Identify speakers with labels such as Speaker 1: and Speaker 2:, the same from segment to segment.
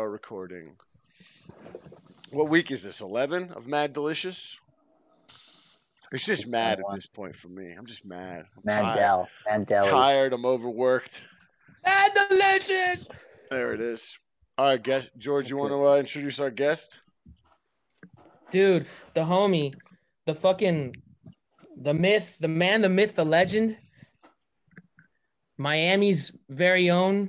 Speaker 1: are recording. What week is this? 11 of Mad Delicious? It's just mad at this point for me. I'm just mad. I'm
Speaker 2: Mad
Speaker 1: tired.
Speaker 2: Dell.
Speaker 1: Tired. I'm overworked.
Speaker 3: Mad delicious.
Speaker 1: There it is. All right, guest George, you want to uh, introduce our guest?
Speaker 3: Dude, the homie, the fucking, the myth, the man, the myth, the legend. Miami's very own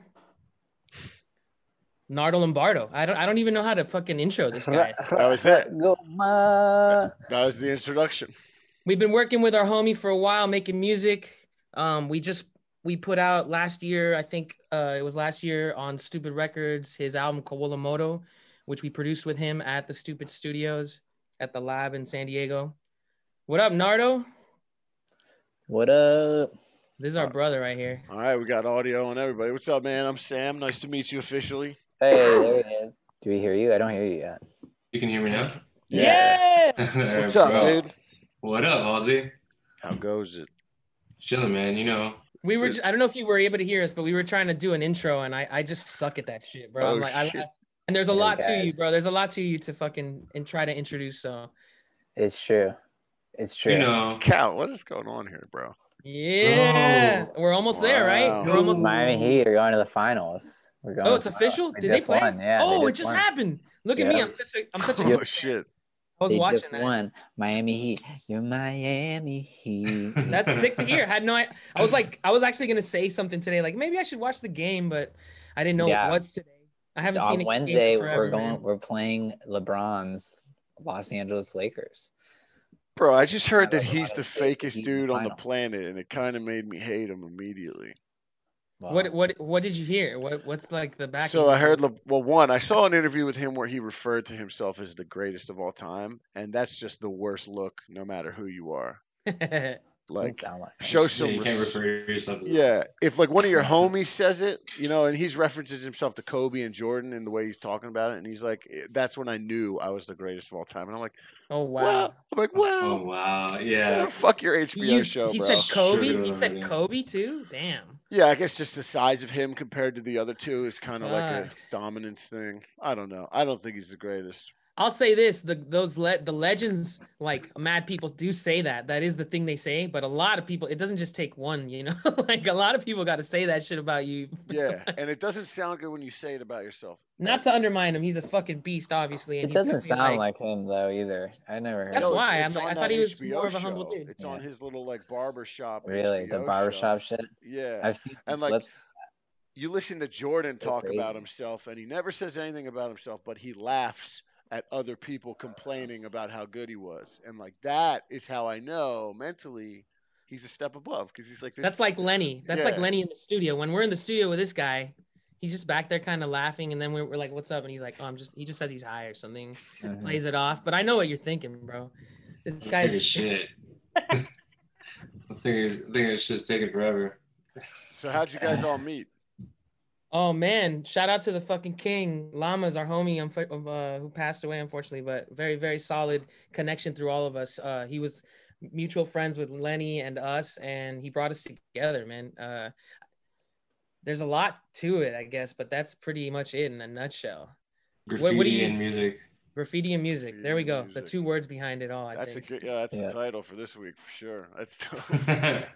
Speaker 3: Nardo Lombardo. I don't, I don't even know how to fucking intro this guy.
Speaker 1: That was it. That was the introduction.
Speaker 3: We've been working with our homie for a while, making music. Um, we just we put out last year, I think uh, it was last year on Stoopid Records, his album Kawalamoto, which we produced with him at the Stoopid Studios at the lab in San Diego. What up, Nardo?
Speaker 2: What up?
Speaker 3: This is our brother right here.
Speaker 1: All right, we got audio on everybody. What's up, man? I'm Sam. Nice to meet you officially.
Speaker 2: Hey, there it is. Do we hear you? I don't hear you yet.
Speaker 4: You can hear me now?
Speaker 3: Yeah.
Speaker 1: What's up,
Speaker 4: Bro.
Speaker 1: dude?
Speaker 4: What up, Ozzy?
Speaker 1: How goes it?
Speaker 4: Chilling, man. You know.
Speaker 3: We were. just, I don't know if you were able to hear us, but we were trying to do an intro, and I, I just suck at that shit, bro.
Speaker 1: Oh,
Speaker 3: I'm like,
Speaker 1: shit.
Speaker 3: I- and there's a
Speaker 2: Hey,
Speaker 3: lot to you, bro. There's a lot to you to fucking and try to introduce. So
Speaker 2: It's true. It's true.
Speaker 4: You know.
Speaker 1: Cal, what is going on here, bro?
Speaker 3: yeah, oh. we're almost there, right? We're almost.
Speaker 2: Miami Heat are going to the finals. We're going.
Speaker 3: Oh,
Speaker 2: oh it's
Speaker 3: official.
Speaker 2: finals.
Speaker 3: Did they play?
Speaker 2: Won. Yeah. they
Speaker 3: oh, it just
Speaker 2: won.
Speaker 3: happened. Look at me. I'm such a. I'm such a.
Speaker 1: Oh shit.
Speaker 3: I was
Speaker 2: they
Speaker 3: watching
Speaker 2: just
Speaker 3: that.
Speaker 2: won. Miami Heat. You're Miami Heat.
Speaker 3: That's sick to hear. I had no. I, I was like, I was actually gonna say something today. Like maybe I should watch the game, but I didn't know
Speaker 2: Yeah.
Speaker 3: what's today. I haven't
Speaker 2: So
Speaker 3: seen
Speaker 2: on
Speaker 3: a game
Speaker 2: Wednesday.
Speaker 3: in forever,
Speaker 2: we're going.
Speaker 3: man.
Speaker 2: We're playing LeBron's Los Angeles Lakers.
Speaker 1: Bro, I just heard
Speaker 2: I
Speaker 1: that he's the
Speaker 2: of
Speaker 1: fakest
Speaker 2: beat in the
Speaker 1: dude on the planet, and it kind of made me hate him immediately.
Speaker 2: Wow.
Speaker 3: What what what did you hear? What what's like the back?
Speaker 1: So I heard, Le- well, one, I saw an interview with him where he referred to himself as the greatest of all time, and that's just the worst look, no matter who you are. Like,
Speaker 2: sound like
Speaker 1: show
Speaker 4: Yeah,
Speaker 1: some.
Speaker 4: you can't refer yourself as
Speaker 1: Yeah, if like one of your homies says it, you know, and he's references himself to Kobe and Jordan in the way he's talking about it, and he's like, "Eh, "That's when I knew I was the greatest of all time." And I'm like,
Speaker 3: oh wow.
Speaker 1: "Well," I'm like, "Well,
Speaker 4: Oh wow.
Speaker 1: eh,
Speaker 4: Yeah.
Speaker 1: fuck your HBO
Speaker 3: He, used,
Speaker 1: show,
Speaker 3: he
Speaker 1: bro."
Speaker 3: said Kobe.
Speaker 4: Sugar
Speaker 3: He said
Speaker 4: over.
Speaker 3: Kobe too. Damn.
Speaker 1: Yeah, I guess just the size of him compared to the other two is kind of like a dominance thing. I don't know. I don't think he's the greatest.
Speaker 3: I'll say this: the those le- the legends, like mad people, do say that. That is the thing they say. But a lot of people, it doesn't just take one. You know, like a lot of people got to say that shit about you.
Speaker 1: Yeah, and it doesn't sound good when you say it about yourself.
Speaker 3: Not to undermine him. He's a fucking beast, obviously. And
Speaker 2: It doesn't sound like him though either. I never heard.
Speaker 3: That's
Speaker 1: No,
Speaker 2: it.
Speaker 3: why.
Speaker 1: it's-
Speaker 3: I'm like- I thought
Speaker 1: that
Speaker 3: he was
Speaker 1: HBO
Speaker 3: more of a humble
Speaker 1: show.
Speaker 3: dude.
Speaker 1: It's
Speaker 2: Yeah.
Speaker 1: on his little like barbershop.
Speaker 2: Really, the
Speaker 1: HBO
Speaker 2: barbershop
Speaker 1: show.
Speaker 2: shit.
Speaker 1: Yeah,
Speaker 2: I've seen
Speaker 1: And, like,
Speaker 2: clips.
Speaker 1: you listen to Jordan
Speaker 2: So
Speaker 1: talk about himself, and he never says anything about himself, but he laughs at other people complaining about how good he was, and like that is how I know mentally he's a step above because he's like this.
Speaker 3: That's like Lenny. That's like Lenny in the studio. When we're in the studio with this guy, he's just back there kind of laughing, and then we're, we're like, "What's up?" And he's like, "Oh, I'm just." He just says he's high or something.
Speaker 2: Mhm.
Speaker 3: Plays it off. But I know what you're thinking, bro. This
Speaker 4: Figure
Speaker 3: guy's
Speaker 4: shit. I think I think it's just taking forever.
Speaker 1: so how'd you guys all meet?
Speaker 3: Oh man! Shout out to the fucking king. Llama's our homie, unf- uh, who passed away unfortunately, but very very solid connection through all of us. Uh, he was mutual friends with Lenny and us, and he brought us together, man. Uh, there's a lot to it, I guess, but that's pretty much it in a nutshell.
Speaker 4: Graffiti
Speaker 3: what do you-
Speaker 4: and music.
Speaker 3: Graffiti and music. There we go.
Speaker 1: and
Speaker 3: The two words behind it all. I
Speaker 1: That's a good. Yeah, that's
Speaker 2: Yeah.
Speaker 1: the title for this week for sure. That's.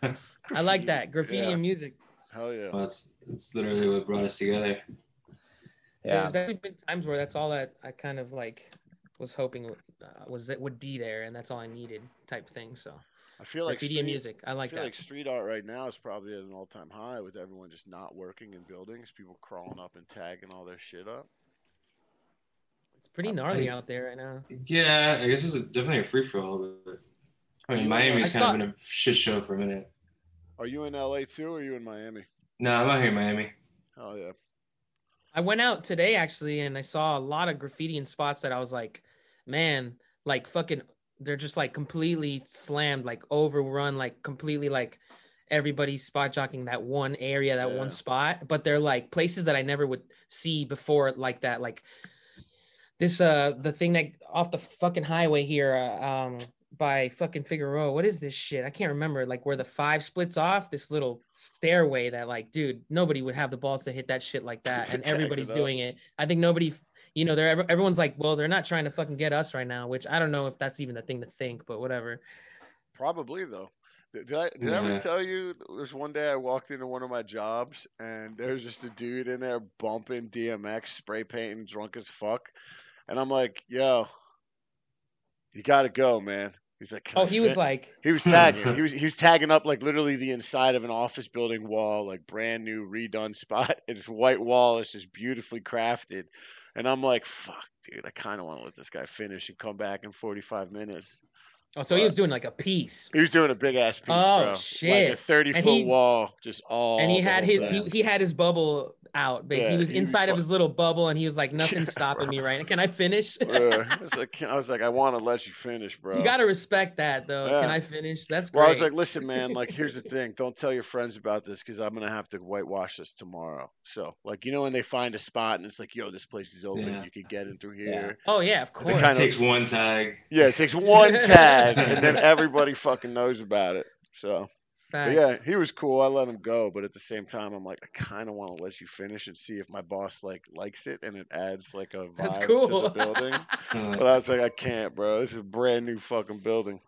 Speaker 3: I like that. Graffiti
Speaker 1: Yeah.
Speaker 3: and music.
Speaker 1: Hell yeah.
Speaker 4: well, that's that's literally what brought us together.
Speaker 2: Yeah.
Speaker 3: There's definitely been times where that's all that I kind of like was hoping uh, was that would be there, and that's all I needed, type thing. So
Speaker 1: I feel like
Speaker 3: graffiti
Speaker 1: street-
Speaker 3: music. I like I
Speaker 1: feel
Speaker 3: that.
Speaker 1: like street art right now is probably at an all-time high with everyone just not working in buildings. People crawling up and tagging all their shit up.
Speaker 3: It's pretty gnarly out there right now.
Speaker 4: Yeah, I guess it's a, definitely a free for all. But I mean, Miami's
Speaker 3: I
Speaker 4: kind
Speaker 3: saw-
Speaker 4: of been a shit show for a minute.
Speaker 1: Are you in LA too, or are you in Miami?
Speaker 4: No, I'm out here in Miami.
Speaker 1: Oh yeah.
Speaker 3: I went out today actually, and I saw a lot of graffiti in spots that I was like, man, like fucking, they're just like completely slammed, like overrun, like completely like everybody's spot jocking that one area, that
Speaker 1: Yeah.
Speaker 3: one spot. But they're like places that I never would see before, like that, like this uh the thing that off the fucking highway here, uh, um, by fucking Figueroa. What is this shit? I can't remember. Like where the five splits off, this little stairway that, like, dude, nobody would have the balls to hit that shit like that, and everybody's doing it. I think nobody, you know, they're everyone's like, well, they're not trying to fucking get us right now, which I don't know if that's even the thing to think, but whatever.
Speaker 1: Probably though. Did did I did I ever tell you there's one day I walked into one of my jobs and there's just a dude in there bumping DMX, spray painting, drunk as fuck, and I'm like, "Yo, you gotta go, man." He's like, "Can
Speaker 3: Oh,
Speaker 1: I
Speaker 3: he was like,
Speaker 1: He was tagging. he was he was tagging up like literally the inside of an office building wall, like brand new redone spot. It's white wall. It's just beautifully crafted, and I'm like, "Fuck, dude, I kind of want to let this guy finish and come back in 45 minutes."
Speaker 3: oh, so he was doing like a piece.
Speaker 1: He was doing a big ass piece,
Speaker 3: Oh,
Speaker 1: bro. Like a 30
Speaker 3: And
Speaker 1: foot
Speaker 3: he-
Speaker 1: wall, just all.
Speaker 3: and he had his he, he had his bubble out basically
Speaker 1: Yeah,
Speaker 3: he was
Speaker 1: he
Speaker 3: inside
Speaker 1: fu-
Speaker 3: of his little bubble and he was like nothing's
Speaker 1: Yeah,
Speaker 3: stopping
Speaker 1: bro.
Speaker 3: me right now can i finish
Speaker 1: Yeah, I was like, I was like, I want to let you finish, bro.
Speaker 3: you gotta respect that though can i finish that's great
Speaker 1: Well, I was like, listen, man, like, here's the thing. Don't tell your friends about this because I'm going to have to whitewash this tomorrow. So, like, you know, when they find a spot and it's like, yo, this place is open.
Speaker 4: Yeah.
Speaker 1: You could get in through
Speaker 2: Yeah.
Speaker 1: here.
Speaker 3: oh yeah of course
Speaker 4: It
Speaker 1: kind of-
Speaker 4: takes one tag.
Speaker 1: Yeah, it takes one tag and then everybody fucking knows about it. So, but
Speaker 3: Facts.
Speaker 1: Yeah, he was cool. I let him go. But at the same time, I'm like, I kind of want to let you finish and see if my boss, like, likes it and it adds, like, a vibe
Speaker 3: That's
Speaker 1: to the building. But I was like, I can't, bro. This is a brand new fucking building.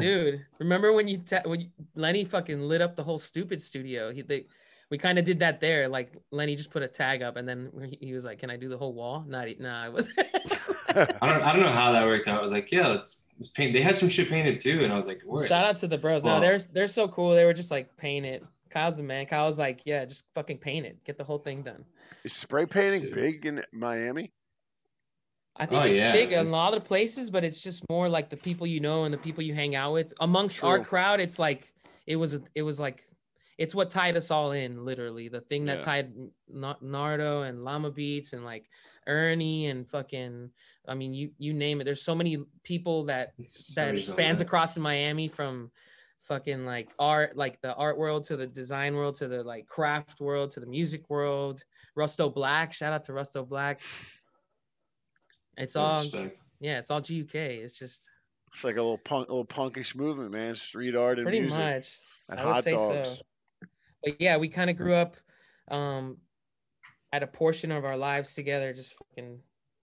Speaker 3: dude remember when you, ta- when you lenny fucking lit up the whole stupid studio he they we kind of did that there like lenny just put a tag up and then he, he was like can i do the whole wall not nah i was
Speaker 4: I don't I don't know how that worked out. I was like, yeah, let's let's paint. They had some shit painted too, and I was like, where?
Speaker 3: shout out to the bros no they're they're so cool they were just like paint it kyle's the man kyle's like yeah just fucking paint it get the whole thing done
Speaker 1: Is spray painting
Speaker 4: Shit.
Speaker 1: big in Miami?
Speaker 3: I think
Speaker 4: Oh,
Speaker 3: it's
Speaker 4: yeah.
Speaker 3: big in a lot of places, but it's just more like the people you know and the people you hang out with. Amongst our crowd, it's like it was it was like it's what tied us all in, literally. The thing that
Speaker 1: Yeah.
Speaker 3: tied Na- Nardo and Llama Beats and like Ernie and fucking I mean you you name it. There's so many people that
Speaker 4: It's
Speaker 3: that
Speaker 4: always
Speaker 3: spans
Speaker 4: like
Speaker 3: across in Miami from fucking like art, like the art world to the design world to the like craft world to the music world. Rusto Black, shout out to Rusto Black. It's
Speaker 4: that.
Speaker 3: all
Speaker 4: Respect.
Speaker 3: yeah, it's all GUK. It's just
Speaker 1: It's like a little punk, little punkish movement, man. Street art and
Speaker 3: pretty
Speaker 1: music
Speaker 3: much.
Speaker 1: and
Speaker 3: I would
Speaker 1: hot
Speaker 3: say so.
Speaker 1: dogs.
Speaker 3: But yeah, we kind of grew up um at a portion of our lives together, just fucking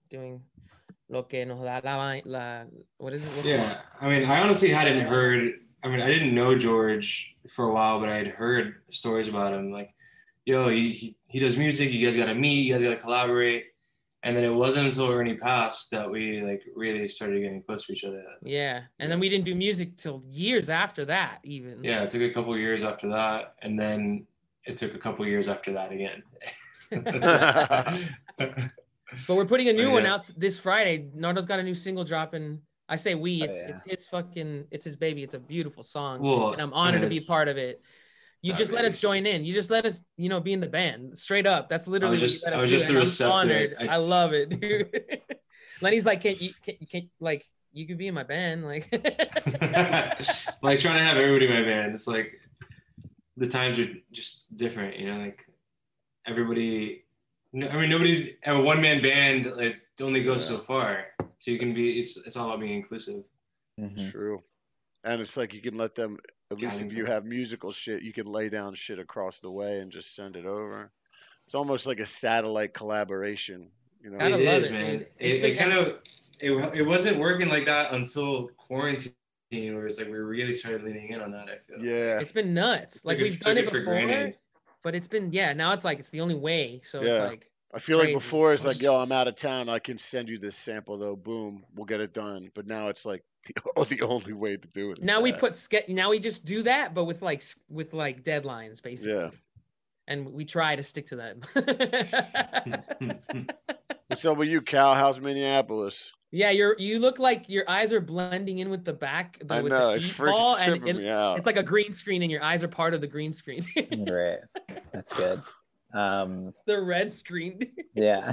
Speaker 3: doing lo que nos da la, la what is it? What's this?
Speaker 4: Yeah, I mean, I honestly hadn't heard. I mean, I didn't know George for a while, but I had heard stories about him. Like, yo, he he, he does music. You guys got to meet. You guys got to collaborate. And then it wasn't until Ernie passed that we like really started getting close to each other.
Speaker 3: Yeah. And then we didn't do music till years after that, even.
Speaker 4: Yeah, it took a couple years after that, and then it took a couple years after that again.
Speaker 3: But we're putting a new
Speaker 4: But
Speaker 3: one out this Friday. Nardo's got a new single dropping. I say we,
Speaker 2: Oh,
Speaker 3: it's
Speaker 2: yeah.
Speaker 3: it's it's fucking it's his baby. It's a beautiful song. and I'm honored to be part of it. You just let us join in. You just let us, you know, be in the band. Straight up. That's literally
Speaker 4: just-
Speaker 3: what you let
Speaker 4: I was just the receptor. I-
Speaker 3: I love it, dude. Lenny's like, can you can, can like you could be in my band, like
Speaker 4: like trying to have everybody in my band. It's like the times are just different, you know. Like everybody, no- I mean, nobody's a one man band. It only goes
Speaker 1: Yeah.
Speaker 4: so far. So you can be. It's it's all about being inclusive.
Speaker 2: Mhm.
Speaker 1: True. And it's like you can let them, at least if you have musical shit, you can lay down shit across the way and just send it over. It's almost like a satellite collaboration, you know?
Speaker 3: Gotta
Speaker 4: It
Speaker 3: love it,
Speaker 4: man.
Speaker 3: dude.
Speaker 4: It, it,
Speaker 3: been-
Speaker 4: kind of it, it wasn't working like that until quarantine, where it's like we really started leaning in on that. I feel.
Speaker 1: Yeah.
Speaker 3: it's been nuts. Like
Speaker 4: Took it-
Speaker 3: we've done
Speaker 4: took
Speaker 3: it
Speaker 4: for
Speaker 3: before,
Speaker 4: granted.
Speaker 3: But it's been yeah. Now it's like it's the only way. So
Speaker 1: Yeah.
Speaker 3: it's like
Speaker 1: I feel like before it's like, yo, I'm out of town. I can send you this sample though. Boom, we'll get it done. But now it's like the, the only way to do it. is
Speaker 3: now we put ske- now we just do that, but with like with like deadlines basically.
Speaker 1: Yeah.
Speaker 3: And we try to stick to that.
Speaker 1: What's up with you, Cal? How's Minneapolis?
Speaker 3: Yeah, you're you look like your eyes are blending in with the back. The,
Speaker 1: I
Speaker 3: with
Speaker 1: know
Speaker 3: the
Speaker 1: it's
Speaker 3: heat
Speaker 1: freaking
Speaker 3: ball, and it-
Speaker 1: me out.
Speaker 3: it's like a green screen, and your eyes are part of the green screen.
Speaker 2: Great. That's good. Um,
Speaker 3: the red screen.
Speaker 2: yeah.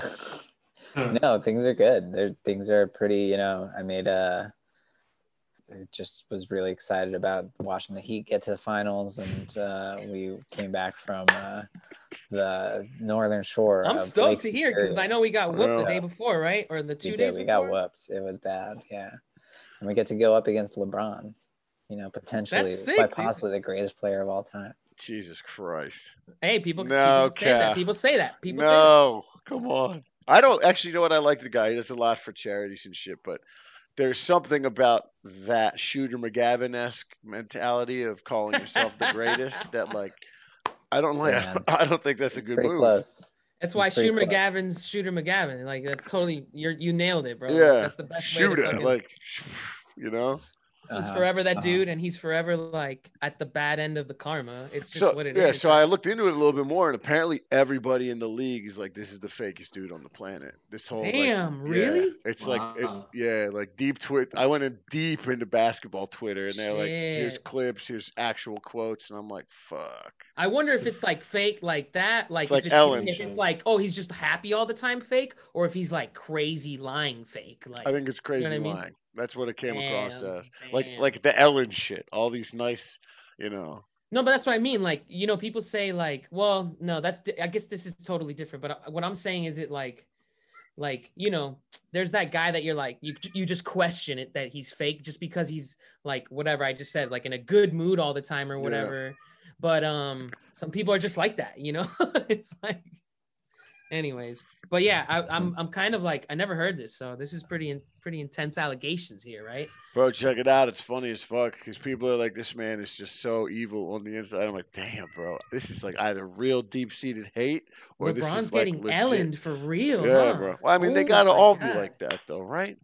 Speaker 2: no, things are good. There, things are pretty. You know, I made a. I just was really excited about watching the Heat get to the finals, and uh, we came back from uh, the Northern Shore.
Speaker 3: I'm
Speaker 2: of
Speaker 3: stoked to hear because I know we got whooped the day before, right? Or the two
Speaker 2: we
Speaker 3: days
Speaker 2: did. We got whooped. It was bad. Yeah. and we get to go up against LeBron. You know, potentially,
Speaker 3: sick,
Speaker 2: quite
Speaker 3: dude.
Speaker 2: possibly the greatest player of all time.
Speaker 1: Jesus Christ.
Speaker 3: Hey, people,
Speaker 1: No,
Speaker 3: people say that. People say that. People say that.
Speaker 1: No, come on. I don't actually you know what I like the guy. He does a lot for charities and shit, but there's something about that Shooter McGavin esque mentality of calling yourself the greatest that like I don't like.
Speaker 2: Yeah.
Speaker 1: I don't think that's a good
Speaker 2: pretty
Speaker 1: move.
Speaker 2: close.
Speaker 3: That's why Shooter
Speaker 2: close.
Speaker 3: McGavin's Shooter McGavin. Like that's totally you're you nailed it, bro. Like,
Speaker 1: Yeah,
Speaker 3: that's the best way to
Speaker 1: Shooter, like you know.
Speaker 3: He's
Speaker 2: Uh-huh,
Speaker 3: forever that
Speaker 2: uh-huh.
Speaker 3: dude, and he's forever like at the bad end of the karma. It's just
Speaker 1: So
Speaker 3: what it is.
Speaker 1: yeah, so I looked into it a little bit more, and apparently everybody in the league is like, "This is the fakest dude on the planet." This whole like,
Speaker 3: Damn,
Speaker 1: yeah,
Speaker 3: really?
Speaker 1: it's like it, yeah, like deep twit. I went in deep into basketball Twitter, and they're like, "Here's clips, here's actual quotes," and I'm like, "Fuck."
Speaker 3: I wonder if it's like fake like that, like
Speaker 1: like
Speaker 3: if it's,
Speaker 1: Ellen
Speaker 3: if it's like oh he's just happy all the time fake, or if he's like crazy lying fake. Like
Speaker 1: I think it's crazy
Speaker 3: what I mean?
Speaker 1: That's what it came across as. Like
Speaker 3: damn.
Speaker 1: like the Ellen shit. All these nice, you know.
Speaker 3: No, but that's what I mean. Like, you know, people say like, well, no, that's di- I guess this is totally different. But uh, what I'm saying is it like, like you know, there's that guy that you're like, you you just question it that he's fake just because he's like whatever I just said, like in a good mood all the time or
Speaker 1: Yeah.
Speaker 3: whatever. But um, some people are just like that, you know. it's like, anyways. But yeah, I, I'm mm-hmm. I'm kind of like I never heard this, so this is pretty in, pretty intense allegations here, right?
Speaker 1: Bro, check it out. It's funny as fuck because people are like, "This man is just so evil on the inside." I'm like, "Damn, bro, this is like either real deep seated hate or this
Speaker 3: LeBron's
Speaker 1: is like
Speaker 3: getting
Speaker 1: legit.
Speaker 3: Ellened for real.
Speaker 1: Yeah,
Speaker 3: huh?
Speaker 1: bro. Well, I mean, they
Speaker 3: Oh
Speaker 1: gotta
Speaker 3: my
Speaker 1: all be like that, though, right?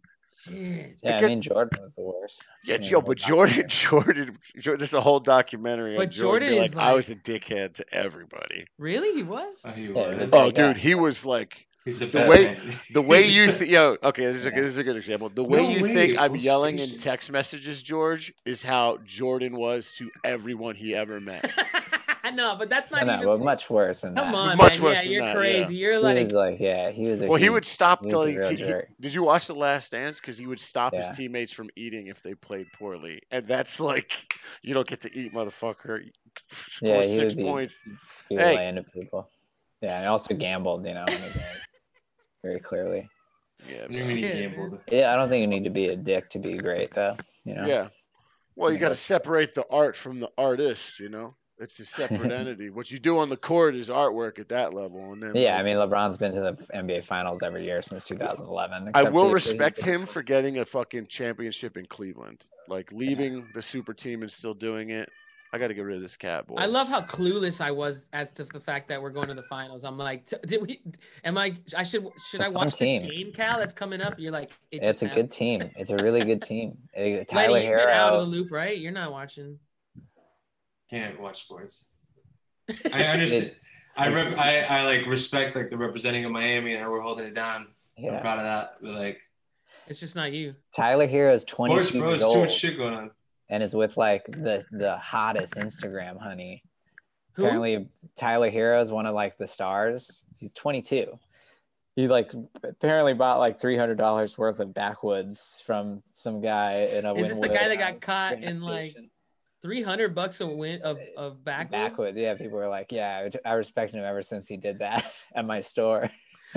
Speaker 3: Shit.
Speaker 2: Yeah, I
Speaker 1: get-
Speaker 2: mean Jordan was the worst.
Speaker 1: Yeah,
Speaker 2: Yeah,
Speaker 1: yo, but Jordan. Jordan, Jordan, there's a whole documentary.
Speaker 3: But
Speaker 1: on Jordan,
Speaker 3: Jordan is
Speaker 1: like, I was a dickhead to everybody.
Speaker 3: Really, he was.
Speaker 4: Uh, oh, he was.
Speaker 2: it
Speaker 1: Oh,
Speaker 2: Like that.
Speaker 1: dude, he was like
Speaker 4: He's a
Speaker 1: the way-
Speaker 4: man.
Speaker 1: the way you, th- yo, okay, this is a
Speaker 2: Yeah.
Speaker 1: good, this is a good example. The way
Speaker 4: No
Speaker 1: you
Speaker 4: way,
Speaker 1: think I'm
Speaker 4: it was
Speaker 1: yelling in text messages, George, is how Jordan was to everyone he ever met.
Speaker 3: no, but that's
Speaker 2: No,
Speaker 3: not
Speaker 2: no,
Speaker 3: even.
Speaker 2: but much worse than
Speaker 3: Come
Speaker 2: that.
Speaker 3: on,
Speaker 1: Much
Speaker 3: man.
Speaker 1: worse
Speaker 3: yeah,
Speaker 1: than
Speaker 3: you're
Speaker 1: that,
Speaker 3: crazy. You're like,
Speaker 2: He
Speaker 3: like,
Speaker 2: was like, yeah, he was. A
Speaker 1: Well, he would stop
Speaker 2: he was a
Speaker 1: going.
Speaker 2: real
Speaker 1: Te- he- did you watch The Last Dance? Because he would stop
Speaker 2: Yeah.
Speaker 1: his teammates from eating if they played poorly, and that's like you don't get to eat, motherfucker. Score
Speaker 2: Yeah, he
Speaker 1: six
Speaker 2: would be-
Speaker 1: points.
Speaker 2: He would
Speaker 1: Hey.
Speaker 2: into people. Yeah, and also gambled, you know, in the game, very clearly.
Speaker 1: Yeah,
Speaker 4: you
Speaker 1: bro.
Speaker 4: mean he
Speaker 3: Yeah,
Speaker 4: gambled?
Speaker 2: Yeah, I don't think you need to be a dick to be great, though. You know.
Speaker 1: yeah. Well, you
Speaker 2: Yeah,
Speaker 1: got to separate the art from the artist. You know, it's a separate entity. What you do on the court is artwork at that level, and then
Speaker 2: Yeah,
Speaker 1: like,
Speaker 2: I mean, LeBron's been to the NBA Finals every year since 2011.
Speaker 1: I will respect him for getting a fucking championship in Cleveland, like leaving the super team and still doing it. I got to get rid of this cat boy.
Speaker 3: I love how clueless I was as to the fact that we're going to the finals. I'm like, did we? Am I? I should. Should I
Speaker 2: fun
Speaker 3: watch
Speaker 2: team.
Speaker 3: this game, Cal? That's coming up. You're like, it
Speaker 2: It's
Speaker 3: just
Speaker 2: a
Speaker 3: happened.
Speaker 2: good team. It's a really good team. Tyler
Speaker 3: you've out of the loop, right? You're not watching
Speaker 4: can't watch sports. I understand. I, rep- I I like respect like the representing of Miami and how we're holding it down.
Speaker 2: Yeah.
Speaker 4: I'm proud of that. But like,
Speaker 3: it's just not you.
Speaker 2: Tyler here is
Speaker 4: 20.
Speaker 2: 22 Sports,
Speaker 4: bro,
Speaker 2: years
Speaker 4: old. Too much shit going on.
Speaker 2: And is with like the the hottest Instagram honey.
Speaker 3: Who?
Speaker 2: Apparently, Tyler Herro is one of like the stars. He's 22. He like apparently bought like three hundred dollars worth of backwoods from some guy in a.
Speaker 3: Is this the guy that got
Speaker 2: um,
Speaker 3: caught in
Speaker 2: station.
Speaker 3: like 300 bucks a win of, eh, of backwoods.
Speaker 2: Yeah. People were like, yeah, I, respect him ever since he did that at my store.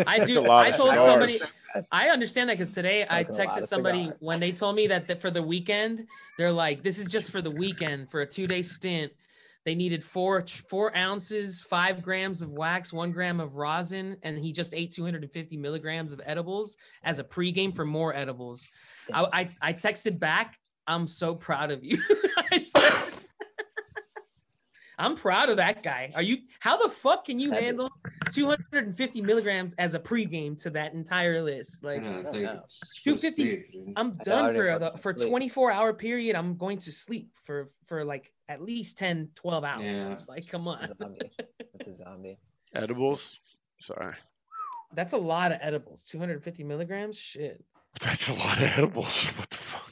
Speaker 3: I do. I told
Speaker 1: cigars.
Speaker 3: somebody. I understand that because today I texted somebody
Speaker 2: cigars.
Speaker 3: when they told me that, that for the weekend they're like, "This is just for the weekend for a two day stint." They needed four four ounces, five grams of wax, one gram of rosin, and he just ate 250 milligrams of edibles as a pregame for more edibles. I, I, I texted back I'm so proud of you. I said, I'm proud of that guy. Are you? How the fuck can you
Speaker 2: That-
Speaker 3: handle 250 milligrams as a pregame to that entire list? Like,
Speaker 4: know, it's
Speaker 2: I
Speaker 4: like
Speaker 2: don't know.
Speaker 4: it's
Speaker 3: 250
Speaker 4: stage, dude.
Speaker 3: I'm
Speaker 2: I
Speaker 3: done for the for 24 hour period. I'm going to sleep for for like at least 10, 12 hours.
Speaker 4: Yeah.
Speaker 3: Like, come on,
Speaker 2: It's a zombie. It's a zombie.
Speaker 1: edibles. Sorry,
Speaker 3: that's a lot of edibles. 250 milligrams, shit.
Speaker 1: that's a lot of edibles. What the fuck?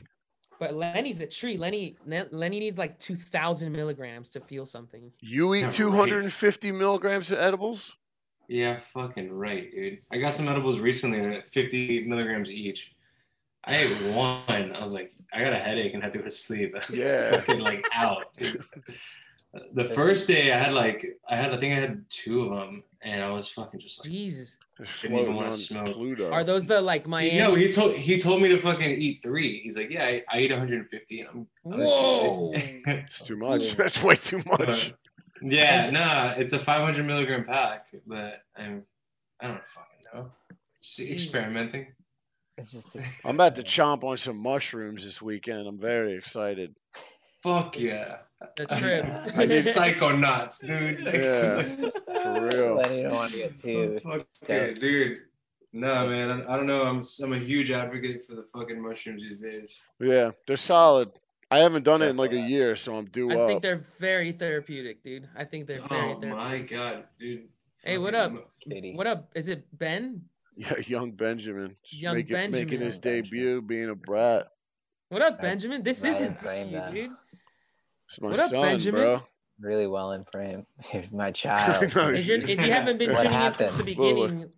Speaker 3: But Lenny's a tree. Lenny Lenny needs like 2,000 milligrams to feel something.
Speaker 1: You
Speaker 4: Yeah,
Speaker 1: eat
Speaker 4: right.
Speaker 1: 250 milligrams of edibles?
Speaker 4: Yeah, fucking right, dude. I got some edibles recently that are 50 milligrams each. I ate one. I was like, I got a headache and had to go to sleep. I was
Speaker 1: Yeah.
Speaker 4: fucking like out. dude. The first day I had like, I had, I think I had two of them and I was fucking just like,
Speaker 3: Jesus.
Speaker 1: Just
Speaker 4: Didn't
Speaker 1: floating
Speaker 4: wanna
Speaker 1: on
Speaker 4: smoke.
Speaker 1: Pluto.
Speaker 3: Are those the like
Speaker 4: He-
Speaker 3: Miami?
Speaker 4: No, he told he told me to fucking eat three. He's like, yeah, I, I eat 150. And I'm, I'm
Speaker 3: Whoa.
Speaker 1: It's too much. That's way too much.
Speaker 4: yeah, nah, it's a 500 milligram pack, but I'm I don't fucking know. Just experimenting.
Speaker 2: It's just
Speaker 1: I'm about to chomp on some mushrooms this weekend. I'm very excited.
Speaker 4: Fuck yeah.
Speaker 3: The trip.
Speaker 1: I need-
Speaker 4: Psycho nuts, dude. Like,
Speaker 1: Yeah, for real.
Speaker 2: Lenny don't want to get too.
Speaker 4: Fuck
Speaker 2: stoked.
Speaker 4: yeah, dude. No, man, I, I don't know. I'm I'm a huge advocate for the fucking mushrooms these days.
Speaker 1: Yeah, they're solid. I haven't done it in like a year, so I'm due well.
Speaker 3: I
Speaker 1: up.
Speaker 3: think they're very therapeutic, dude. I think they're oh very
Speaker 4: Oh
Speaker 3: therapeutic.
Speaker 4: my god, dude.
Speaker 3: Hey, what up?
Speaker 2: Katie.
Speaker 3: What up? Is it Ben?
Speaker 1: Yeah, young Benjamin. Just
Speaker 3: Young
Speaker 1: making, making
Speaker 3: Benjamin.
Speaker 1: his
Speaker 2: Young Benjamin.
Speaker 1: debut, being a brat.
Speaker 3: What up, Benjamin? This
Speaker 2: Right
Speaker 3: is his
Speaker 2: in
Speaker 3: debut, dude.
Speaker 1: It's my
Speaker 3: What up, Benjamin?
Speaker 1: bro.
Speaker 2: Really well in frame. My child.
Speaker 1: know,
Speaker 3: If, you're, if you haven't been
Speaker 2: What
Speaker 3: tuning in since the beginning,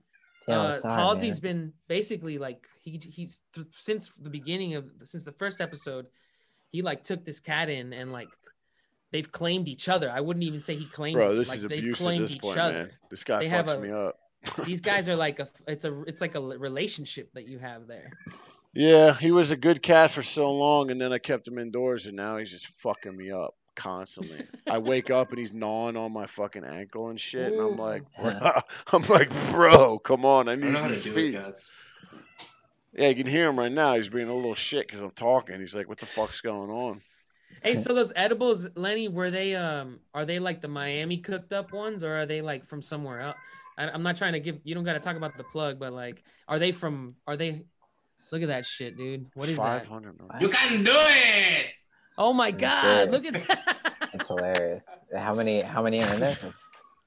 Speaker 2: Damn,
Speaker 3: uh,
Speaker 2: sorry,
Speaker 3: Halsey's
Speaker 2: man.
Speaker 3: been basically like he he's th- since the beginning of since the first episode, he like took this cat in and like they've claimed each other. I wouldn't even say he claimed.
Speaker 1: Bro, this
Speaker 3: like,
Speaker 1: is
Speaker 3: they've
Speaker 1: abuse at
Speaker 3: claimed
Speaker 1: this
Speaker 3: each
Speaker 1: point,
Speaker 3: other.
Speaker 1: man. This guy
Speaker 3: They
Speaker 1: fucks
Speaker 3: a-
Speaker 1: me up.
Speaker 3: These guys are like a it's a it's like a relationship that you have there.
Speaker 1: Yeah, he was a good cat for so long, and then I kept him indoors, and now he's just fucking me up constantly. I wake up and he's gnawing on my fucking ankle and shit, and I'm like,
Speaker 2: Yeah.
Speaker 1: I'm like, bro, come on, I
Speaker 4: I
Speaker 1: need
Speaker 4: know
Speaker 1: these feet. Yeah, you can hear him right now. He's being a little shit because I'm talking. He's like, what the fuck's going on?
Speaker 3: Hey, so those edibles, Lenny, were they um are they like the Miami cooked up ones or are they like from somewhere else? I, I'm not trying to give you don't got to talk about the plug, but like, are they from? Are they? Look at that shit, dude. What is that?
Speaker 1: 500 million.
Speaker 4: You can do it.
Speaker 3: Oh my
Speaker 2: I'm
Speaker 3: god! Look at that.
Speaker 2: It's hilarious. How many? How many are in there?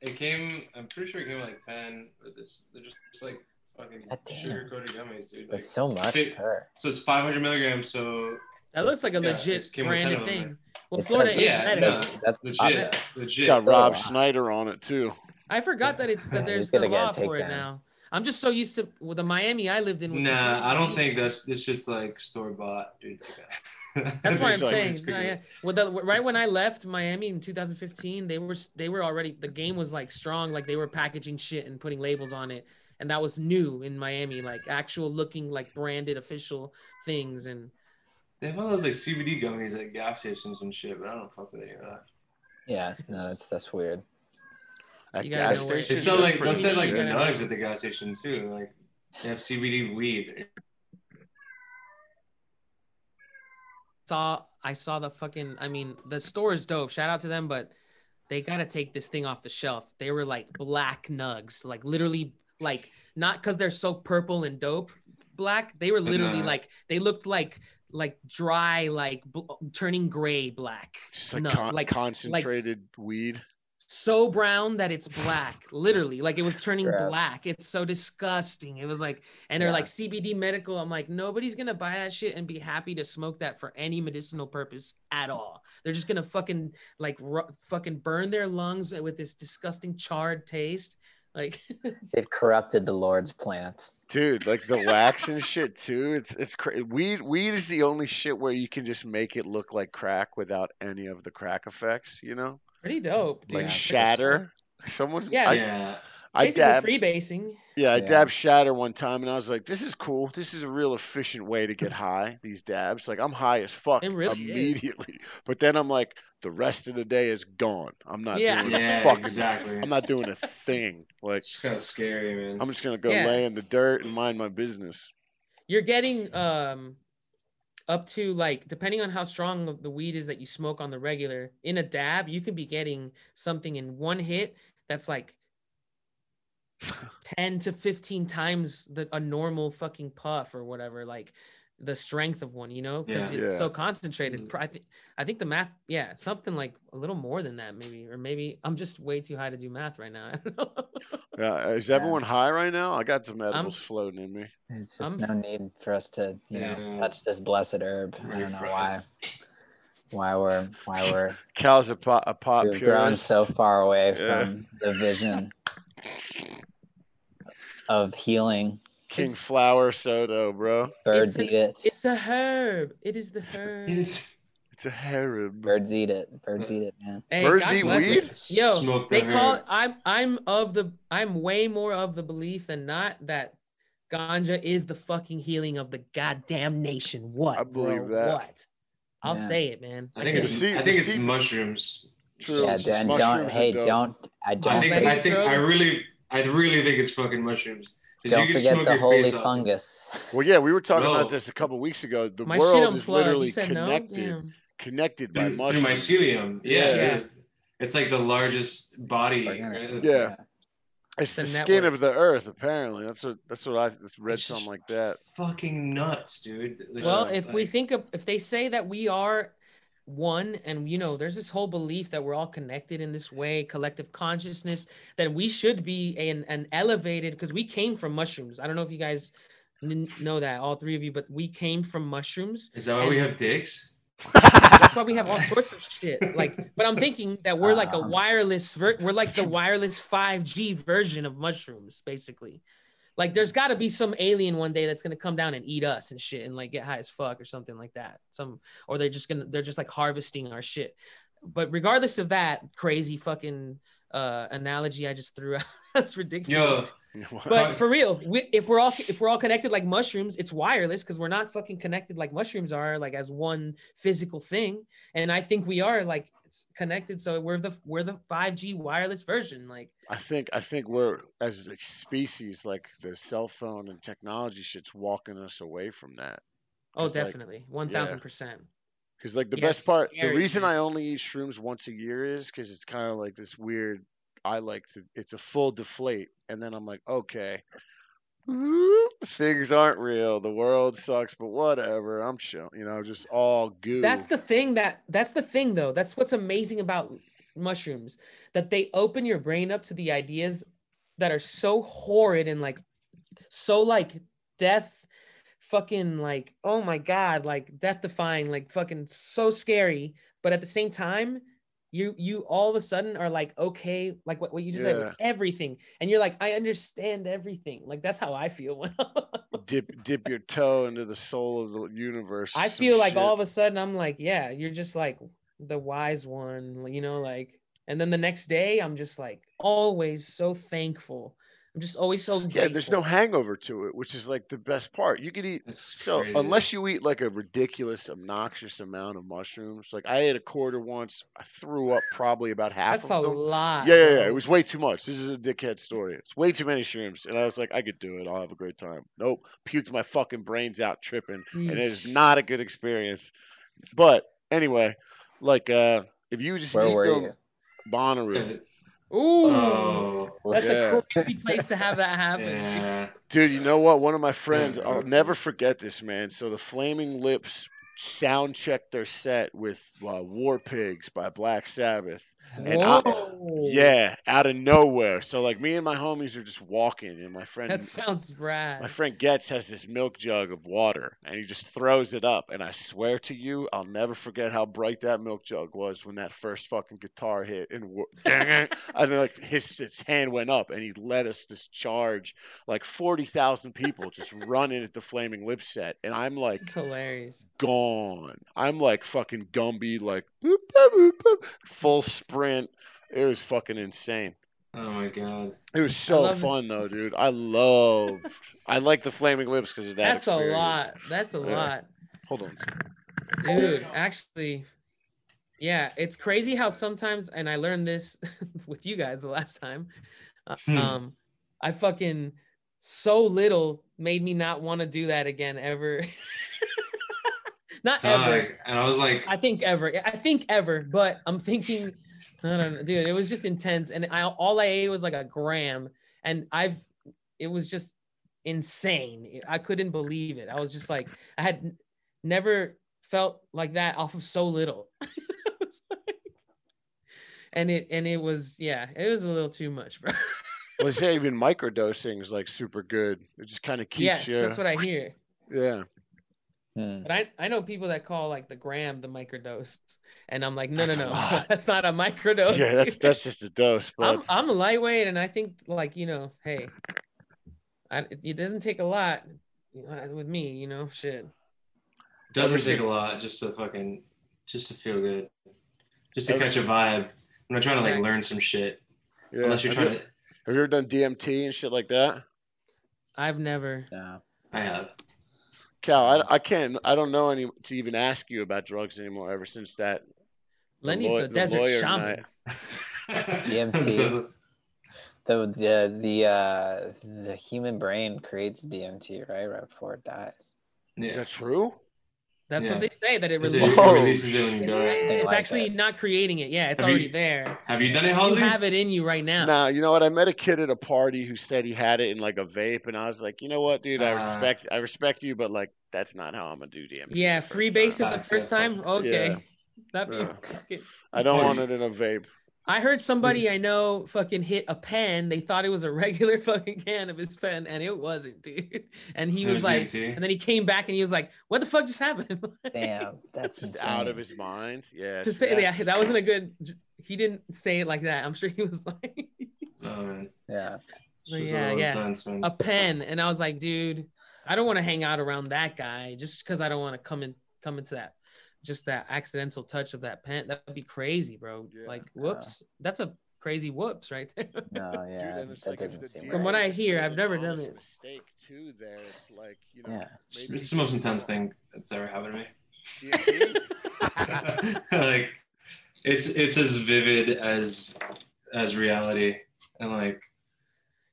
Speaker 4: It came. I'm pretty sure it came like ten. But this, they're just, just like fucking
Speaker 2: God
Speaker 4: sugar coated gummies, dude. Like,
Speaker 2: That's so much
Speaker 4: fit-
Speaker 2: per.
Speaker 4: so it's 500 milligrams. So
Speaker 3: That looks like a
Speaker 4: Yeah,
Speaker 3: legit
Speaker 4: it came with 10
Speaker 3: branded thing. Well,
Speaker 2: It
Speaker 3: Florida
Speaker 2: does
Speaker 3: is
Speaker 4: yeah,
Speaker 3: medical.
Speaker 2: That's that's
Speaker 4: legit,
Speaker 2: popular.
Speaker 1: It's
Speaker 4: legit.
Speaker 1: got
Speaker 2: So,
Speaker 1: Rob Snyder on it too.
Speaker 3: I forgot that it's that there's the
Speaker 2: gonna get a
Speaker 3: law for it
Speaker 2: takedown.
Speaker 3: now. I'm just so used to well, the Miami I lived in. Was
Speaker 4: Nah,
Speaker 3: completely
Speaker 4: I don't think that's it's just like store bought, dude.
Speaker 3: That's why I'm
Speaker 1: It's like-
Speaker 3: saying.
Speaker 4: it's
Speaker 3: no, yeah. Well, the, right when I left Miami in 2015, they were they were already the game was like strong, like they were packaging shit and putting labels on it, and that was new in Miami, like actual looking like branded official things. And
Speaker 4: They have all those like CBD gummies at gas stations and shit, but I don't fuck with any of that.
Speaker 2: Yeah, no, that's that's weird.
Speaker 1: At gas
Speaker 3: know where-
Speaker 1: stations.
Speaker 4: They sell like
Speaker 3: free.
Speaker 4: they sell like
Speaker 3: You
Speaker 4: the nugs at the gas station too. Like they have CBD weed.
Speaker 3: saw I saw the fucking. I mean, the store is dope. Shout out to them, but they gotta take this thing off the shelf. They were like black nugs, like literally like not because they're so purple and dope black. They were literally
Speaker 4: Nah.
Speaker 3: like they looked like like dry, like bl- turning gray black.
Speaker 1: Just like,
Speaker 3: No,
Speaker 1: con-
Speaker 3: like-
Speaker 1: concentrated weed.
Speaker 3: So brown that it's black literally like it was turning
Speaker 2: Gross.
Speaker 3: black it's so disgusting it was like and they're
Speaker 2: Yeah.
Speaker 3: like cbd medical i'm like nobody's gonna buy that shit and be happy to smoke that for any medicinal purpose at all they're just gonna fucking like ru- fucking burn their lungs with this disgusting charred taste like
Speaker 2: They've corrupted the Lord's plant.
Speaker 1: Dude, like the wax and shit too. It's it's cra- weed. Weed is the only shit where you can just make it look like crack without any of the crack effects. You know,
Speaker 3: pretty dope dude.
Speaker 1: like
Speaker 2: Yeah.
Speaker 1: shatter. Someone,
Speaker 3: Yeah.
Speaker 1: I,
Speaker 4: yeah.
Speaker 1: I
Speaker 3: basically
Speaker 1: dabbed,
Speaker 3: freebasing
Speaker 1: yeah, I
Speaker 2: Yeah.
Speaker 1: dabbed shatter one time, and I was like, "This is cool. This is a real efficient way to get high." These dabs, like I'm high as fuck
Speaker 3: It really is.
Speaker 1: immediately, but then I'm like, the rest of the day is gone. I'm not
Speaker 3: Yeah.
Speaker 1: doing
Speaker 4: Yeah,
Speaker 1: a fucking.
Speaker 4: exactly.
Speaker 1: I'm not doing a thing. Like
Speaker 4: It's kind of scary, man.
Speaker 1: I'm just gonna go
Speaker 3: Yeah.
Speaker 1: lay in the dirt and mind my business.
Speaker 3: you're getting um up to like depending on how strong the weed is that you smoke on the regular in a dab you could be getting something in one hit that's like 10 to 15 times the a normal fucking puff or whatever like the strength of one you know because
Speaker 4: Yeah.
Speaker 3: it's
Speaker 1: Yeah.
Speaker 3: so concentrated
Speaker 4: Mhm.
Speaker 3: I, think I think the math yeah something like a little more than that maybe or maybe i'm just way too high to do math right now I don't know.
Speaker 1: Yeah, is
Speaker 2: Yeah.
Speaker 1: everyone high right now? I got some edibles floating in me.
Speaker 2: It's just
Speaker 3: I'm-
Speaker 2: no need for us to, you know, touch this blessed herb. I don't know why. Why we're why we're
Speaker 1: Cal's a pot, a pot
Speaker 2: we've grown so far away
Speaker 1: Yeah.
Speaker 2: from the vision of healing.
Speaker 1: King
Speaker 3: It's-
Speaker 1: Flower Soto, bro.
Speaker 2: Birds
Speaker 3: It's an-
Speaker 2: eat it.
Speaker 3: it's a herb it is the herb
Speaker 4: It is-
Speaker 1: It's a harem.
Speaker 2: Birds eat it. Birds eat it, man.
Speaker 3: Hey,
Speaker 1: Birds
Speaker 3: God
Speaker 1: eat weed?
Speaker 3: it. Yo,
Speaker 4: Smoke
Speaker 3: they
Speaker 4: the
Speaker 3: call.
Speaker 4: herb.
Speaker 3: I'm I'm of the. I'm way more of the belief than not that ganja is the fucking healing of the goddamn nation. What?
Speaker 1: I believe
Speaker 3: bro?
Speaker 1: that.
Speaker 3: What? I'll
Speaker 2: Yeah.
Speaker 3: say it, man.
Speaker 4: I think
Speaker 1: The
Speaker 4: it's I think it's mushrooms.
Speaker 1: True.
Speaker 2: Yeah,
Speaker 1: it's
Speaker 2: Dan,
Speaker 1: mushrooms
Speaker 2: don't. Hey, don't. I don't.
Speaker 4: I think I think? I really I really think it's fucking mushrooms. 'Cause
Speaker 2: Don't
Speaker 4: you can
Speaker 2: forget the holy fungus.
Speaker 1: Well, yeah, we were talking
Speaker 4: No.
Speaker 1: about this a couple weeks ago. The
Speaker 3: My
Speaker 1: world is
Speaker 3: unplugged.
Speaker 1: literally
Speaker 3: You said no?
Speaker 1: connected, connected by
Speaker 4: Through, through mycelium. Yeah,
Speaker 1: Yeah.
Speaker 4: yeah. It's like the largest body.
Speaker 2: Organic.
Speaker 1: Yeah. It's
Speaker 3: The
Speaker 1: the skin of the earth. Apparently, that's what that's what I that's read
Speaker 4: It's
Speaker 1: something like that.
Speaker 4: Fucking nuts, dude. Like,
Speaker 3: Well,
Speaker 4: like-
Speaker 3: if we think of if they say that we are one and you know there's this whole belief that we're all connected in this way collective consciousness then we should be an, an elevated because we came from mushrooms i don't know if you guys n- know that all three of you but we came from mushrooms
Speaker 4: is that why we have dicks?
Speaker 3: that's why we have all sorts of shit like but i'm thinking that we're like a
Speaker 2: Um.
Speaker 3: wireless ver- we're like the wireless 5g version of mushrooms basically like there's got to be some alien one day that's gonna come down and eat us and shit and like get high as fuck or something like that. Some or they're just gonna they're just like harvesting our shit. But regardless of that crazy fucking uh analogy i just threw out that's ridiculous
Speaker 4: Yo,
Speaker 3: but for real, we, if we're all if we're all connected like mushrooms, it's wireless because we're not fucking connected like mushrooms are, like as one physical thing. And I think we are like it's connected, so we're the we're the five G wireless version. Like,
Speaker 1: I think I think we're as a species, like the cell phone and technology shit's walking us away from that.
Speaker 3: oh,
Speaker 1: It's like-
Speaker 3: definitely, one thousand percent.
Speaker 1: Because like the best part, the reason
Speaker 3: man.
Speaker 1: I only eat shrooms once a year is because it's kind of like this weird. I like to. It's a full deflate, and then I'm like, okay, things aren't real. The world sucks, but whatever. I'm chill. You know, just all goo.
Speaker 3: That's the thing that that's the thing though. That's what's amazing about mushrooms that they open your brain up to the ideas that are so horrid and like so like death fucking like oh my god like death defying like fucking so scary but at the same time you you all of a sudden are like okay like what, what you just said with everything and you're like i understand everything like that's how i feel when
Speaker 1: dip dip your toe into the soul of the universe.
Speaker 3: I feel like
Speaker 1: shit.
Speaker 3: all of a sudden I'm like, yeah, you're just like the wise one, you know, like, and then the next day I'm just like always so thankful. I'm just always so grateful.
Speaker 1: Yeah, there's no hangover to it, which is like the best part. You could eat so unless you eat like a ridiculous, obnoxious amount of mushrooms. Like I ate a quarter once, I threw up probably about half
Speaker 3: That's a
Speaker 1: them.
Speaker 3: lot.
Speaker 1: Yeah, yeah, yeah. It was way too much. This is a dickhead story. It's way too many shrooms, and I was like, I could do it. I'll have a great time. Nope, puked my fucking brains out tripping, and it is not a good experience. But anyway, like uh, if you just
Speaker 2: Where
Speaker 1: eat
Speaker 2: were
Speaker 1: them,
Speaker 2: you?
Speaker 1: Bonnaroo,
Speaker 3: Ooh,
Speaker 4: Oh,
Speaker 3: that's
Speaker 1: yeah.
Speaker 3: a crazy place to have that happen.
Speaker 4: yeah.
Speaker 1: dude. You know what? One of my friends, I'll never forget this, man. So the Flaming Lips sound checked their set with uh, War Pigs by Black Sabbath. And I- Yeah, out of nowhere. So like me and my homies are just walking, and my friend
Speaker 3: That sounds rad.
Speaker 1: My friend Getz has this milk jug of water and he just throws it up. And I swear to you, I'll never forget how bright that milk jug was when that first fucking guitar hit. And and then, like his, his hand went up and he led us this charge, like 40,000 people just running at the Flaming Lips set. And I'm like
Speaker 3: hilarious.
Speaker 1: gone. I'm like fucking Gumby, like boop, boop, boop, boop, full sprint. It was fucking insane.
Speaker 4: Oh my god.
Speaker 1: It was so
Speaker 3: love it.
Speaker 1: fun though, dude. I loved. I like the Flaming Lips because of that.
Speaker 3: That's a lot. That's a
Speaker 1: Yeah.
Speaker 3: lot.
Speaker 1: Hold on.
Speaker 3: dude actually yeah it's crazy how sometimes and i learned this with you guys the last time
Speaker 4: Hmm.
Speaker 3: um i fucking so little made me not want to do that again ever not ever.
Speaker 4: And I was like,
Speaker 3: i think ever. I think ever but i'm thinking i don't know dude it was just intense. And i all i ate was like a gram. And i've it was just insane. I couldn't believe it. I was just like i had never felt like that off of so little. Like- and it and it was yeah it was a little too much bro.
Speaker 1: Well, they say even microdosing is like super good. It just kind of keeps
Speaker 3: yes
Speaker 1: you.
Speaker 3: that's what i hear.
Speaker 1: Yeah.
Speaker 2: Hmm.
Speaker 3: but I, I know people that call like the gram the microdose and i'm like no
Speaker 1: That's
Speaker 3: no no that's not a microdose
Speaker 1: Yeah, that's that's just a dose, but
Speaker 3: I'm I'm a lightweight, and I think like you know, hey, I, it- it doesn't take a lot with me, you know, shit.
Speaker 4: doesn't
Speaker 1: Obviously-
Speaker 4: take a lot just to fucking just to feel good, just to catch a vibe. I'm not trying to like learn some shit.
Speaker 1: Yeah.
Speaker 4: Unless you're
Speaker 1: have,
Speaker 4: trying
Speaker 1: you,
Speaker 4: to.
Speaker 1: have you ever done DMT and shit like that?
Speaker 3: I've never.
Speaker 2: Yeah.
Speaker 4: I have.
Speaker 1: Cal, I, I can't. I don't know any to even ask you about drugs anymore. Ever since that,
Speaker 3: Lenny's
Speaker 1: law-
Speaker 3: the desert
Speaker 1: lawyer
Speaker 3: shaman.
Speaker 1: night.
Speaker 2: DMT. The the the uh the human brain creates DMT right right before it dies.
Speaker 1: Is that true?
Speaker 3: That's
Speaker 4: Yeah.
Speaker 3: what they say that it
Speaker 4: Is
Speaker 3: releases.
Speaker 4: it,
Speaker 1: Whoa.
Speaker 4: it releases it when you die.
Speaker 2: Something
Speaker 3: It's
Speaker 2: like
Speaker 3: actually
Speaker 2: that.
Speaker 3: not creating it. Yeah, it's
Speaker 4: Have you-
Speaker 3: already there.
Speaker 4: Have you done it,
Speaker 3: You have it in you right now.
Speaker 1: Nah, you know what? I met a kid at a party who said he had it in like a vape, and I was like, you know what, dude? I
Speaker 4: Uh,
Speaker 1: respect, I respect you, but like, that's not how I'm gonna do DMT.
Speaker 3: Yeah,
Speaker 1: the first
Speaker 3: free base it the first time. Okay,
Speaker 1: Yeah.
Speaker 3: that'd be.
Speaker 1: Yeah.
Speaker 3: fucking-
Speaker 1: I don't want it in a vape.
Speaker 3: I heard somebody I know fucking hit a pen. They thought it was a regular fucking cannabis pen, and it wasn't, dude. And he was
Speaker 4: was
Speaker 3: like,
Speaker 4: DMT.
Speaker 3: and then he came back and he was like, "What the fuck just happened?"
Speaker 2: Damn, that's insane.
Speaker 1: out of his mind. Yeah.
Speaker 3: to
Speaker 1: so
Speaker 3: say yeah, that wasn't a good. He didn't say it like that. I'm sure he was like
Speaker 4: Oh.
Speaker 2: Yeah.
Speaker 4: It's
Speaker 3: Yeah,
Speaker 4: a
Speaker 3: yeah.
Speaker 4: intense,
Speaker 3: a pen, and I was like, dude, I don't want to hang out around that guy just because I don't want to come in come into that just that accidental touch of that pen. That'd be crazy, bro.
Speaker 1: Yeah.
Speaker 3: Like, whoops, that's a crazy whoops right there.
Speaker 2: No, yeah,
Speaker 1: and
Speaker 2: that
Speaker 1: like
Speaker 2: doesn't seem right.
Speaker 3: From what I hear, I've never done it.
Speaker 1: Mistake too. There, it's like you know.
Speaker 2: Yeah.
Speaker 4: It's,
Speaker 1: maybe
Speaker 4: it's the most intense thing that's ever happened to me. Like it's it's as vivid as as reality and like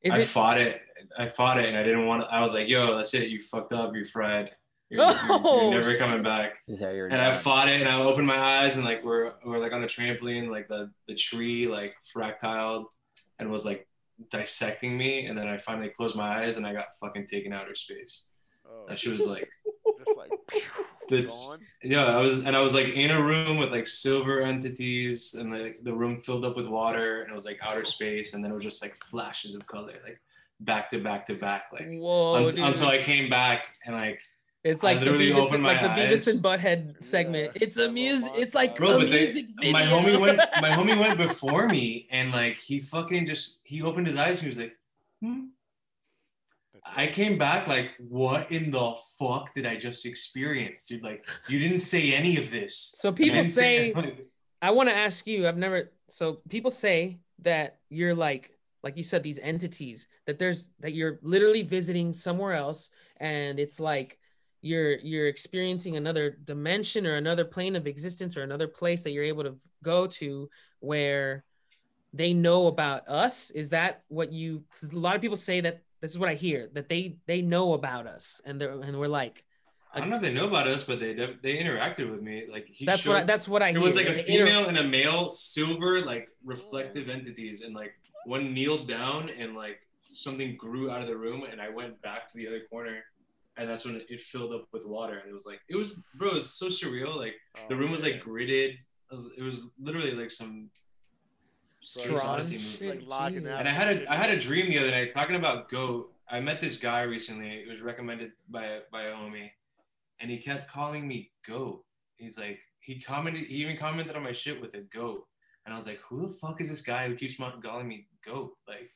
Speaker 3: Is
Speaker 4: I
Speaker 3: it?
Speaker 4: fought it I fought it and I didn't want to I was like yo that's it you fucked up you're fried you're, you're- you're
Speaker 3: Oh,
Speaker 4: never coming back.
Speaker 2: Yeah, you're
Speaker 4: and I fought it and I opened my eyes and like we're we're like on a trampoline like the the tree like fractaled and was like dissecting me and then I finally closed my eyes and I got fucking taken outer space.
Speaker 1: Oh,
Speaker 4: that shit was like
Speaker 1: just like
Speaker 4: The-
Speaker 1: gone.
Speaker 4: Yeah, I was, and I was like in a room with like silver entities, and like the room filled up with water, and it was like outer space, and then it was just like flashes of color, like back to back to back, like
Speaker 3: Whoa,
Speaker 4: un- until I came back and like,
Speaker 3: It's
Speaker 4: I
Speaker 3: like the
Speaker 4: literally
Speaker 3: Beavis,
Speaker 4: opened
Speaker 3: like
Speaker 4: my
Speaker 3: the Beavis and
Speaker 4: eyes.
Speaker 3: Butthead segment.
Speaker 1: Yeah.
Speaker 3: It's a music. It's like
Speaker 4: bro,
Speaker 3: a
Speaker 4: but
Speaker 3: music
Speaker 4: they, my homie went, my homie went before me, and like he fucking just he opened his eyes and he was like, hmm. I came back like, what in the fuck did I just experience, dude? Like, you didn't say any of this.
Speaker 3: So people
Speaker 4: didn't
Speaker 3: say,
Speaker 4: like,
Speaker 3: I want to ask you. I've never. So people say that you're like, like you said, these entities that there's that you're literally visiting somewhere else, and it's like you're you're experiencing another dimension or another plane of existence or another place that you're able to go to where they know about us. Is that what you? Because a lot of people say that this is what I hear that they they know about us, and they're and we're like.
Speaker 4: I don't know if they know about us, but they they interacted with me. Like he
Speaker 3: That's
Speaker 4: showed,
Speaker 3: what I, that's what I
Speaker 4: it was like a
Speaker 3: They inter-
Speaker 4: female and a male, silver, like reflective entities, and like one kneeled down and like something grew out of the room, and I went back to the other corner, and that's when it filled up with water, and it was like it was, bro, it was so surreal. Like oh, the
Speaker 1: Oh,
Speaker 4: room was
Speaker 1: yeah.
Speaker 4: like gridded. It was, it was literally like some space
Speaker 3: Strong
Speaker 4: odyssey
Speaker 3: shit.
Speaker 4: movie.
Speaker 1: Like locking
Speaker 4: And I had a I had a dream the other night talking about goat. I met this guy recently. It was recommended by by a homie, and he kept calling me goat. He's like he commented. He even commented on my shit with a goat, and I was like, who the fuck is this guy who keeps calling me goat? Like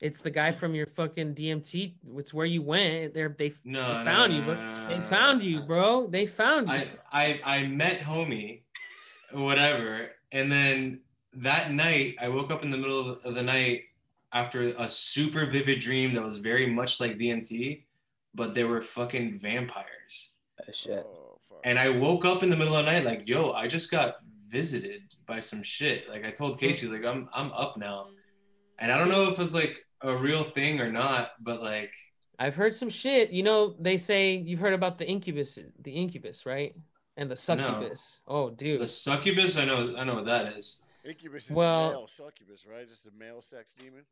Speaker 3: It's the guy from your fucking DMT. It's where you went. They're, they
Speaker 4: no,
Speaker 3: They
Speaker 4: no,
Speaker 3: found
Speaker 4: no,
Speaker 3: you, bro.
Speaker 4: no, no,
Speaker 3: they
Speaker 4: no, no,
Speaker 3: found you, bro. They found you.
Speaker 4: I I I met homie, whatever, and then that night I woke up in the middle of the night after a super vivid dream that was very much like DMT, but they were fucking vampires.
Speaker 2: Oh, shit.
Speaker 4: And I woke up in the middle of the night like, yo, I just got visited by some shit. Like I told Casey, like I'm I'm up now, and I don't know if it's like a real thing or not, but like
Speaker 3: I've heard some shit. You know, they say you've heard about the incubus, the incubus, right? And the succubus. No. Oh, dude.
Speaker 4: the succubus, I know I know what that is.
Speaker 1: Incubus is
Speaker 3: Well-
Speaker 1: male succubus, right? Just a male sex demon.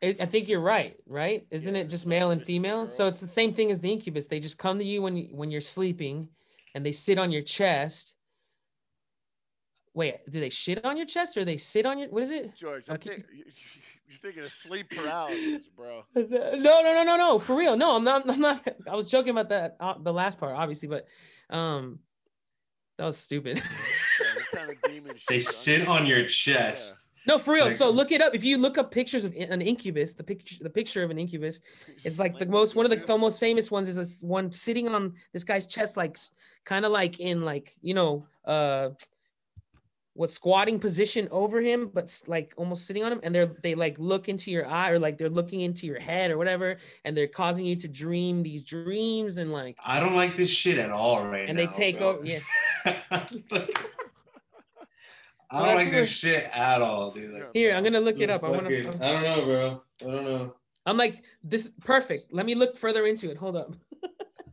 Speaker 3: It, I think you're right, right? Isn't
Speaker 1: Yeah,
Speaker 3: it just male and
Speaker 1: succubus is a
Speaker 3: female? So it's the same thing as the incubus. They just come to you when you, when you're sleeping, and they sit on your chest. Wait, do they shit on your chest or they sit on your? What is it?
Speaker 1: George, I
Speaker 3: Okay.
Speaker 1: think you- you're thinking of sleep paralysis, bro.
Speaker 3: No, no, no, no, no. For real, no. I'm not. I'm not. I was joking about that. Uh, the last part, obviously, but um, that was stupid.
Speaker 1: Yeah, kind of
Speaker 4: They sit on your chest.
Speaker 3: no, for real.
Speaker 4: Like-
Speaker 3: so look it up. If you look up pictures of an incubus, the picture, the picture of an incubus, it's like the most one of the f- most famous ones is this one sitting on this guy's chest, like kind of like in like you know, uh, was squatting position over him, but like almost sitting on him, and they're they like look into your eye or like they're looking into your head or whatever, and they're causing you to dream these dreams and like
Speaker 4: I don't like this shit at all right
Speaker 3: and
Speaker 4: now.
Speaker 3: they take
Speaker 4: bro.
Speaker 3: over. Yeah,
Speaker 4: I don't
Speaker 3: that's
Speaker 4: like this shit at all, dude. Like,
Speaker 3: here I'm gonna look it up. I want
Speaker 4: fucking-
Speaker 3: to.
Speaker 4: I don't know, bro. I don't know.
Speaker 3: I'm like this perfect. Let me look further into it. Hold up.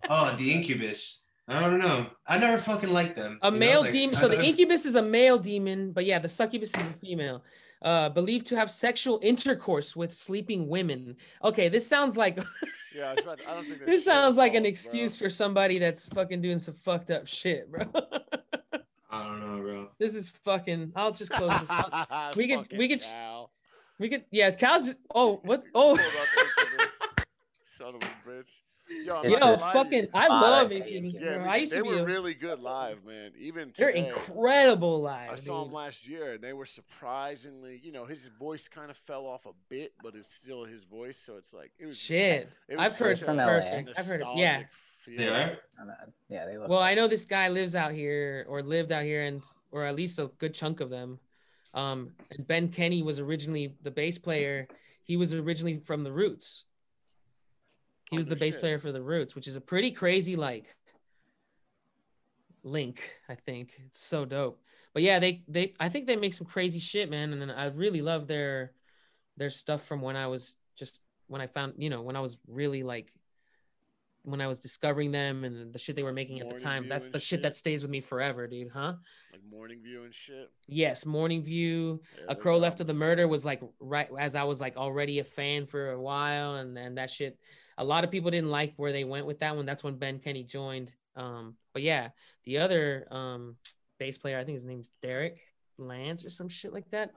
Speaker 4: Oh, the incubus. I don't know. I never fucking liked them.
Speaker 3: A male
Speaker 4: like,
Speaker 3: demon. So the incubus is a male demon, but yeah, the succubus is a female. Uh, believed to have sexual intercourse with sleeping women. Okay, this sounds like
Speaker 1: Yeah, I, was to- I don't think
Speaker 3: this sounds like an excuse for somebody that's fucking doing some fucked up shit, bro.
Speaker 4: I don't know, bro.
Speaker 3: this is fucking. I'll just close. The,
Speaker 1: for.
Speaker 3: we could- we could-
Speaker 1: Cal.
Speaker 3: we could. Yeah, Cal's. Just, oh, what's? Oh,
Speaker 1: Pulled up Incubus. Son of a bitch. Yo, I'm
Speaker 2: It's
Speaker 3: yo,
Speaker 2: a-
Speaker 1: gonna lie to
Speaker 3: fucking. I love
Speaker 2: I think.
Speaker 3: incubus,
Speaker 1: Yeah,
Speaker 3: bro. I used
Speaker 1: they
Speaker 3: to be.
Speaker 1: were
Speaker 3: A,
Speaker 1: really good live, man. Even
Speaker 3: they're incredible live.
Speaker 1: I saw
Speaker 3: dude.
Speaker 1: him last year, and they were surprisingly. You know, his voice kind of fell off a bit, but it's still his voice. So it's like it was.
Speaker 3: Shit,
Speaker 1: It was
Speaker 3: I've heard
Speaker 2: from
Speaker 1: a
Speaker 2: LA.
Speaker 3: I've heard it. Yeah.
Speaker 1: feel.
Speaker 4: They are?
Speaker 2: I'm not- yeah, they look.
Speaker 3: Well, I know this guy lives out here or lived out here and or at least a good chunk of them. Um and Ben Kenny was originally the bass player. He was originally from the Roots. He
Speaker 1: Oh,
Speaker 3: was the bass
Speaker 1: shit.
Speaker 3: player for the Roots, which is a pretty crazy like link, I think. It's so dope. But yeah, they they I think they make some crazy shit, man, and I really love their their stuff from when I was just when I found, you know, when I was really like when I was discovering them and the shit they were making at the time. That's the shit
Speaker 1: shit.
Speaker 3: that stays with me forever, dude. Huh?
Speaker 1: Like Morning View and shit.
Speaker 3: Yes, Morning View.
Speaker 1: Yeah,
Speaker 3: A Crow Left of the Murder was like right as I was like already a fan for a while, and then that shit. A lot of people didn't like where they went with that one. That's when Ben Kenny joined. Um, but yeah, the other um bass player, I think his name's Derek Lance or some shit like that.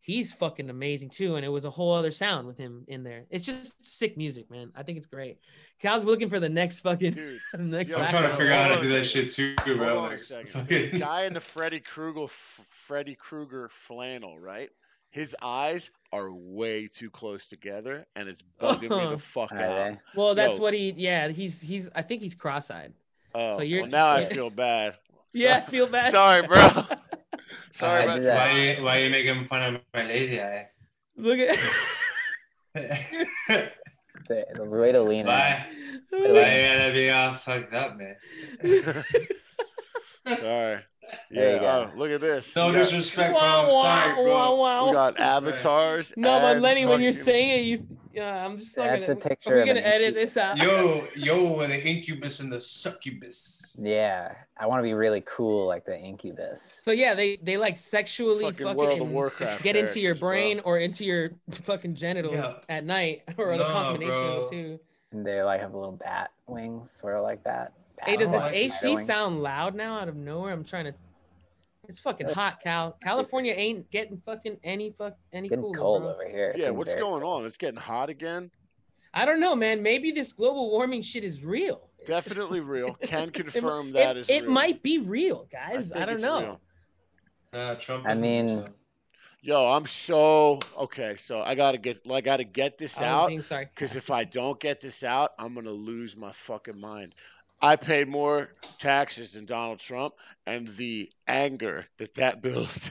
Speaker 3: He's fucking amazing too, and it was a whole other sound with him in there. It's just sick music, man. I think it's great. Cal's looking for the next fucking
Speaker 1: Dude,
Speaker 3: next.
Speaker 1: Yo,
Speaker 4: I'm trying to figure out how to do that shit too,
Speaker 1: hold
Speaker 4: bro.
Speaker 1: on a second. So
Speaker 4: fucking-
Speaker 1: the guy in the Freddy Krueger, F- Freddy Krueger flannel, right? His eyes are way too close together, and it's oh, bugging me the fuck out.
Speaker 2: they?
Speaker 3: Well, that's
Speaker 1: Yo.
Speaker 3: what he. Yeah, he's he's. I think he's cross-eyed.
Speaker 1: Oh,
Speaker 3: So you're-
Speaker 1: well, now I feel bad.
Speaker 3: Yeah, I feel bad.
Speaker 1: Sorry, bro. Sorry
Speaker 2: I
Speaker 1: about
Speaker 2: do
Speaker 1: that.
Speaker 2: that.
Speaker 4: why you, why you making fun of my lazy eye?
Speaker 3: Look at.
Speaker 4: why,
Speaker 2: The, the way to lean in.
Speaker 4: why you gotta be all fucked up, man?
Speaker 1: Sorry.
Speaker 2: There
Speaker 1: Yeah.
Speaker 2: you go.
Speaker 1: Oh, look at this.
Speaker 4: No
Speaker 1: we, got,
Speaker 4: disrespect, bro.
Speaker 3: Wow,
Speaker 4: I'm sorry,
Speaker 3: wow,
Speaker 4: bro.
Speaker 3: wow, wow.
Speaker 1: we got avatars.
Speaker 3: No, but Lenny, when you're
Speaker 1: fucking-
Speaker 3: saying it, you. Yeah, I'm just not
Speaker 2: That's
Speaker 3: gonna.
Speaker 2: a picture
Speaker 3: Are we
Speaker 2: of
Speaker 3: gonna edit this out?
Speaker 4: Yo, yo, the incubus and the succubus.
Speaker 2: Yeah, I want to be really cool like the incubus.
Speaker 3: So yeah, they they like sexually
Speaker 1: Fucking
Speaker 3: fucking,
Speaker 1: World of
Speaker 3: get into your
Speaker 1: characters, bro.
Speaker 3: brain or into your fucking genitals
Speaker 4: Yeah.
Speaker 3: at night, or the
Speaker 4: No,
Speaker 3: combination of the two.
Speaker 2: And they like have a little bat wings, sort of like that.
Speaker 3: Hey, does this
Speaker 4: like
Speaker 3: AC
Speaker 2: spider
Speaker 3: sound loud now out of nowhere? I'm trying to. It's fucking hot, Cal. California ain't getting fucking any fuck any
Speaker 2: Getting
Speaker 3: cooler,
Speaker 2: cold
Speaker 3: bro.
Speaker 2: over here. It's
Speaker 1: Yeah, what's going
Speaker 2: cold.
Speaker 1: on? It's getting hot again.
Speaker 3: I don't know, man. Maybe this global warming shit is real.
Speaker 1: Definitely real. Can confirm
Speaker 3: it,
Speaker 1: that is
Speaker 3: it
Speaker 1: real.
Speaker 3: might be real, guys. I,
Speaker 1: think
Speaker 3: don't know.
Speaker 1: real.
Speaker 4: Uh, Trump.
Speaker 2: I mean-
Speaker 4: so.
Speaker 1: Yo, I'm so okay. So I gotta get, I gotta get this
Speaker 3: I
Speaker 1: out because if I don't get this out, I'm gonna lose my fucking mind. I paid more taxes than Donald Trump, and the anger that that builds,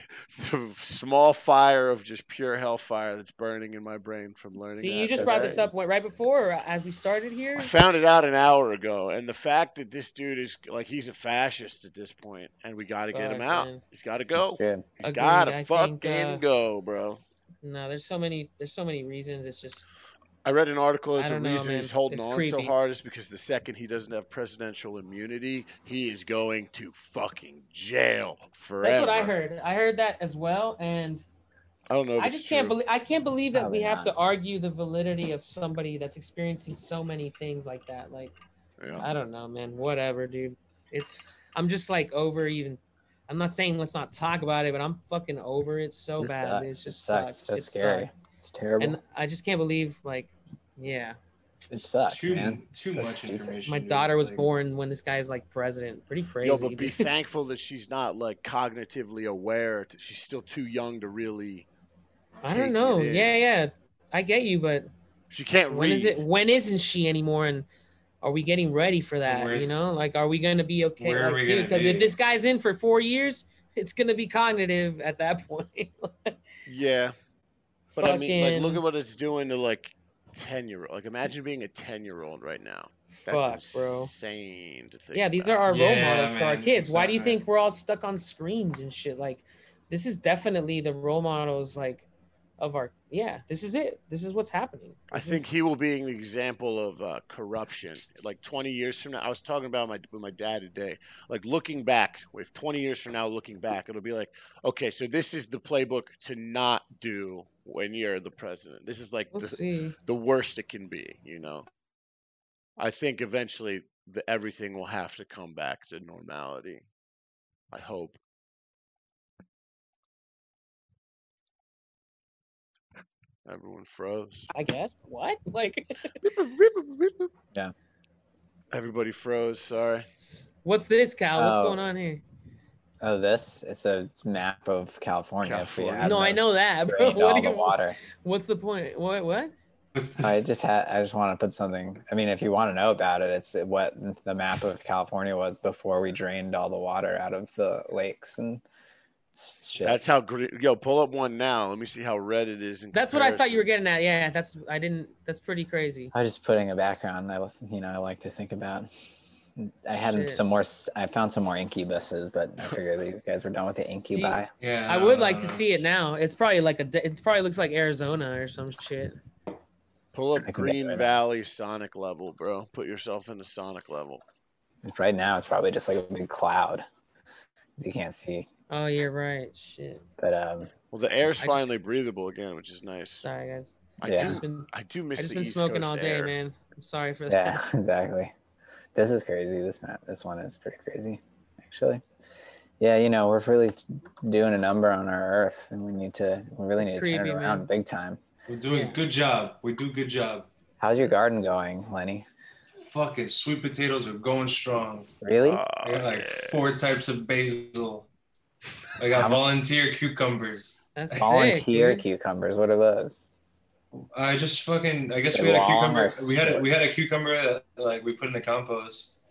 Speaker 1: the small fire of just pure hellfire that's burning in my brain from learning.
Speaker 3: See,
Speaker 1: that
Speaker 3: you just
Speaker 1: today.
Speaker 3: brought this up right before as we started here.
Speaker 1: I found it out an hour ago, and the fact that this dude is like he's a fascist at this point, and we got to get him out.
Speaker 3: man.
Speaker 1: He's got to go. He's got to fucking
Speaker 3: think, uh,
Speaker 1: go, bro.
Speaker 3: No, there's so many. There's so many reasons. It's just
Speaker 1: I read an article that the
Speaker 3: know,
Speaker 1: reason
Speaker 3: man.
Speaker 1: he's holding
Speaker 3: It's
Speaker 1: on so hard is because the second he doesn't have presidential immunity, he is going to fucking jail forever.
Speaker 3: that's what I heard. I heard that as well, and
Speaker 1: I don't know. If
Speaker 3: I
Speaker 1: it's
Speaker 3: just can't believe. I can't believe that
Speaker 2: Probably
Speaker 3: we have
Speaker 2: not.
Speaker 3: to argue the validity of somebody that's experiencing so many things like that. Like
Speaker 1: Yeah.
Speaker 3: I don't know, man. Whatever, dude. It's. I'm just like over even. I'm not saying let's not talk about it, but I'm fucking over it so
Speaker 2: It
Speaker 3: bad.
Speaker 2: sucks.
Speaker 3: It's
Speaker 2: It
Speaker 3: just
Speaker 2: sucks.
Speaker 3: sucks.
Speaker 2: So
Speaker 3: It
Speaker 2: scary.
Speaker 3: sucks.
Speaker 2: It's terrible.
Speaker 3: And I just can't believe, like, yeah.
Speaker 2: it sucks,
Speaker 4: Too
Speaker 2: man.
Speaker 4: too
Speaker 2: So
Speaker 4: much
Speaker 2: stupid.
Speaker 4: information.
Speaker 3: My daughter was
Speaker 4: like-
Speaker 3: born when this guy's like president. Pretty crazy.
Speaker 1: Yo, but be thankful that she's not like cognitively aware. To, she's still too young to really.
Speaker 3: I don't know. Yeah, yeah. I get you, but
Speaker 1: She can't
Speaker 3: when
Speaker 1: read.
Speaker 3: is it? When isn't she anymore? And are we getting ready for that?
Speaker 4: Where's-
Speaker 3: you know, like, are we going to be okay?
Speaker 4: where are
Speaker 3: Like,
Speaker 4: we
Speaker 3: dude,
Speaker 4: gonna
Speaker 3: because if this guy's in for four years, it's gonna be cognitive at that point.
Speaker 1: Yeah, but I mean, like, look at what it's doing to like ten year old. Like, imagine being a ten year old right now. That's
Speaker 3: Fuck, bro.
Speaker 1: insane to think.
Speaker 3: Yeah, these
Speaker 1: about.
Speaker 3: are our role
Speaker 4: Yeah,
Speaker 3: models for our kids. Why do you think we're all stuck on screens and shit? Like, this is definitely the role models, like, of our. Yeah, this is it. This is what's happening.
Speaker 1: I think
Speaker 3: is-
Speaker 1: he will be an example of uh, corruption. Like 20 years from now, I was talking about my with my dad today. Like looking back, with 20 years from now, looking back, it'll be like, okay, so this is the playbook to not do when you're the president. This is like
Speaker 3: We'll
Speaker 1: the,
Speaker 3: see.
Speaker 1: the worst it can be. You know. I think eventually the, everything will have to come back to normality. I hope. Everyone froze.
Speaker 3: I guess. What? Like,
Speaker 2: Yeah.
Speaker 1: Everybody froze. Sorry.
Speaker 3: what's this, Cal? What's
Speaker 2: Oh.
Speaker 3: going on here?
Speaker 2: Oh, this? It's a map of California. if
Speaker 1: California.
Speaker 3: No, I know that, bro. What
Speaker 2: all
Speaker 3: do
Speaker 2: the
Speaker 3: you?
Speaker 2: water.
Speaker 3: What's the point? What? What?
Speaker 2: I just had. I just want to put something. I mean, if you want to know about it, it's what the map of California was before we drained all the water out of the lakes and s- shit.
Speaker 1: That's how green. Yo, pull up one now. Let me see how red it is. In
Speaker 3: That's what I thought you were getting at. Yeah, that's. I didn't. That's pretty crazy.
Speaker 2: I was just putting a background. I, you know, I like to think about. I had
Speaker 3: Shit.
Speaker 2: some more. I found some more incubuses, but I figured that you guys were done with the incubi.
Speaker 4: Yeah.
Speaker 3: I would like to
Speaker 4: uh,
Speaker 3: see it now. It's probably like a. It probably looks like Arizona or some shit.
Speaker 1: Pull up
Speaker 2: I can get
Speaker 1: Green
Speaker 2: rid of it.
Speaker 1: Valley Sonic level, bro. Put yourself in the Sonic level.
Speaker 2: Right now, it's probably just like a big cloud. You can't see,
Speaker 3: Oh, you're right. Shit.
Speaker 2: but um,
Speaker 1: Well, the air's
Speaker 3: I just-
Speaker 1: finally breathable again, which is nice.
Speaker 3: Sorry, guys.
Speaker 1: I
Speaker 2: Yeah.
Speaker 3: I
Speaker 1: do.
Speaker 3: just been.
Speaker 1: I do
Speaker 3: I
Speaker 1: miss
Speaker 3: just
Speaker 1: the
Speaker 3: been
Speaker 1: East
Speaker 3: smoking
Speaker 1: Coast
Speaker 3: all day,
Speaker 1: air.
Speaker 3: man. I'm sorry for that.
Speaker 2: yeah, exactly. This is crazy. This map, this one is pretty crazy, actually. Yeah, you know, we're really doing a number on our Earth, and we need to, we really
Speaker 3: It's
Speaker 2: need to turn it around
Speaker 3: man.
Speaker 2: big time.
Speaker 4: We're doing
Speaker 3: Yeah.
Speaker 4: good job. We do good job.
Speaker 2: How's your garden going, Lenny?
Speaker 4: Fucking sweet potatoes are going strong.
Speaker 2: Really?
Speaker 1: Oh,
Speaker 4: I got like
Speaker 1: yeah.
Speaker 4: four types of basil. I got volunteer cucumbers.
Speaker 3: That's
Speaker 2: Volunteer
Speaker 3: sick,
Speaker 2: cucumbers. What are those?
Speaker 4: I just fucking. I guess we
Speaker 2: They're
Speaker 4: had a cucumber. We had a, we had a cucumber that like we put in the compost,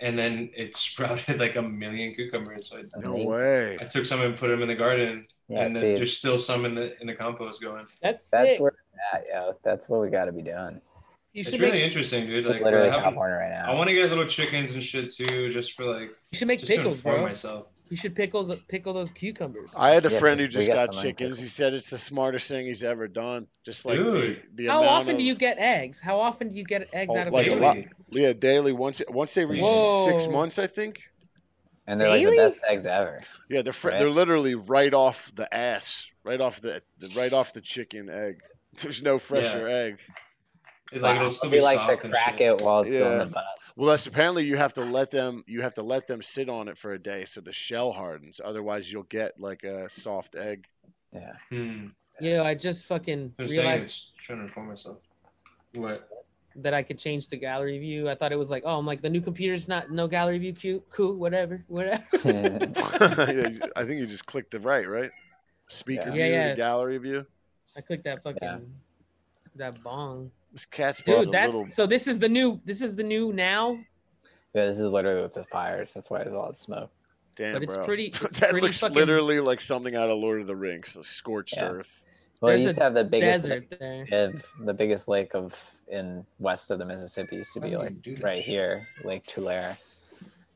Speaker 4: and then it sprouted like a million cucumbers. So I,
Speaker 1: No
Speaker 2: Amazing.
Speaker 1: way.
Speaker 4: I took some and put them in the garden,
Speaker 2: Yeah,
Speaker 4: and
Speaker 2: see,
Speaker 4: there's still some in the in the compost going.
Speaker 3: That's
Speaker 2: that's
Speaker 3: sick.
Speaker 2: where it's at, yo. That's what we got to be doing.
Speaker 3: You
Speaker 4: It's really
Speaker 3: make.
Speaker 4: interesting, dude. Like
Speaker 2: literally
Speaker 4: I, haven't-
Speaker 2: California right now.
Speaker 4: I want to get little chickens and shit too, just for like
Speaker 3: You should make pickles,
Speaker 4: inform
Speaker 3: bro.
Speaker 4: myself.
Speaker 3: You should pickle the, pickle those cucumbers.
Speaker 1: I had a
Speaker 2: Yeah,
Speaker 1: friend who just
Speaker 2: got
Speaker 1: got chickens.
Speaker 2: pickles.
Speaker 1: He said it's the smartest thing he's ever done. Just like the,
Speaker 4: Dude.
Speaker 1: the
Speaker 3: How
Speaker 1: amount
Speaker 3: often do you get eggs? How often do you get eggs
Speaker 1: Oh,
Speaker 3: out of
Speaker 1: like a lot.
Speaker 4: Daily.
Speaker 1: Yeah, daily. Once once they reach
Speaker 3: Whoa.
Speaker 1: six months, I think.
Speaker 2: and they're like the best eggs ever.
Speaker 1: Yeah, they're fr-
Speaker 2: Right.
Speaker 1: they're literally right off the ass, right off the, the right off the chicken egg. There's no fresher egg.
Speaker 4: It, like
Speaker 2: Wow.
Speaker 4: it'll still
Speaker 2: he
Speaker 4: be
Speaker 2: like
Speaker 4: soft
Speaker 2: to crack
Speaker 4: shit.
Speaker 2: it while it's still in the butt.
Speaker 1: Well, that's apparently you have to let them you have to let them sit on it for a day so the shell hardens. Otherwise, you'll get like a soft egg.
Speaker 2: Yeah.
Speaker 4: Hmm.
Speaker 3: Yeah, I just fucking
Speaker 4: So I'm
Speaker 3: realized
Speaker 4: trying to inform myself. What?
Speaker 3: that I could change the gallery view. I thought it was like, oh, I'm like the new computer's not no gallery view. Cute, cool, whatever, whatever.
Speaker 1: Yeah, I think you just clicked the right, right? Speaker
Speaker 2: Yeah.
Speaker 1: view,
Speaker 3: Yeah, yeah.
Speaker 1: gallery view.
Speaker 3: I clicked that fucking
Speaker 2: Yeah.
Speaker 3: that bong.
Speaker 1: This cat's
Speaker 3: Dude, that's
Speaker 1: little.
Speaker 3: so. This is the new. This is the new now.
Speaker 2: Yeah, this is literally with the fires. That's why there's a lot of smoke.
Speaker 1: Damn,
Speaker 3: but it's
Speaker 1: bro.
Speaker 3: pretty- it's
Speaker 1: that
Speaker 3: pretty
Speaker 1: looks
Speaker 3: fucking-
Speaker 1: literally like something out of Lord of the Rings, a scorched
Speaker 2: Yeah.
Speaker 1: earth.
Speaker 2: Well,
Speaker 3: There's
Speaker 2: it used to have the biggest lake of the biggest lake of in west of the Mississippi used to be like right
Speaker 4: shit?
Speaker 2: here, Lake Tulare,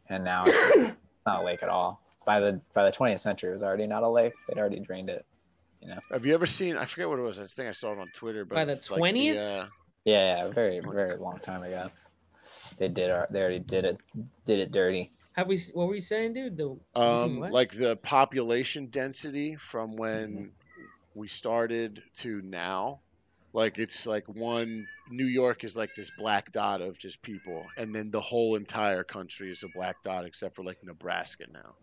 Speaker 2: and now it's not a lake at all. By the by the 20th century, it was already not a lake. They'd already drained it. You know.
Speaker 1: Have you ever seen? I forget what it was. I think I saw it on Twitter. But
Speaker 3: By the
Speaker 1: it's like
Speaker 3: 20th?
Speaker 1: uh,
Speaker 2: Yeah, yeah, very very long time ago. They did. our- They already did it. Did it dirty.
Speaker 3: Have we? What were you saying, dude? The,
Speaker 1: um,
Speaker 3: what?
Speaker 1: like the population density from when we started to now. Like it's like one New York is like this black dot of just people, and then the whole entire country is a black dot except for like Nebraska now.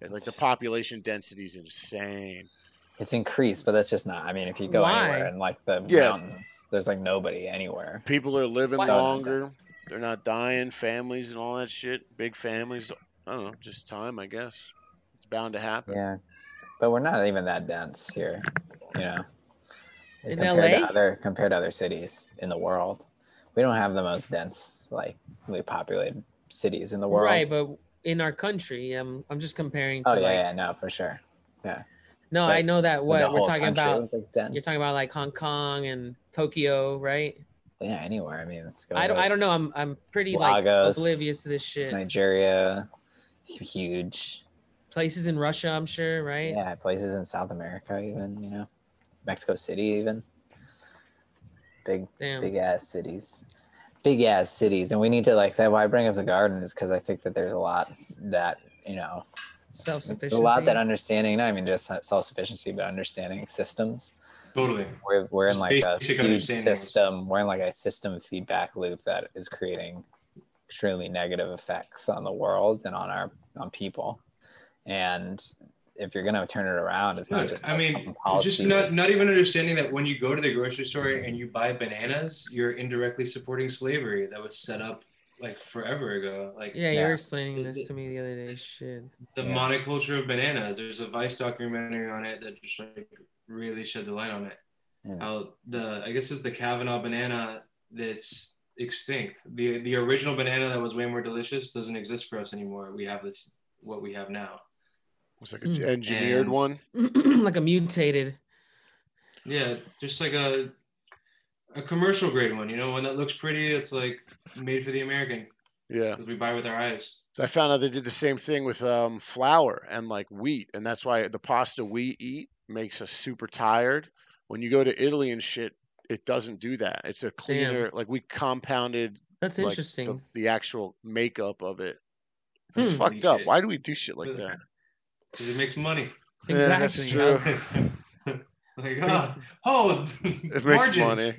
Speaker 1: It's like the population density is insane.
Speaker 2: It's increased, but that's just not. I mean, if you go
Speaker 3: Why?
Speaker 2: anywhere in like the
Speaker 1: Yeah.
Speaker 2: mountains, there's like nobody anywhere.
Speaker 1: People are living
Speaker 3: Why-
Speaker 1: longer. They're not dying. Families and all that shit. Big families. I don't know. Just time, I guess. It's bound to happen.
Speaker 2: Yeah, but we're not even that dense here. You know,
Speaker 3: In
Speaker 2: compared
Speaker 3: LA?
Speaker 2: to other compared to other cities in the world, we don't have the most dense, like really populated cities in the world.
Speaker 3: right, but in our country. I'm I'm just comparing to
Speaker 2: Oh yeah,
Speaker 3: like
Speaker 2: yeah, no, for sure.
Speaker 3: No,
Speaker 2: But
Speaker 3: I know that what we're talking about.
Speaker 2: like.
Speaker 3: You're talking about like Hong Kong and Tokyo, right?
Speaker 2: yeah, anywhere. I mean, let's go.
Speaker 3: I don't I don't know. I'm I'm pretty like oblivious to this shit.
Speaker 2: Nigeria, huge.
Speaker 3: Places in Russia, I'm sure, right?
Speaker 2: Yeah, places in South America, even you know, Mexico City, even big,
Speaker 3: Damn.
Speaker 2: big ass cities, big ass cities, and we need to like that. Why I bring up the garden is because I think that there's a lot that you know,
Speaker 3: Self
Speaker 2: a
Speaker 3: sufficiency.
Speaker 2: lot that understanding. Not mean, just self sufficiency, but understanding systems.
Speaker 4: Totally.
Speaker 2: We're we're in
Speaker 4: Just
Speaker 2: like a huge system. We're in like a system feedback loop that is creating extremely negative effects on the world and on our on people. And if you're gonna turn it around, it's not just
Speaker 4: I mean, just not not even understanding that when you go to the grocery store and you buy bananas, you're indirectly supporting slavery that was set up like forever ago. Like
Speaker 3: Yeah, you
Speaker 2: Yeah.
Speaker 3: were explaining this to me the other day. Shit.
Speaker 4: the
Speaker 2: Yeah.
Speaker 4: monoculture of bananas. There's a Vice documentary on it that just like really sheds a light on it.
Speaker 2: Yeah.
Speaker 4: How the I guess it's the Cavendish banana that's extinct. The the original banana that was way more delicious doesn't exist for us anymore. We have this what we have now.
Speaker 1: It's like a
Speaker 3: Hmm.
Speaker 1: engineered
Speaker 4: And-
Speaker 1: one.
Speaker 3: like a mutated.
Speaker 4: Yeah, just like a a commercial grade one, you know, one that looks pretty. It's like made for the American
Speaker 1: Yeah.
Speaker 4: we buy with our eyes.
Speaker 1: I found out they did the same thing with um, flour and like wheat, and that's why the pasta we eat makes us super tired. When you go to Italy and shit, it doesn't do that. It's a cleaner, like we compounded
Speaker 3: That's
Speaker 1: like,
Speaker 3: interesting.
Speaker 1: the, the actual makeup of it. It's
Speaker 3: Hmm.
Speaker 1: fucked up.
Speaker 4: Shit.
Speaker 1: Why do we do shit like that?
Speaker 4: Because it makes money.
Speaker 1: Yeah, that's
Speaker 3: Exactly.
Speaker 1: true.
Speaker 4: like, oh, oh
Speaker 1: makes
Speaker 4: margins.
Speaker 1: money.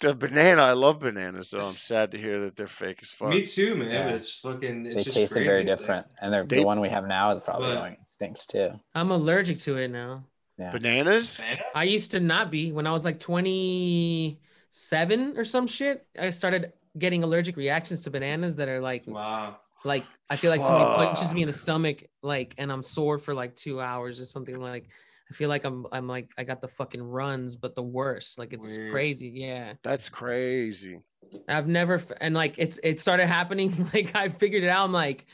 Speaker 1: The banana, I love bananas, though. I'm sad to hear that they're fake as fuck.
Speaker 4: Me too, man.
Speaker 2: Yeah.
Speaker 4: But it's fucking. It's
Speaker 2: they
Speaker 4: just
Speaker 2: taste
Speaker 4: crazy.
Speaker 2: very
Speaker 4: Like,
Speaker 2: different, and they're,
Speaker 1: They-
Speaker 2: the one we have now is probably
Speaker 4: But-
Speaker 2: going extinct too.
Speaker 3: I'm allergic to it now.
Speaker 2: Yeah,
Speaker 1: Bananas?
Speaker 4: banana?
Speaker 3: I used to not be when I was like 27 or some shit. I started getting allergic reactions to bananas that are like
Speaker 4: Wow.
Speaker 3: like I feel like somebody punches me in the stomach like and I'm sore for like 2 hours or something like I feel like I'm I'm like I got the fucking runs but the worst. Like it's
Speaker 4: Weird.
Speaker 3: crazy. Yeah.
Speaker 1: That's crazy.
Speaker 3: I've never and like it's it started happening like I figured it out I'm like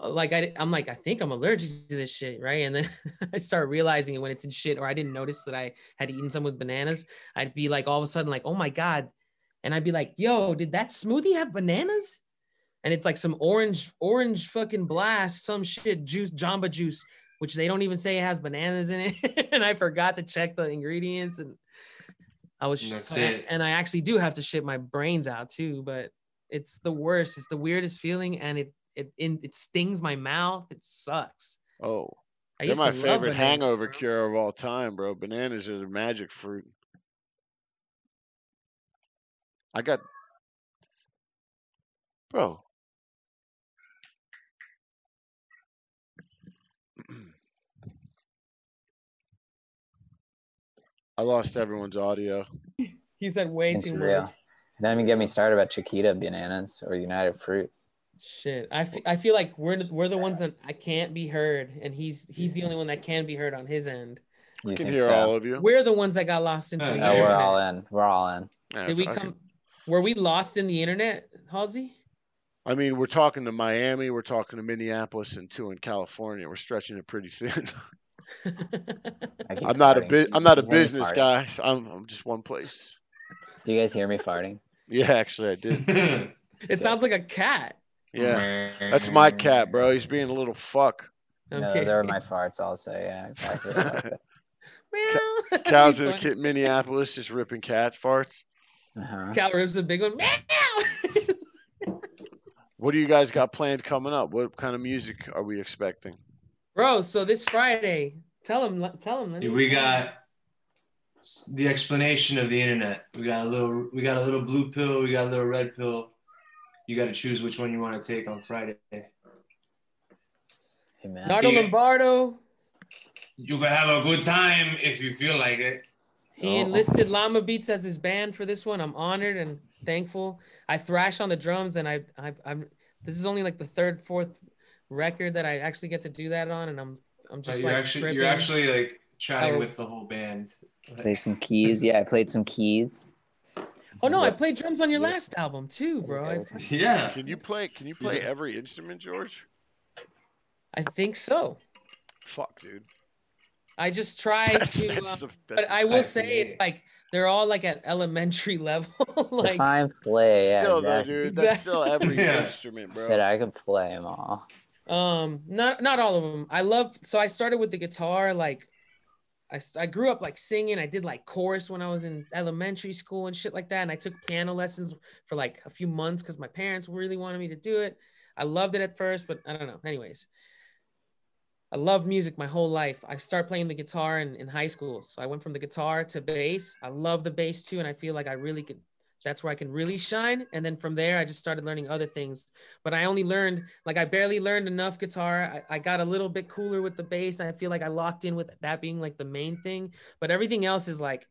Speaker 3: uh, like I I'm like I think I'm allergic to this shit right and then I start realizing it when it's in shit or I didn't notice that I had eaten some with bananas I'd be like all of a sudden like oh my god and I'd be like yo did that smoothie have bananas and it's like some orange orange fucking blast some shit juice jamba juice which they don't even say it has bananas in it and I forgot to check the ingredients and I was
Speaker 4: And that's
Speaker 3: and,
Speaker 4: it.
Speaker 3: and I actually do have to shit my brains out too, but it's the worst. It's the weirdest feeling, and it it in, it stings my mouth. It sucks.
Speaker 1: Oh,
Speaker 3: I
Speaker 1: they're my favorite
Speaker 3: bananas,
Speaker 1: hangover
Speaker 3: bro.
Speaker 1: cure of all time, bro. Bananas are the magic fruit. I got, bro. I lost everyone's audio.
Speaker 3: He said way
Speaker 2: it's
Speaker 3: too
Speaker 2: real.
Speaker 3: much.
Speaker 2: Don't even get me started about Chiquita bananas or United Fruit.
Speaker 3: Shit, I, f- I feel like we're the- we're the ones that I can't be heard, and he's he's the only one that can be heard on his end.
Speaker 2: You
Speaker 1: I can hear
Speaker 2: so?
Speaker 1: all of you.
Speaker 3: We're the ones that got lost into the
Speaker 4: no,
Speaker 2: Oh, we're all in. We're all in.
Speaker 1: Yeah,
Speaker 3: Did we
Speaker 1: fuck it.
Speaker 3: come? Were we lost in the internet, Halsey?
Speaker 1: I mean, we're talking to Miami, we're talking to Minneapolis, and two in California. We're stretching it pretty thin.
Speaker 2: I keep
Speaker 1: I'm not a
Speaker 2: farting.
Speaker 1: bit. I'm not a
Speaker 2: You hear me
Speaker 1: business guy. so I'm, I'm just one place.
Speaker 2: Do you guys hear me farting?
Speaker 1: Yeah, actually, I did.
Speaker 3: it sounds like a cat.
Speaker 1: Yeah, that's my cat, bro. He's being a little fuck.
Speaker 2: No,
Speaker 3: Okay.
Speaker 2: those are my farts. I'll say, yeah, exactly. Like that.
Speaker 3: Meow.
Speaker 1: Cows in
Speaker 3: He's going-
Speaker 1: Minneapolis just ripping cat farts.
Speaker 2: Uh-huh.
Speaker 3: Cal rips a big one. Meow.
Speaker 1: What do you guys got planned coming up? What kind of music are we expecting?
Speaker 3: Bro, so this Friday, tell him, tell him.
Speaker 4: we got the explanation of the internet. We got a little. We got a little blue pill. We got a little red pill. You got to choose which one you want to take on Friday.
Speaker 2: Hey, man.
Speaker 3: Nardo
Speaker 4: Yeah.
Speaker 3: Lombardo.
Speaker 4: You can have a good time if you feel like it.
Speaker 3: He
Speaker 1: Oh.
Speaker 3: enlisted Llama Beats as his band for this one. I'm honored and thankful. I thrash on the drums, and I, I, I'm. This is only like the third, fourth record that I actually get to do that on, and I'm, I'm just
Speaker 4: you're
Speaker 3: like
Speaker 4: actually
Speaker 3: tripping.
Speaker 4: you're actually like chatting
Speaker 3: Oh.
Speaker 4: with the whole band.
Speaker 2: Play some keys. Yeah, I played some keys.
Speaker 3: Oh no, I played drums on your
Speaker 2: Yep.
Speaker 3: last album too, bro. I-
Speaker 4: Yeah.
Speaker 1: Can you play? Can you play every instrument, George?
Speaker 3: I think so.
Speaker 1: Fuck, dude.
Speaker 3: I just try
Speaker 1: That's-
Speaker 3: to,
Speaker 1: that's
Speaker 3: um,
Speaker 1: a-
Speaker 3: but I will say
Speaker 4: fascinating.
Speaker 3: like they're all like at elementary level. like
Speaker 2: Define play. Yeah,
Speaker 1: Still though,
Speaker 2: exactly.
Speaker 1: dude, that's still every
Speaker 4: Yeah.
Speaker 1: instrument, bro.
Speaker 2: That I could play them all.
Speaker 3: Um, not not all of them. I love. So I started with the guitar. Like, I I grew up like singing. I did like chorus when I was in elementary school and shit like that. And I took piano lessons for like a few months because my parents really wanted me to do it. I loved it at first, but I don't know. Anyways, I love music my whole life. I started playing the guitar in, in high school. So I went from the guitar to bass. I love the bass too, and I feel like I really could. That's where I can really shine. And then from there, I just started learning other things but I only learned like I barely learned enough guitar. I, I got a little bit cooler with the bass. I feel like I locked in with that being like the main thing, but everything else is like,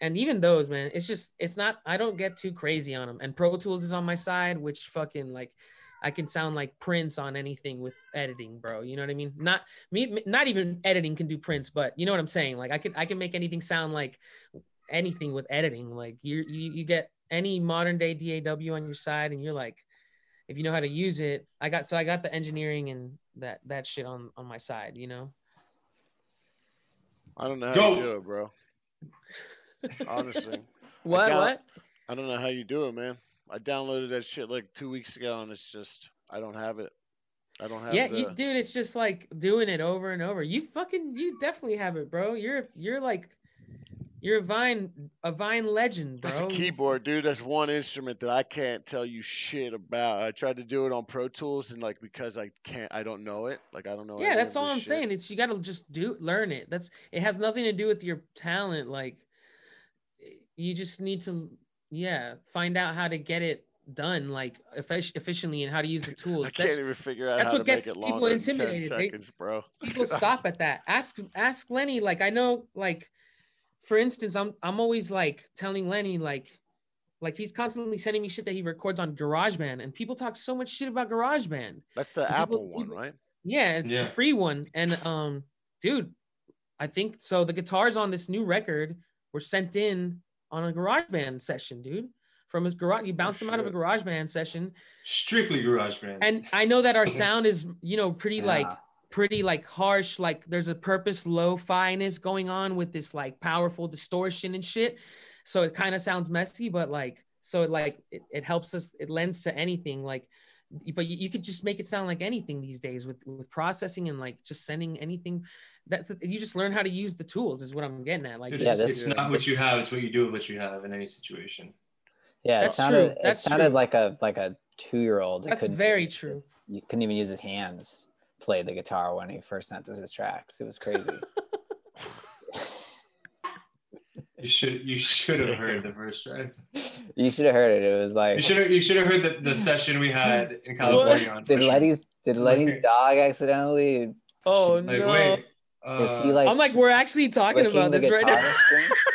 Speaker 3: and even those, man, it's just it's not. I don't get too crazy on them. And Pro Tools is on my side, which fucking like. I can sound like Prince on anything with editing, bro. You know what I mean? Not me, not even editing can do Prince, but you know what I'm saying? Like I could, I can make anything sound like anything with editing. Like you, you, you get any modern day DAW on your side, and you're like, if you know how to use it i got so i got the engineering and that that shit on on my side you know
Speaker 1: I don't know how
Speaker 4: Go.
Speaker 1: you do it, bro. Honestly,
Speaker 3: what
Speaker 1: got-
Speaker 3: what
Speaker 1: I don't know how you do it, man. I downloaded that shit like two weeks ago, and it's just I don't have it. I don't have it
Speaker 3: yeah
Speaker 1: the.
Speaker 3: you, dude it's just like doing it over and over you fucking you definitely have it bro you're you're like you're a vine a vine legend bro
Speaker 1: That's a keyboard, dude. That's one instrument that I can't tell you shit about. I tried to do it on Pro Tools, and like because I can't, I don't know it. Like I don't know.
Speaker 3: yeah that's all i'm
Speaker 1: shit.
Speaker 3: saying it's you gotta just do learn it that's it has nothing to do with your talent like you just need to yeah find out how to get it done like effic- efficiently and how to use the tools
Speaker 1: I
Speaker 3: That's-
Speaker 1: can't even figure out
Speaker 3: that's
Speaker 1: how
Speaker 3: what
Speaker 1: to
Speaker 3: gets
Speaker 1: make it
Speaker 3: people
Speaker 1: longer than 10
Speaker 3: intimidated. They-
Speaker 1: seconds, bro.
Speaker 3: people stop at that. Ask ask Lenny. Like I know, like for instance, I'm I'm always like telling Lenny like like he's constantly sending me shit that he records on GarageBand, and people talk so much shit about GarageBand.
Speaker 1: That's the
Speaker 3: people-
Speaker 1: Apple one, right?
Speaker 3: Yeah, it's
Speaker 4: Yeah.
Speaker 3: the free one, and um, dude, I think so. The guitars on this new record were sent in on a GarageBand session, dude. From his garage, he bounced them out of a. GarageBand session,
Speaker 4: Strictly GarageBand.
Speaker 3: and I know that our sound is, you know, pretty like
Speaker 2: Yeah.
Speaker 3: Pretty like harsh. Like there's a purpose lo-fi-ness going on with this like powerful distortion and shit. So it kind of sounds messy, but like so it like it, it helps us. It lends to anything. Like, but you, you could just make it sound like anything these days with with processing and like just sending anything. That's you just learn how to use the tools. Is what I'm getting at. Like,
Speaker 4: Dude,
Speaker 2: Yeah,
Speaker 4: it's, it's not what you have; it's what you do with what you have in any situation.
Speaker 2: Yeah,
Speaker 3: That's
Speaker 2: it sounded
Speaker 3: true. That's
Speaker 2: it sounded
Speaker 3: true.
Speaker 2: like a like a two year old.
Speaker 3: That's very true.
Speaker 2: You couldn't even use his hands. Play the guitar when he first sent us his tracks. It was crazy.
Speaker 4: You should you should have heard the first track.
Speaker 2: you should have heard it. It was like
Speaker 4: You should have you should have heard the, the session we had in California on
Speaker 2: did
Speaker 4: Fisher.
Speaker 2: Letty's did Letty's
Speaker 4: Like-
Speaker 2: dog accidentally
Speaker 3: oh
Speaker 4: Like,
Speaker 3: no.
Speaker 4: wait, uh,
Speaker 2: he like
Speaker 3: I'm like, we're actually talking about this right now.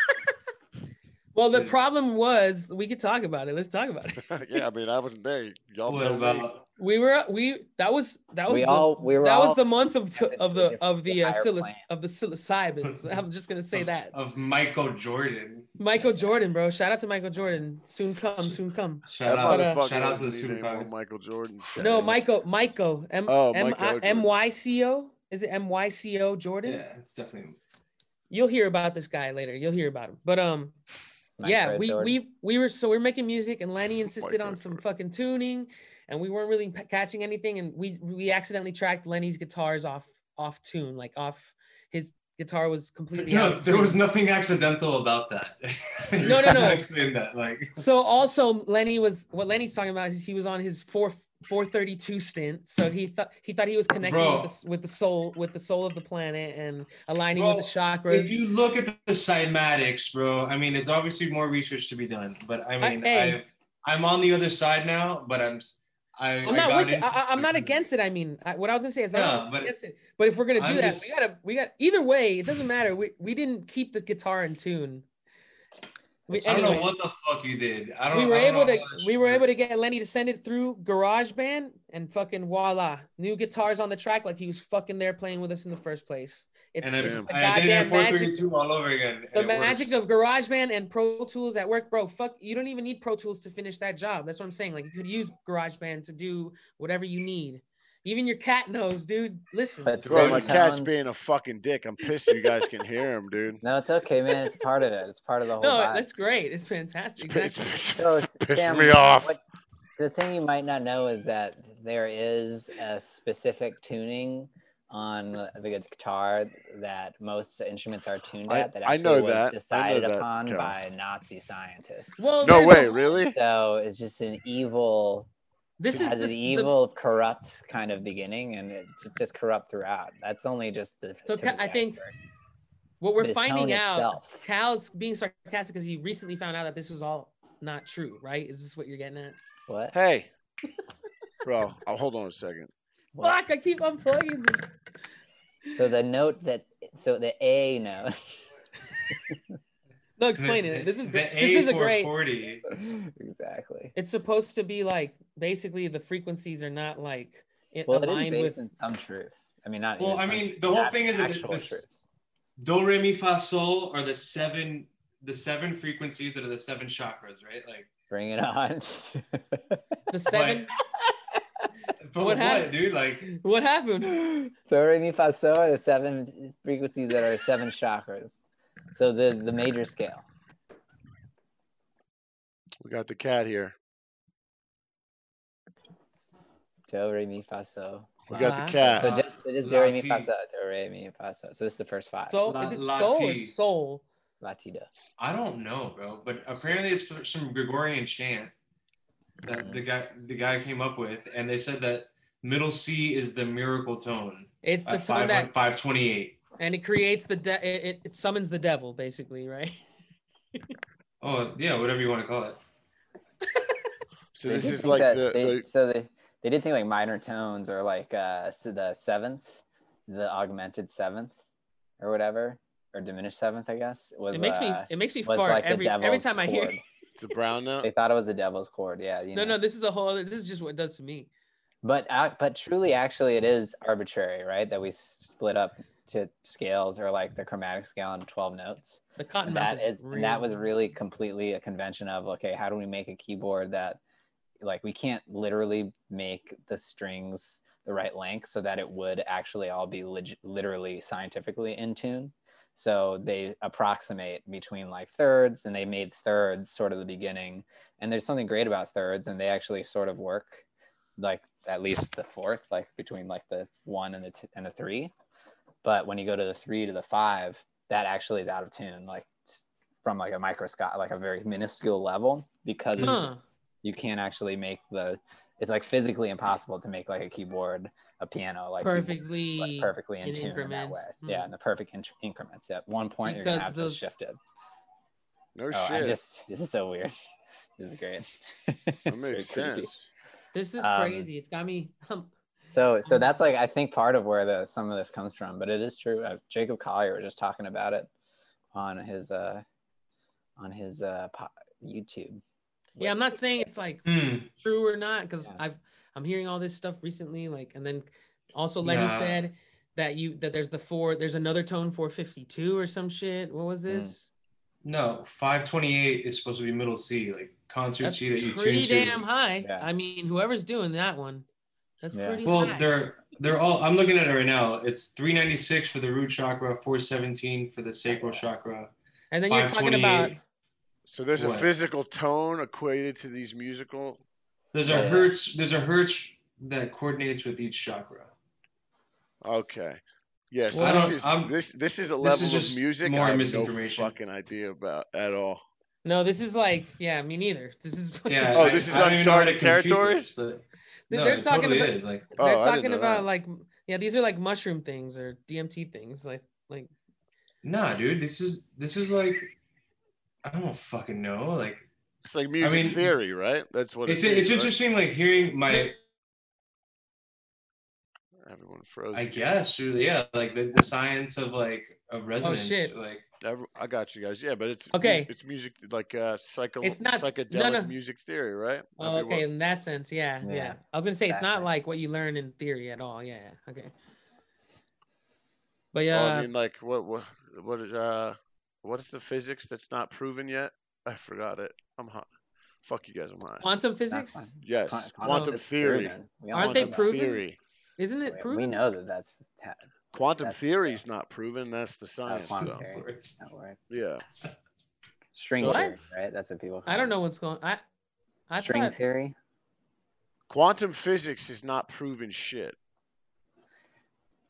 Speaker 2: guitar string?
Speaker 3: Well, the
Speaker 4: Dude.
Speaker 3: problem was we could talk about it. Let's talk about it.
Speaker 1: yeah, I mean, I wasn't there. Y'all
Speaker 4: what
Speaker 1: tell me.
Speaker 4: about
Speaker 3: We were we that was that was
Speaker 2: We
Speaker 3: the,
Speaker 2: all we were
Speaker 3: that
Speaker 2: all
Speaker 3: was the month of
Speaker 2: sent it
Speaker 3: of the of the
Speaker 2: different-
Speaker 3: uh,
Speaker 2: higher
Speaker 3: psiloc-
Speaker 2: plane.
Speaker 3: of the psilocybins. I'm just gonna say
Speaker 4: of,
Speaker 3: that.
Speaker 4: of Michael Jordan?
Speaker 3: Michael Jordan, bro. Shout out to Michael Jordan. Soon come, soon come.
Speaker 4: Shout
Speaker 1: That
Speaker 4: out,
Speaker 1: motherfucker
Speaker 4: shout out to the
Speaker 1: doesn't need
Speaker 4: super power.
Speaker 1: Michael Jordan. shit.
Speaker 3: No, Michael, Michael, M
Speaker 1: Oh,
Speaker 3: M
Speaker 1: Michael
Speaker 3: I
Speaker 1: Jordan.
Speaker 3: M Y C O. Is it M Y C O Jordan?
Speaker 4: Yeah, it's definitely.
Speaker 3: You'll hear about this guy later. You'll hear about him. But um, yeah,
Speaker 2: Micro
Speaker 3: we
Speaker 2: Jordan.
Speaker 3: we we were so we are making music, and Lenny insisted on some fucking tuning, and we weren't really p- catching anything, and we we accidentally tracked Lenny's guitars off off tune, like off his guitar was completely
Speaker 4: No,
Speaker 3: of
Speaker 4: there was nothing accidental about that.
Speaker 3: No, no, no.
Speaker 4: Explain that, like.
Speaker 3: So also Lenny was what Lenny's talking about is he was on his four 432 stint, so he thought he thought he was connecting
Speaker 4: Bro.
Speaker 3: with the, with the soul with the soul of the planet and aligning
Speaker 4: Bro,
Speaker 3: with the chakras.
Speaker 4: If you look at the cymatics, bro, I mean, it's obviously more research to be done. But I mean. I've, I'm on the other side now, but I'm. I,
Speaker 3: I'm
Speaker 4: I
Speaker 3: not with it. I, I- I'm not against it. I mean, I, what I was gonna say is I'm not
Speaker 4: but
Speaker 3: against it. But if we're gonna do
Speaker 4: I'm
Speaker 3: that,
Speaker 4: just-
Speaker 3: we gotta we got either way. It doesn't matter. We we didn't keep the guitar in tune. We,
Speaker 4: I don't know what the fuck you did. I don't.
Speaker 3: we were
Speaker 4: don't
Speaker 3: able
Speaker 4: know
Speaker 3: to we were able to get Lenny to send it through GarageBand and fucking voila, new guitars on the track like he was fucking there playing with us in the first place. It's,
Speaker 4: And
Speaker 3: it's
Speaker 1: Damn.
Speaker 3: the
Speaker 4: I did it in
Speaker 3: goddamn magic.
Speaker 4: all over again.
Speaker 3: The magic
Speaker 4: works.
Speaker 3: of GarageBand and Pro Tools at work, bro. Fuck, you don't even need Pro Tools to finish that job. That's what I'm saying. Like you could use GarageBand to do whatever you need. Even your cat knows, dude. Listen.
Speaker 2: But
Speaker 1: Bro, my
Speaker 2: certain
Speaker 1: cat's being a fucking dick. I'm pissed you guys can hear him, dude.
Speaker 2: No, it's okay, man. It's part of it. It's part of the whole
Speaker 3: no,
Speaker 2: vibe.
Speaker 3: that's great. It's fantastic.
Speaker 1: It's,
Speaker 3: Exactly.
Speaker 2: So, S- Sam,
Speaker 1: me off.
Speaker 2: what- the thing you might not know is that there is a specific tuning on the guitar that most instruments are tuned
Speaker 1: I-
Speaker 2: at. That
Speaker 1: I
Speaker 2: actually
Speaker 1: know
Speaker 2: was
Speaker 1: that. I know
Speaker 2: decided
Speaker 1: that,
Speaker 2: upon
Speaker 1: Cal.
Speaker 2: by Nazi scientists.
Speaker 3: Well,
Speaker 1: no way,
Speaker 3: a-
Speaker 1: really?
Speaker 2: so it's just an evil,
Speaker 3: This
Speaker 2: it
Speaker 3: is
Speaker 2: has
Speaker 3: this,
Speaker 2: an
Speaker 3: the-
Speaker 2: evil, corrupt kind of beginning, and it's just corrupt throughout. That's only just the.
Speaker 3: So Ca-
Speaker 2: the
Speaker 3: I think what we're finding out.
Speaker 2: itself.
Speaker 3: Cal's being sarcastic because he recently found out that this was all not true, right? Is this what you're getting at?
Speaker 2: What?
Speaker 1: Hey, bro, I'll hold on a second.
Speaker 2: What?
Speaker 3: Fuck! I keep unplugging this.
Speaker 2: So the note that so the A note.
Speaker 3: No, explain
Speaker 4: The-
Speaker 3: it. This is
Speaker 4: the
Speaker 3: great. This is a great.
Speaker 4: A440.
Speaker 2: exactly.
Speaker 3: It's supposed to be like basically the frequencies are not like it
Speaker 2: Well, it is
Speaker 3: aligned
Speaker 2: based
Speaker 3: with.
Speaker 2: in some truth. I mean, not.
Speaker 4: Well, I mean, the whole thing is that
Speaker 2: actual
Speaker 4: this-
Speaker 2: truth.
Speaker 4: Do, re, mi, fa, sol are the seven the seven frequencies that are the seven chakras, right? Like,
Speaker 2: Bring it on.
Speaker 3: The seven.
Speaker 4: but
Speaker 3: What
Speaker 4: what,
Speaker 3: happened?
Speaker 4: dude? Like,
Speaker 3: what happened?
Speaker 2: Do re mi fa sol are the seven frequencies that are seven chakras. So the the major scale.
Speaker 1: We got the cat here.
Speaker 2: Do re mi fa sol.
Speaker 1: We got the cat.
Speaker 2: So just it is do re mi fa
Speaker 4: Lati.
Speaker 2: sol. Do re mi fa sol. So this is the first five.
Speaker 3: So
Speaker 4: La-
Speaker 3: is it soul or soul?
Speaker 2: Latido.
Speaker 4: I don't know, bro. But apparently, it's for some Gregorian chant that mm-hmm. the guy the guy came up with, and they said that middle C is the miracle tone
Speaker 3: It's the
Speaker 4: at
Speaker 3: tone that,
Speaker 4: 528.
Speaker 3: And it creates the de- it, it- it summons the devil basically, right?
Speaker 4: Oh yeah, whatever you want to call it.
Speaker 1: So
Speaker 2: They
Speaker 1: this
Speaker 2: did
Speaker 1: is
Speaker 2: think
Speaker 1: like the,
Speaker 2: they,
Speaker 1: the
Speaker 2: so they they did think like minor tones or like uh so the seventh, the augmented seventh, or whatever, or diminished seventh, I guess was.
Speaker 3: it makes me
Speaker 2: uh,
Speaker 3: it makes me
Speaker 2: was
Speaker 3: fart
Speaker 2: like
Speaker 3: every every time I hear.
Speaker 2: chord.
Speaker 3: it.
Speaker 1: it's a brown note.
Speaker 2: They thought it was the devil's chord. Yeah. You
Speaker 3: No,
Speaker 2: know.
Speaker 3: no, this is a whole. other This is just what it does to me.
Speaker 2: But ac- but truly, actually, it is arbitrary, right? That we split up to scales or like the chromatic scale on twelve notes.
Speaker 3: The cotton
Speaker 2: And that
Speaker 3: is
Speaker 2: is and that was really completely a convention of okay, how do we make a keyboard that like we can't literally make the strings the right length so that it would actually all be leg- literally scientifically in tune. So they approximate between like thirds and they made thirds sort of the beginning. And there's something great about thirds and they actually sort of work like at least the fourth, like between like the one and the two and the three. But when you go to the three to the five, that actually is out of tune, like from like a microscope, like a very minuscule level, because it's
Speaker 3: Huh.
Speaker 2: just, you can't actually make the. It's like physically impossible to make like a keyboard, a piano, like keyboard,
Speaker 3: perfectly.
Speaker 2: like, perfectly in,
Speaker 3: in
Speaker 2: tune in that
Speaker 3: increments.
Speaker 2: way.
Speaker 3: Hmm.
Speaker 2: Yeah, in the perfect in- increments. At one point, you're gonna
Speaker 3: Because
Speaker 2: have to
Speaker 3: those-
Speaker 2: shift it.
Speaker 1: No
Speaker 2: Oh,
Speaker 1: shit.
Speaker 2: I just this is so weird. This is great. It's
Speaker 1: that
Speaker 2: very
Speaker 1: makes
Speaker 2: creepy.
Speaker 1: sense.
Speaker 3: This is
Speaker 2: Um,
Speaker 3: crazy. It's got me. Um,
Speaker 2: So so that's like I think part of where the some of this comes from, but it is true. Uh, Jacob Collier was just talking about it on his uh on his uh po- YouTube.
Speaker 3: yeah, I'm not saying it's like
Speaker 4: Hmm.
Speaker 3: true or not because
Speaker 2: Yeah.
Speaker 3: I've I'm hearing all this stuff recently. Like, and then also Lenny
Speaker 4: Nah.
Speaker 3: said that you that there's the four there's another tone 452 or some shit. What
Speaker 2: Hmm.
Speaker 3: was this?
Speaker 4: No, 528 is supposed to be middle C, like concert
Speaker 3: That's
Speaker 4: C that you
Speaker 3: pretty
Speaker 4: tune
Speaker 3: damn
Speaker 4: to.
Speaker 3: high.
Speaker 2: Yeah.
Speaker 3: I mean, whoever's doing that one, that's
Speaker 2: Yeah.
Speaker 3: pretty
Speaker 4: Well,
Speaker 3: high.
Speaker 4: they're they're all. I'm looking at it right now. It's 396 for the root chakra, 417 for the sacral chakra.
Speaker 3: and then you're talking about
Speaker 1: So there's a physical tone equated to these musical.
Speaker 4: There's a hertz. There's a hertz that coordinates with each chakra.
Speaker 1: Okay. Yes.
Speaker 3: Well, I
Speaker 1: this
Speaker 4: don't-
Speaker 1: is this this is a
Speaker 4: this
Speaker 1: level
Speaker 4: is
Speaker 1: of music
Speaker 4: more
Speaker 1: I have no fucking idea about at all.
Speaker 3: no, this is like yeah, me neither. This is
Speaker 4: Yeah.
Speaker 1: Oh, this is
Speaker 4: I don't even know how to
Speaker 1: uncharted
Speaker 4: compute
Speaker 1: territories?
Speaker 4: this, but-
Speaker 3: They're-
Speaker 4: No,
Speaker 3: they're talking
Speaker 4: totally
Speaker 3: about-
Speaker 4: is. Like,
Speaker 1: Oh,
Speaker 3: they're talking about
Speaker 1: that.
Speaker 3: like yeah, these are like mushroom things or DMT things. Like like
Speaker 4: nah, dude. This is this is like, I don't fucking know. Like,
Speaker 1: It's like music
Speaker 4: mean,
Speaker 1: theory, right? That's what
Speaker 4: it's
Speaker 1: it is,
Speaker 4: it's
Speaker 1: right?
Speaker 4: interesting. Like hearing my.
Speaker 1: Everyone froze.
Speaker 4: I guess, really, yeah, like the, the science of like of oh, resonance.
Speaker 3: Oh, shit.
Speaker 4: Like,
Speaker 1: Every- I got you guys. Yeah, but it's
Speaker 3: Okay.
Speaker 1: It's, it's music like uh, psycho,
Speaker 3: It's not- no,
Speaker 1: psychedelic
Speaker 3: no.
Speaker 1: music theory, right?
Speaker 3: oh, okay,
Speaker 1: what-
Speaker 3: in that sense, yeah, yeah.
Speaker 2: Yeah,
Speaker 3: I was gonna say it's not
Speaker 2: exactly.
Speaker 3: like what you learn in theory at all. Yeah, yeah, okay. But
Speaker 1: Well,
Speaker 3: yeah,
Speaker 1: I mean, like what what what is uh what is the physics that's not proven yet? I forgot it. I'm hot. Fuck you guys. I'm high.
Speaker 3: quantum physics.
Speaker 1: Yes,
Speaker 2: Quan-
Speaker 1: quantum
Speaker 2: is
Speaker 1: theory.
Speaker 2: proven. We all
Speaker 3: Aren't
Speaker 2: know
Speaker 3: they
Speaker 1: Quantum
Speaker 3: proven?
Speaker 1: Theory.
Speaker 3: Isn't it
Speaker 2: We-
Speaker 3: proven?
Speaker 2: We know that that's ta-
Speaker 1: Quantum theory is not proven. That's the
Speaker 2: uh,
Speaker 1: science.
Speaker 2: quantum
Speaker 1: so,
Speaker 2: theory. That word.
Speaker 1: Yeah.
Speaker 2: String
Speaker 1: So-
Speaker 2: theory, right? That's what people.
Speaker 3: I don't know what's going. I I
Speaker 2: String
Speaker 3: thought,
Speaker 2: theory.
Speaker 1: Quantum physics is not proven shit.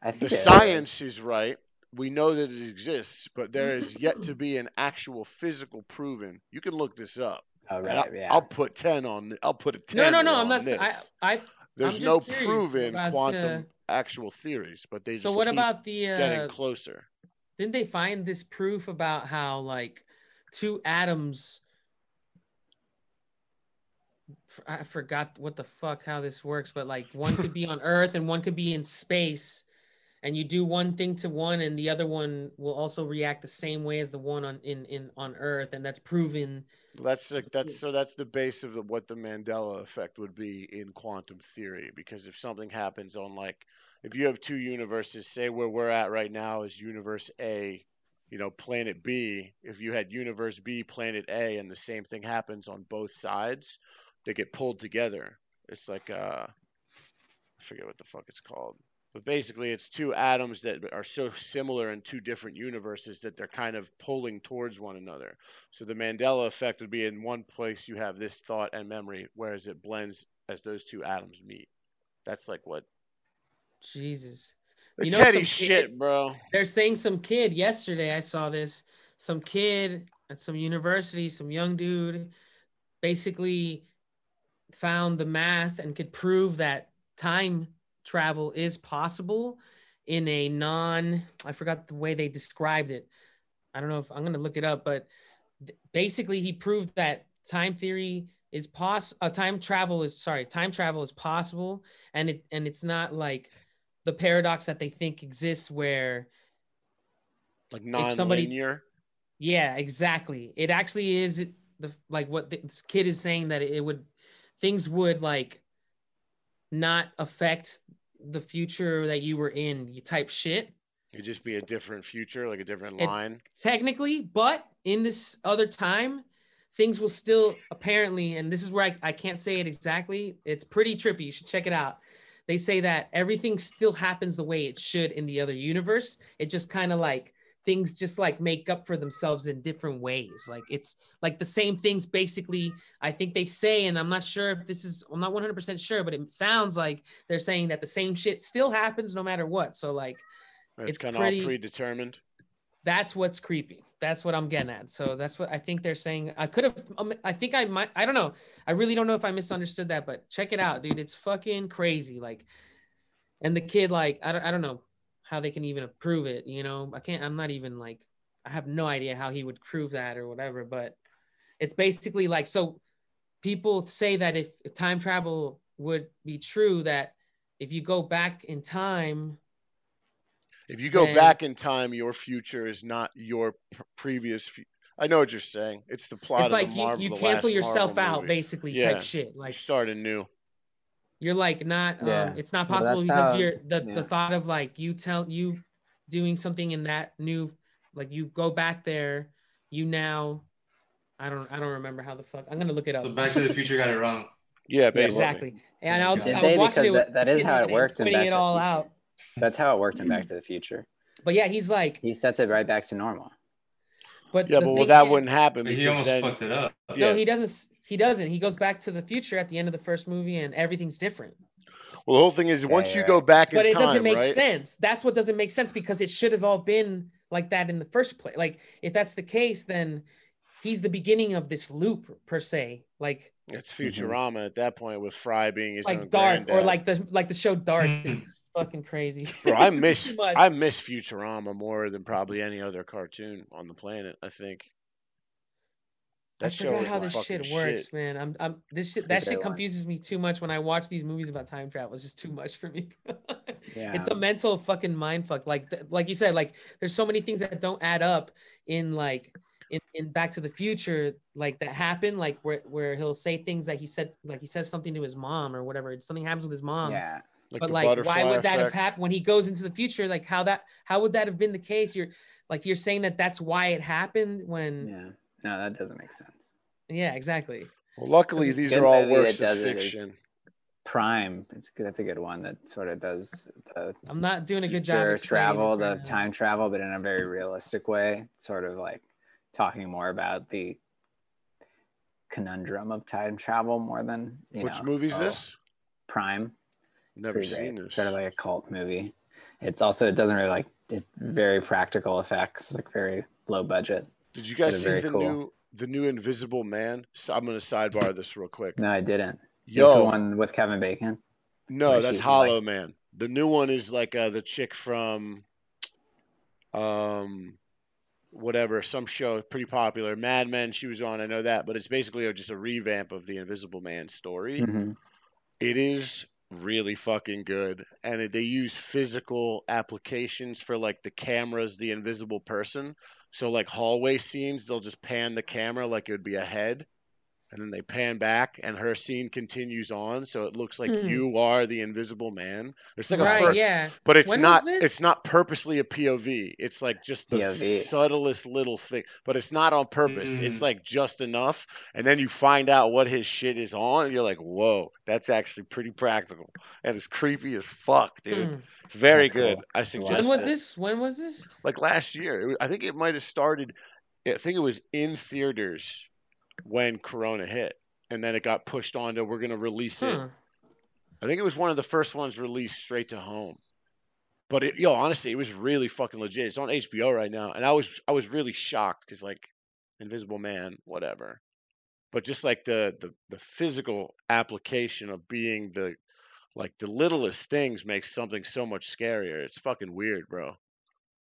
Speaker 2: I
Speaker 1: The
Speaker 2: think it is.
Speaker 1: science is right. We know that it exists, but there is yet to be an actual physical proven. You can look this up.
Speaker 2: Oh
Speaker 1: And
Speaker 2: right,
Speaker 1: I'll,
Speaker 2: yeah.
Speaker 1: I'll put ten on. th- I'll put a ten.
Speaker 3: no, no.
Speaker 1: on
Speaker 3: I'm not. s- I
Speaker 1: This.
Speaker 3: I.
Speaker 1: There's
Speaker 3: just
Speaker 1: no
Speaker 3: curious
Speaker 1: proven
Speaker 3: as
Speaker 1: quantum
Speaker 3: to-
Speaker 1: actual theories, but they
Speaker 3: So what about the?
Speaker 1: getting
Speaker 3: Uh,
Speaker 1: closer.
Speaker 3: didn't they find this proof about how like two atoms? I forgot what the fuck how this works, but like one could be on Earth and one could be in space, and you do one thing to one, and the other one will also react the same way as the one on in in on Earth, and that's proven.
Speaker 1: That's like that's so that's the base of the, what the Mandela effect would be in quantum theory. Because if something happens on like if you have two universes, say where we're at right now is universe A, you know, planet B. If you had universe B, planet A, and the same thing happens on both sides, they get pulled together. It's like uh, I forget what the fuck it's called. But basically, it's two atoms that are so similar in two different universes that they're kind of pulling towards one another. So the Mandela effect would be in one place you have this thought and memory, whereas it blends as those two atoms meet. That's like what
Speaker 3: Jesus.
Speaker 1: it's
Speaker 3: know,
Speaker 1: heady
Speaker 3: some
Speaker 1: shit,
Speaker 3: kid-
Speaker 1: bro.
Speaker 3: They're saying some kid yesterday. I saw this. Some kid at some university, some young dude, basically found the math and could prove that time travel is possible in a non. I forgot the way they described it. I don't know if I'm gonna look it up, but th- basically he proved that time theory is poss. Uh, time travel is sorry. Time travel is possible, and it and it's not like the paradox that they think exists where
Speaker 1: Like
Speaker 3: somebody-
Speaker 1: non-linear.
Speaker 3: yeah exactly it actually is the like what this kid is saying that it would things would like not affect the future that you were in you type shit.
Speaker 1: It'd just be a different future, like a different
Speaker 3: It-
Speaker 1: line.
Speaker 3: technically but in this other time things will still apparently and this is where I, I can't say it exactly. It's pretty trippy. You should check it out. They say that everything still happens the way it should in the other universe. It just kind of like things just like make up for themselves in different ways like it's like the same things basically i think they say and i'm not sure if this is i'm not 100% sure but it sounds like they're saying that the same shit still happens no matter what so like
Speaker 1: It's,
Speaker 3: it's
Speaker 1: kind of
Speaker 3: pretty-
Speaker 1: all predetermined.
Speaker 3: that's what's creepy. That's what I'm getting at. So that's what I think they're saying. I could have, um, I think I might, I don't know. I really don't know if I misunderstood that, but check it out, dude. It's fucking crazy. Like, and the kid, like, I don't, I don't know how they can even prove it. You know, I can't, I'm not even like, I have no idea how he would prove that or whatever, but it's basically like, so people say that if, time travel would be true, that if you go back in time,
Speaker 1: If you go
Speaker 3: then-
Speaker 1: back in time, your future is not your pr- previous. Fu- I know what you're saying. It's the plot
Speaker 3: it's
Speaker 1: of
Speaker 3: like you,
Speaker 1: Marvel.
Speaker 3: you cancel yourself
Speaker 1: Marvel
Speaker 3: out
Speaker 1: movie.
Speaker 3: basically
Speaker 1: Yeah.
Speaker 3: type shit
Speaker 1: You
Speaker 3: like
Speaker 1: start anew.
Speaker 3: You're like not um, it's not possible
Speaker 2: that's
Speaker 3: because
Speaker 2: how-
Speaker 3: you're the,
Speaker 2: yeah.
Speaker 3: the thought of like you tell you doing something in that new like you go back there you now i don't i don't remember how the fuck i'm gonna look it up
Speaker 4: So Back to the Future got it wrong.
Speaker 1: Yeah, basically.
Speaker 3: exactly and i was,
Speaker 2: Did
Speaker 3: I was watching it
Speaker 2: that- that is how it
Speaker 3: and
Speaker 2: worked in Back
Speaker 3: it all out
Speaker 2: That's how it worked in Back to the Future.
Speaker 3: but yeah he's like
Speaker 2: He sets it right back to normal.
Speaker 3: but
Speaker 1: Yeah, but well,
Speaker 3: thing
Speaker 1: that
Speaker 3: is-
Speaker 1: wouldn't happen
Speaker 4: he almost
Speaker 1: then
Speaker 4: fucked it up.
Speaker 1: yeah.
Speaker 3: no he doesn't he doesn't he goes back to the future at the end of the first movie and everything's different
Speaker 1: well, the whole thing is once you
Speaker 2: you're
Speaker 1: go
Speaker 2: right.
Speaker 1: back in
Speaker 3: but it
Speaker 1: time,
Speaker 3: doesn't make
Speaker 1: right?
Speaker 3: sense. That's what doesn't make sense because it should have all been like that in the first place. Like if that's the case, then he's the beginning of this loop per se. Like
Speaker 1: It's
Speaker 2: Mhm.
Speaker 1: Futurama at that point with Fry being his own
Speaker 3: like Dark or like the like the show Dark is fucking crazy.
Speaker 1: Bro, I miss. I miss Futurama more than probably any other cartoon on the planet. I think.
Speaker 3: I
Speaker 1: That show
Speaker 3: forgot how this shit works, man. I'm I'm this shit that shit confuses me too much when I watch these movies about time travel. It's just too much for me.
Speaker 2: Yeah.
Speaker 3: it's a mental fucking mind fuck. Like th- like you said, like there's so many things that don't add up in like in, in Back to the Future, like that happen, like where where he'll say things that he said, like he says something to his mom or whatever. Something happens with his mom.
Speaker 2: yeah.
Speaker 1: Like
Speaker 3: but like, why would that have happened when he goes into the future? Like how that how would that have been the case? You're like you're saying that that's why it happened when
Speaker 2: Yeah. No, that doesn't make sense.
Speaker 3: yeah, exactly.
Speaker 1: Well, luckily these are all
Speaker 2: movie
Speaker 1: works of
Speaker 2: it is
Speaker 1: fiction.
Speaker 2: Primer. It's that's a good one that sort of does the
Speaker 3: I'm not doing a good job.
Speaker 2: travel, the
Speaker 3: right
Speaker 2: time travel, but in a very realistic way. Sort of like talking more about the conundrum of time travel more than you
Speaker 1: Which
Speaker 2: know.
Speaker 1: is
Speaker 2: oh,
Speaker 1: this?
Speaker 2: Primer.
Speaker 1: Never seen
Speaker 2: great.
Speaker 1: this.
Speaker 2: Sort of like a cult movie. It's also it doesn't really like it, very practical effects, like very low budget.
Speaker 1: Did you guys see the
Speaker 2: cool.
Speaker 1: new the new Invisible Man? So I'm gonna sidebar this real quick.
Speaker 2: No, I didn't. This is the
Speaker 1: Yo,
Speaker 2: one with Kevin Bacon.
Speaker 1: no, that's Hollow
Speaker 2: like-
Speaker 1: Man. The new one is like uh, the chick from, um, whatever, some show pretty popular, Mad Men. She was on. I know that, but it's basically just a revamp of the Invisible Man story.
Speaker 2: Mhm.
Speaker 1: It is really fucking good, and they use physical applications for like the cameras, the invisible person. So like hallway scenes, they'll just pan the camera like it would be a head, and then they pan back, and her scene continues on, so it looks like
Speaker 3: Hmm.
Speaker 1: you are the invisible man. It's like a
Speaker 3: right,
Speaker 1: fir-
Speaker 3: yeah.
Speaker 1: but it's
Speaker 3: When
Speaker 1: not it's not purposely a POV. It's like just the
Speaker 2: POV.
Speaker 1: subtlest little thing. But it's not on purpose. It's
Speaker 4: Mm.
Speaker 1: like just enough. And then you find out what his shit is on, and you're like, whoa, that's actually pretty practical. And it's creepy as fuck, dude.
Speaker 3: Hmm.
Speaker 1: It's very
Speaker 2: That's
Speaker 1: good.
Speaker 2: cool.
Speaker 1: I suggest
Speaker 3: When was
Speaker 1: it.
Speaker 3: this? When was this?
Speaker 1: Like last year. It was- I think it might have started I think it was in theaters when Corona hit. And then it got pushed on to we're gonna release it I think it was one of the first ones released straight to home. But it, yo, honestly, it was really fucking legit. It's on HBO right now, and I was I was really shocked because like Invisible Man, whatever. But just like the the the physical application of being the like the littlest things makes something so much scarier. It's fucking weird, bro.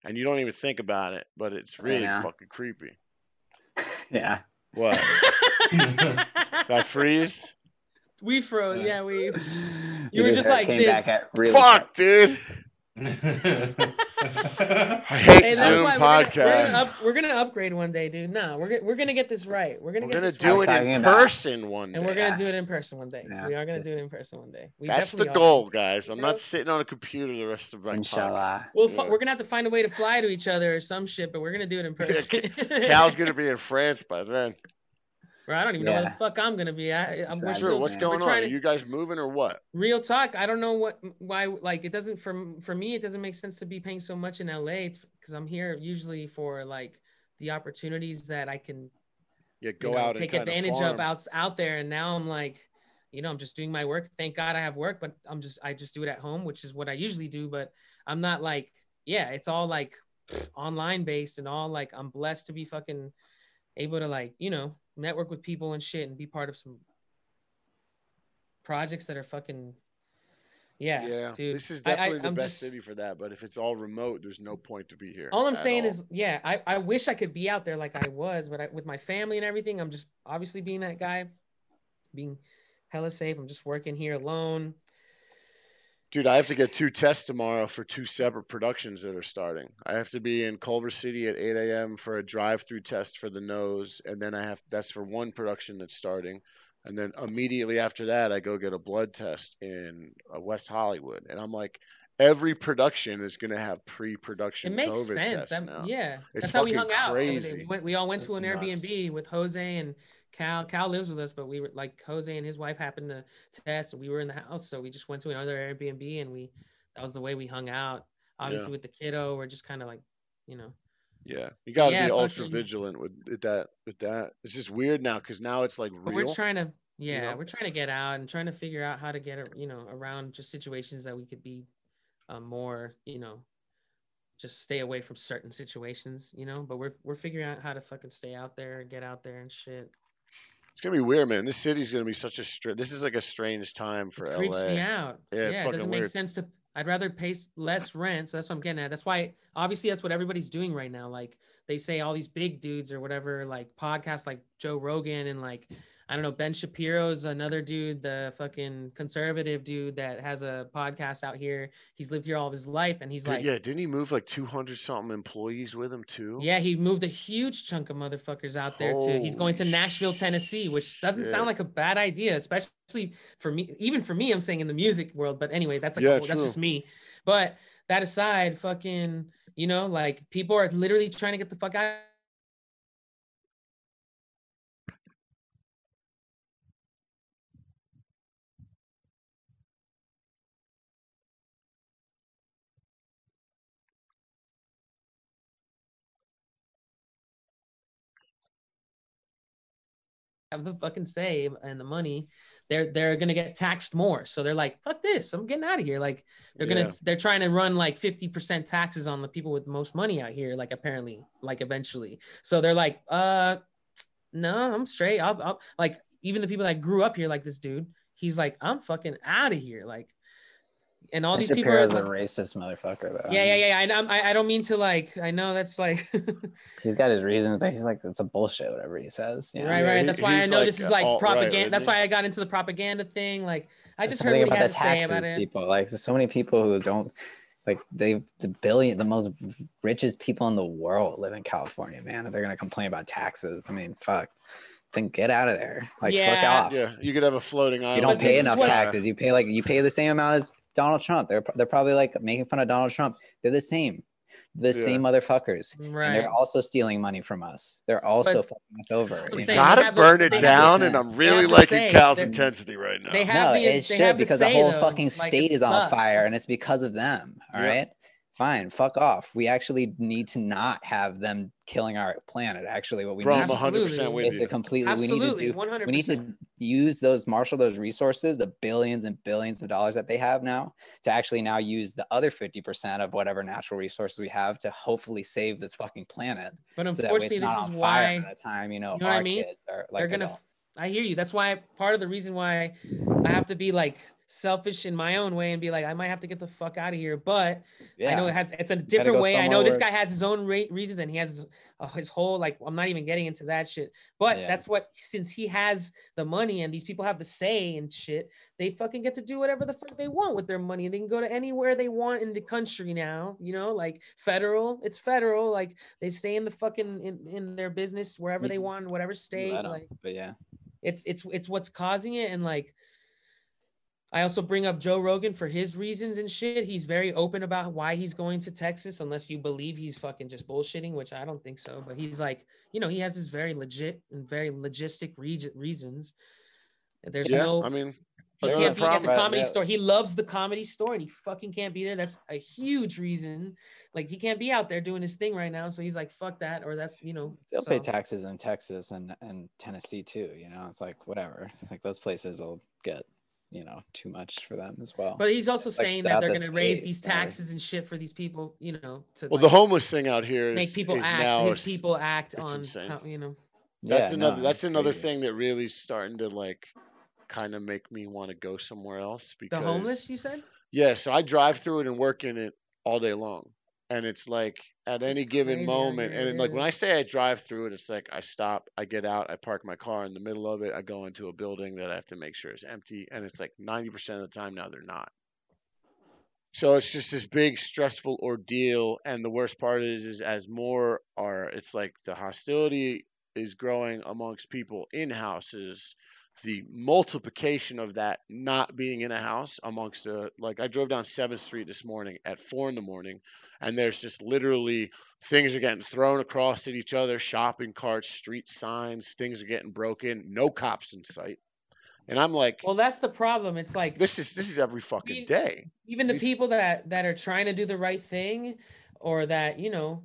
Speaker 1: And you don't even think about it, but it's really
Speaker 2: know.
Speaker 1: fucking creepy.
Speaker 2: Yeah.
Speaker 1: What? That freeze?
Speaker 3: we froze. Yeah, we.
Speaker 2: You,
Speaker 3: were
Speaker 2: just,
Speaker 3: just like this.
Speaker 2: back at really
Speaker 1: Fuck, dude. I hate
Speaker 3: Hey,
Speaker 1: Zoom
Speaker 3: why we're gonna, we're,
Speaker 1: podcasts.
Speaker 3: gonna we're gonna upgrade one day, dude. No, we're gonna we're gonna get this right. We're gonna
Speaker 1: We're gonna do
Speaker 3: right.
Speaker 1: it in person one day.
Speaker 3: and we're gonna do it in person one day.
Speaker 2: Yeah,
Speaker 3: we are gonna do it in person one day. We
Speaker 1: That's the
Speaker 3: definitely are.
Speaker 1: goal, guys. I'm not sitting on a computer the rest of my time.
Speaker 2: Inshallah.
Speaker 3: Well,
Speaker 1: Yeah.
Speaker 3: we're gonna have to find a way to fly to each other or some shit, but we're gonna do it in person.
Speaker 1: Cal's gonna be in France by then.
Speaker 3: Bro, I don't even know where the fuck I'm gonna be. I, I'm we're
Speaker 2: Right.
Speaker 1: Sure. What's
Speaker 2: man.
Speaker 1: going on?
Speaker 3: trying
Speaker 1: Are you guys moving or what?
Speaker 3: real talk i don't know what why like it doesn't for for me it doesn't make sense to be paying so much in la because i'm here usually for like the opportunities that i can
Speaker 1: Yeah,
Speaker 3: you
Speaker 1: go
Speaker 3: know,
Speaker 1: out
Speaker 3: take
Speaker 1: and kinda
Speaker 3: advantage of out out there and now i'm like you know i'm just doing my work thank god i have work but i'm just i just do it at home which is what i usually do but i'm not like yeah it's all like online based and all like i'm blessed to be fucking able to like you know network with people and shit and be part of some projects that are fucking yeah,
Speaker 1: Yeah,
Speaker 3: dude.
Speaker 1: this is
Speaker 3: I- I-
Speaker 1: definitely the
Speaker 3: I'm
Speaker 1: best
Speaker 3: just-
Speaker 1: city for that. But if it's all remote, there's no point to be here.
Speaker 3: all i'm saying
Speaker 1: all.
Speaker 3: is yeah I, I wish i could be out there like i was but I, with my family and everything i'm just obviously being that guy being hella safe i'm just working here alone
Speaker 1: Dude, I have to get two tests tomorrow for two separate productions that are starting. I have to be in Culver City at 8 a.m. for a drive-through test for the nose, and then I have that's for one production that's starting, and then immediately after that, I go get a blood test in uh, West Hollywood, and I'm like, every production is going to have pre-production It
Speaker 3: makes
Speaker 1: COVID
Speaker 3: sense that, yeah
Speaker 1: It's
Speaker 3: that's how we hung out
Speaker 1: crazy.
Speaker 3: we went we all went to an
Speaker 2: nuts.
Speaker 3: airbnb with jose and cal cal lives with us but we were like jose and his wife happened to test and we were in the house so we just went to another airbnb and we that was the way we hung out obviously
Speaker 1: Yeah.
Speaker 3: with the kiddo we're just kind of like you know
Speaker 1: Yeah, you got to
Speaker 3: Yeah,
Speaker 1: be ultra
Speaker 3: fucking-
Speaker 1: vigilant with, with that. With that, it's just weird now because now it's like real.
Speaker 3: we're trying to yeah
Speaker 1: know?
Speaker 3: we're trying to get out and trying to figure out how to get you know around just situations that we could be um, more you know just stay away from certain situations you know but we're we're figuring out how to fucking stay out there get out there and shit
Speaker 1: It's gonna be weird, man. This city's gonna be such a str- This is like a strange time for
Speaker 3: it creeps
Speaker 1: LA.
Speaker 3: me out
Speaker 1: Yeah,
Speaker 3: yeah, it doesn't make
Speaker 1: weird.
Speaker 3: sense to i'd rather pay less rent so that's what i'm getting at that's why obviously that's what everybody's doing right now like they say all these big dudes or whatever like podcasts like joe rogan and like I don't know. Ben Shapiro's another dude, the fucking conservative dude that has a podcast out here. He's lived here all of his life, and he's like,
Speaker 1: yeah, didn't he move like 200 something employees with him too?
Speaker 3: yeah, he moved a huge chunk of motherfuckers out there too. He's going to
Speaker 1: Holy
Speaker 3: Nashville, Tennessee, which doesn't
Speaker 1: shit.
Speaker 3: sound like a bad idea, especially for me. Even for me, I'm saying in the music world. But anyway, that's like
Speaker 1: Yeah,
Speaker 3: whole- that's just me. But that aside, fucking, you know, like people are literally trying to get the fuck out. Have the fucking save and the money they're they're gonna get taxed more. So they're like, fuck this, I'm getting out of here. Like they're gonna
Speaker 1: Yeah.
Speaker 3: they're trying to run like 50% taxes on the people with most money out here, like apparently, like eventually. So they're like, uh no, I'm straight. I'll, I'll like even the people that grew up here, like this dude, he's like, I'm fucking out of here. Like, and all
Speaker 2: Ben
Speaker 3: these people are
Speaker 2: Shapiro's a racist motherfucker, though.
Speaker 3: yeah, yeah, yeah. I, know- I, I don't mean to like. I know that's like,
Speaker 2: He's got his reasons, but he's like, it's a bullshit, whatever he says. you know?
Speaker 3: right, right. That's why I know
Speaker 1: like
Speaker 3: this is like uh,
Speaker 1: alt-right,
Speaker 3: propaganda.
Speaker 1: isn't
Speaker 3: That's why I got into the propaganda thing. Like, I just heard
Speaker 2: Something
Speaker 3: what he had
Speaker 2: the
Speaker 3: to say
Speaker 2: taxes,
Speaker 3: about it.
Speaker 2: people. Like, there's so many people who don't like they the billion, the most richest people in the world live in California, man. And they're gonna complain about taxes. I mean, fuck. Then get out of there. Like, fuck
Speaker 3: Yeah.
Speaker 2: off.
Speaker 1: Yeah, you could have a floating island.
Speaker 2: You don't pay enough taxes. You pay like you pay the same amount as Donald Trump. They're they're probably like making fun of Donald Trump. They're the same, the
Speaker 1: Yeah.
Speaker 2: same motherfuckers. And
Speaker 3: Right.
Speaker 2: they're also stealing money from us. They're also
Speaker 3: But-
Speaker 2: fucking us over.
Speaker 3: That's
Speaker 2: you
Speaker 3: saying.
Speaker 1: Gotta
Speaker 3: have the-
Speaker 1: burn it down, and I'm really liking. Cal's intensity right now.
Speaker 3: they have
Speaker 2: no,
Speaker 3: the-
Speaker 2: it
Speaker 3: they
Speaker 2: should
Speaker 3: have the
Speaker 2: because
Speaker 3: say,
Speaker 2: the whole
Speaker 3: though.
Speaker 2: fucking
Speaker 3: Like,
Speaker 2: state
Speaker 3: it
Speaker 2: is on fire, and it's because of them. All
Speaker 1: Yeah.
Speaker 2: right, fine, fuck off. We actually need to not have them killing our planet. Actually, what we
Speaker 1: Bro,
Speaker 2: need
Speaker 1: I'm
Speaker 2: to
Speaker 1: 100
Speaker 3: Absolutely.
Speaker 1: percent with
Speaker 2: it's a
Speaker 1: you.
Speaker 2: completely we need
Speaker 3: Absolutely,
Speaker 2: to do
Speaker 3: one hundred
Speaker 2: we need to use those marshal those resources the billions and billions of dollars that they have now to actually now use the other 50% of whatever natural resources we have to hopefully save this fucking planet
Speaker 3: But
Speaker 2: so that way
Speaker 3: unfortunately,
Speaker 2: it's
Speaker 3: this
Speaker 2: not
Speaker 3: is
Speaker 2: fire
Speaker 3: why
Speaker 2: by the time you know,
Speaker 3: You know what I
Speaker 2: our
Speaker 3: mean?
Speaker 2: kids are like
Speaker 3: They're gonna-
Speaker 2: adults.
Speaker 3: I hear you. That's why part of the reason why I have to be like selfish in my own way and be like, I might have to get the fuck out of here. But
Speaker 2: yeah
Speaker 3: I know it has it's a different
Speaker 2: go
Speaker 3: way. I know this guy has his own ra- reasons and he has his, uh, his whole like I'm not even getting into that shit. But
Speaker 2: Yeah.
Speaker 3: that's what since he has the money and these people have the say and shit, they fucking get to do whatever the fuck they want with their money. They can go to anywhere they want in the country now, you know, like federal, it's federal. Like they stay in the fucking in, in their business wherever they
Speaker 2: Mhm.
Speaker 3: want, whatever state. Like
Speaker 2: but yeah
Speaker 3: it's it's it's what's causing it and like i also bring up joe rogan for his reasons and shit he's very open about why he's going to texas unless you believe he's fucking just bullshitting which i don't think so but he's like you know he has his very legit and very logistic reg- reasons there's
Speaker 1: Yeah,
Speaker 3: no
Speaker 1: I mean,
Speaker 3: he can't be at the
Speaker 1: problem.
Speaker 3: comedy
Speaker 2: yeah.
Speaker 3: store. He loves the comedy store and he fucking can't be there. That's a huge reason. Like he can't be out there doing his thing right now. So he's like, fuck that. Or that's, you know,
Speaker 2: they'll pay taxes in texas and and tennessee too you know it's like whatever like those places will get you know too much for them as well
Speaker 3: But he's also
Speaker 2: Like,
Speaker 3: saying that they're going to raise these
Speaker 2: they're-
Speaker 3: taxes and shit for these people, you know, to
Speaker 1: Well,
Speaker 3: like,
Speaker 1: the homeless thing out here is,
Speaker 3: make people
Speaker 1: is
Speaker 3: act.
Speaker 1: now
Speaker 3: His
Speaker 1: is-
Speaker 3: people act on, how, you know.
Speaker 1: That's
Speaker 2: Yeah,
Speaker 1: another.
Speaker 2: no,
Speaker 1: that's another
Speaker 2: crazy.
Speaker 1: thing that really starting to like, kind of make me want to go somewhere else. Because The
Speaker 3: homeless, you said?
Speaker 1: Yeah, so I drive through it and work in it all day long. And it's like at
Speaker 3: It's
Speaker 1: any given moment, and
Speaker 3: it
Speaker 1: like when I say I drive through it, it's like I stop, I get out, I park my car in the middle of it, I go into a building that I have to make sure is empty, and it's like 90% of the time now they're not. So it's just this big stressful ordeal, and the worst part is, is as more are, it's like the hostility is growing amongst people in houses the multiplication of that not being in a house amongst a like I drove down Seventh Street this morning at four in the morning, and there's just literally things are getting thrown across at each other, shopping carts, street signs, things are getting broken, no cops in sight, and I'm like,
Speaker 3: Well, that's the problem. It's like
Speaker 1: this is this is every fucking day.
Speaker 3: even the
Speaker 1: these-
Speaker 3: people that that are trying to do the right thing or that, you know,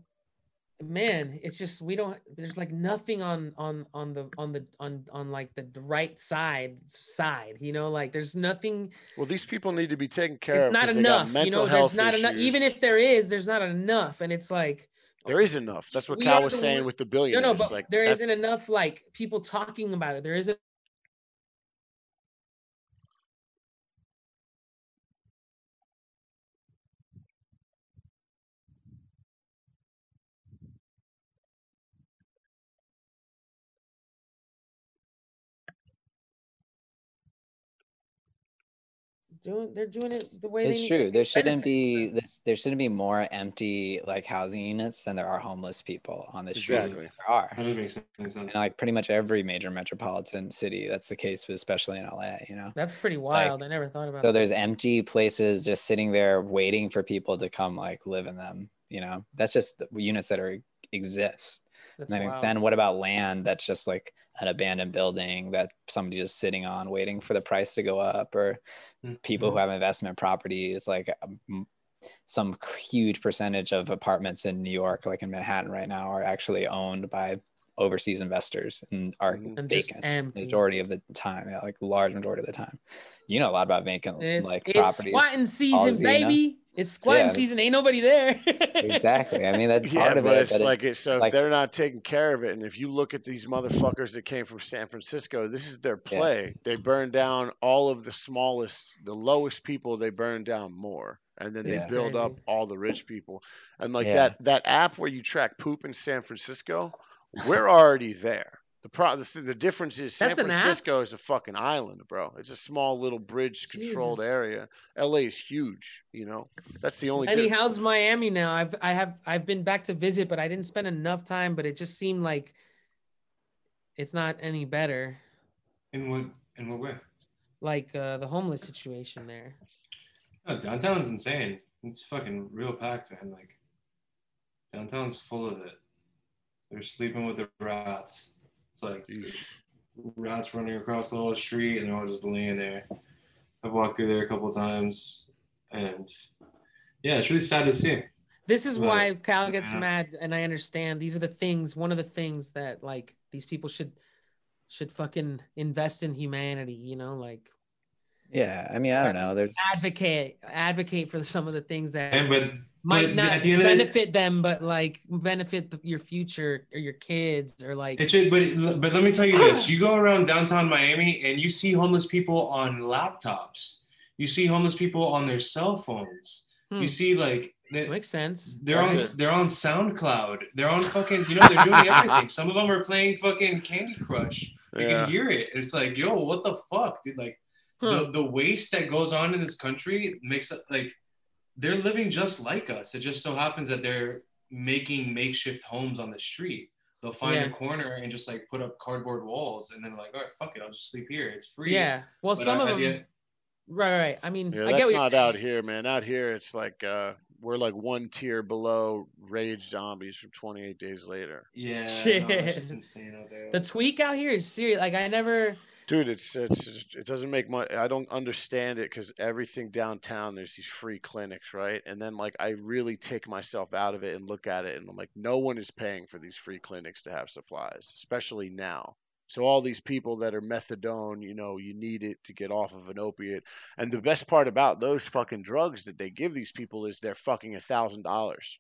Speaker 3: man, it's just we don't there's like nothing on on on the on the on on like the, right side side, you know, like there's nothing
Speaker 1: Well, these people need to be taken care
Speaker 3: it's
Speaker 1: of.
Speaker 3: not
Speaker 1: 'cause they got
Speaker 3: enough, you know, there's not enough even if there is, there's not enough and it's like
Speaker 1: there is enough. That's what Cal was saying with the
Speaker 3: No,
Speaker 1: billionaires.
Speaker 3: no, but
Speaker 1: like
Speaker 3: there not enough like people talking about it. There isn't doing they're doing it the way
Speaker 2: It's
Speaker 3: need-
Speaker 2: true. There shouldn't be this. There shouldn't be more empty like housing units than there are homeless people on the street.
Speaker 1: Exactly.
Speaker 2: There are,
Speaker 4: That doesn't sense.
Speaker 2: and like pretty much every major metropolitan city. That's the case, especially in LA. You know.
Speaker 3: That's pretty wild. I never thought about
Speaker 2: So
Speaker 3: that.
Speaker 2: there's empty places just sitting there waiting for people to come like live in them. You know, that's just the units that are exist.
Speaker 3: That's
Speaker 2: Then,
Speaker 3: wild.
Speaker 2: then what about land that's just like an abandoned building that somebody's just sitting on waiting for the price to go up or people who have investment properties like um, some huge percentage of apartments in New York like in Manhattan right now are actually owned by overseas investors and are
Speaker 1: Mhm.
Speaker 3: And just
Speaker 2: vacant
Speaker 3: empty.
Speaker 2: majority of the time. Yeah, like large majority of the time. You know a lot about vacant
Speaker 3: It's,
Speaker 2: like
Speaker 3: it's
Speaker 2: properties.
Speaker 3: squatting season,
Speaker 2: Aussie, you know?
Speaker 3: baby. It's squatting
Speaker 2: Yeah,
Speaker 3: season. Ain't nobody there.
Speaker 2: exactly. I mean, that's
Speaker 1: Yeah,
Speaker 2: part of
Speaker 1: but
Speaker 2: it.
Speaker 1: it's
Speaker 2: but
Speaker 1: like it. So if they're not taking care of it, and if you look at these motherfuckers that came from San Francisco, this is their
Speaker 2: Yeah.
Speaker 1: play. They burn down all of the smallest, the lowest people. They burn down more, and then they
Speaker 2: Yeah.
Speaker 1: build up all the rich people. And like
Speaker 2: Yeah.
Speaker 1: that that app where you track poop in San Francisco, we're already there. The pro the, the difference is San
Speaker 3: That's?
Speaker 1: Francisco is a fucking island, bro. It's a small little bridge controlled area. LA is huge, you know. That's the only
Speaker 3: Lenny,
Speaker 1: difference.
Speaker 3: how's Miami now? I've I have I've been back to visit, but I didn't spend enough time. But it just seemed like it's not any better.
Speaker 4: In what in what way?
Speaker 3: Like uh, the homeless situation there.
Speaker 4: No, downtown's insane. It's fucking real packed, man. Like downtown's full of it. They're sleeping with the rats. It's like
Speaker 1: Yeesh.
Speaker 4: rats running across the whole street, and they're all just laying there. I've walked through there a couple times, and yeah, it's really sad to see.
Speaker 3: This is
Speaker 4: Right.
Speaker 3: why Cal gets
Speaker 4: Yeah.
Speaker 3: mad, and I understand. These are the things. One of the things that like these people should should fucking invest in humanity. You know, like
Speaker 2: yeah, I mean, I don't know. There's
Speaker 3: advocate advocate for some of the things that
Speaker 4: And but
Speaker 3: might not
Speaker 4: at the end of the-
Speaker 3: benefit them, but like benefit the, your future or your kids or like
Speaker 4: It should, but but let me tell you this: you go around downtown Miami and you see homeless people on laptops. You see homeless people on their cell phones.
Speaker 3: Hmm.
Speaker 4: You see like they,
Speaker 3: makes sense.
Speaker 4: they're on
Speaker 1: That's it.
Speaker 4: they're on SoundCloud. They're on fucking you know they're doing everything. Some of them are playing fucking Candy Crush. You
Speaker 1: Yeah.
Speaker 4: can hear it. It's like yo, what the fuck, dude? Like
Speaker 3: Huh.
Speaker 4: the the waste that goes on in this country makes it like they're living just like us. It just so happens that they're making makeshift homes on the street. They'll find
Speaker 3: Yeah.
Speaker 4: a corner and just like put up cardboard walls, and then like, all right, fuck it, I'll just sleep here. It's free.
Speaker 3: Yeah. Well,
Speaker 4: But
Speaker 3: some
Speaker 4: at-
Speaker 3: of
Speaker 4: at
Speaker 3: them.
Speaker 4: end-
Speaker 3: Right, right. I mean,
Speaker 1: Yeah,
Speaker 3: I
Speaker 1: that's
Speaker 3: get what you're
Speaker 1: not
Speaker 3: saying.
Speaker 1: out here, man. Out here, it's like uh, we're like one tier below Rage Zombies from 28 Days Later.
Speaker 4: yeah,
Speaker 3: Shit.
Speaker 4: no, that insane out there.
Speaker 3: The tweak out here is serious. Like I never.
Speaker 1: Dude, it's it's it doesn't make much. I don't understand it because everything downtown there's these free clinics, right? And then like I really take myself out of it and look at it, and I'm like, no one is paying for these free clinics to have supplies, especially now. So all these people that are methadone, you know, you need it to get off of an opiate. And the best part about those fucking drugs that they give these people is they're fucking a thousand dollars.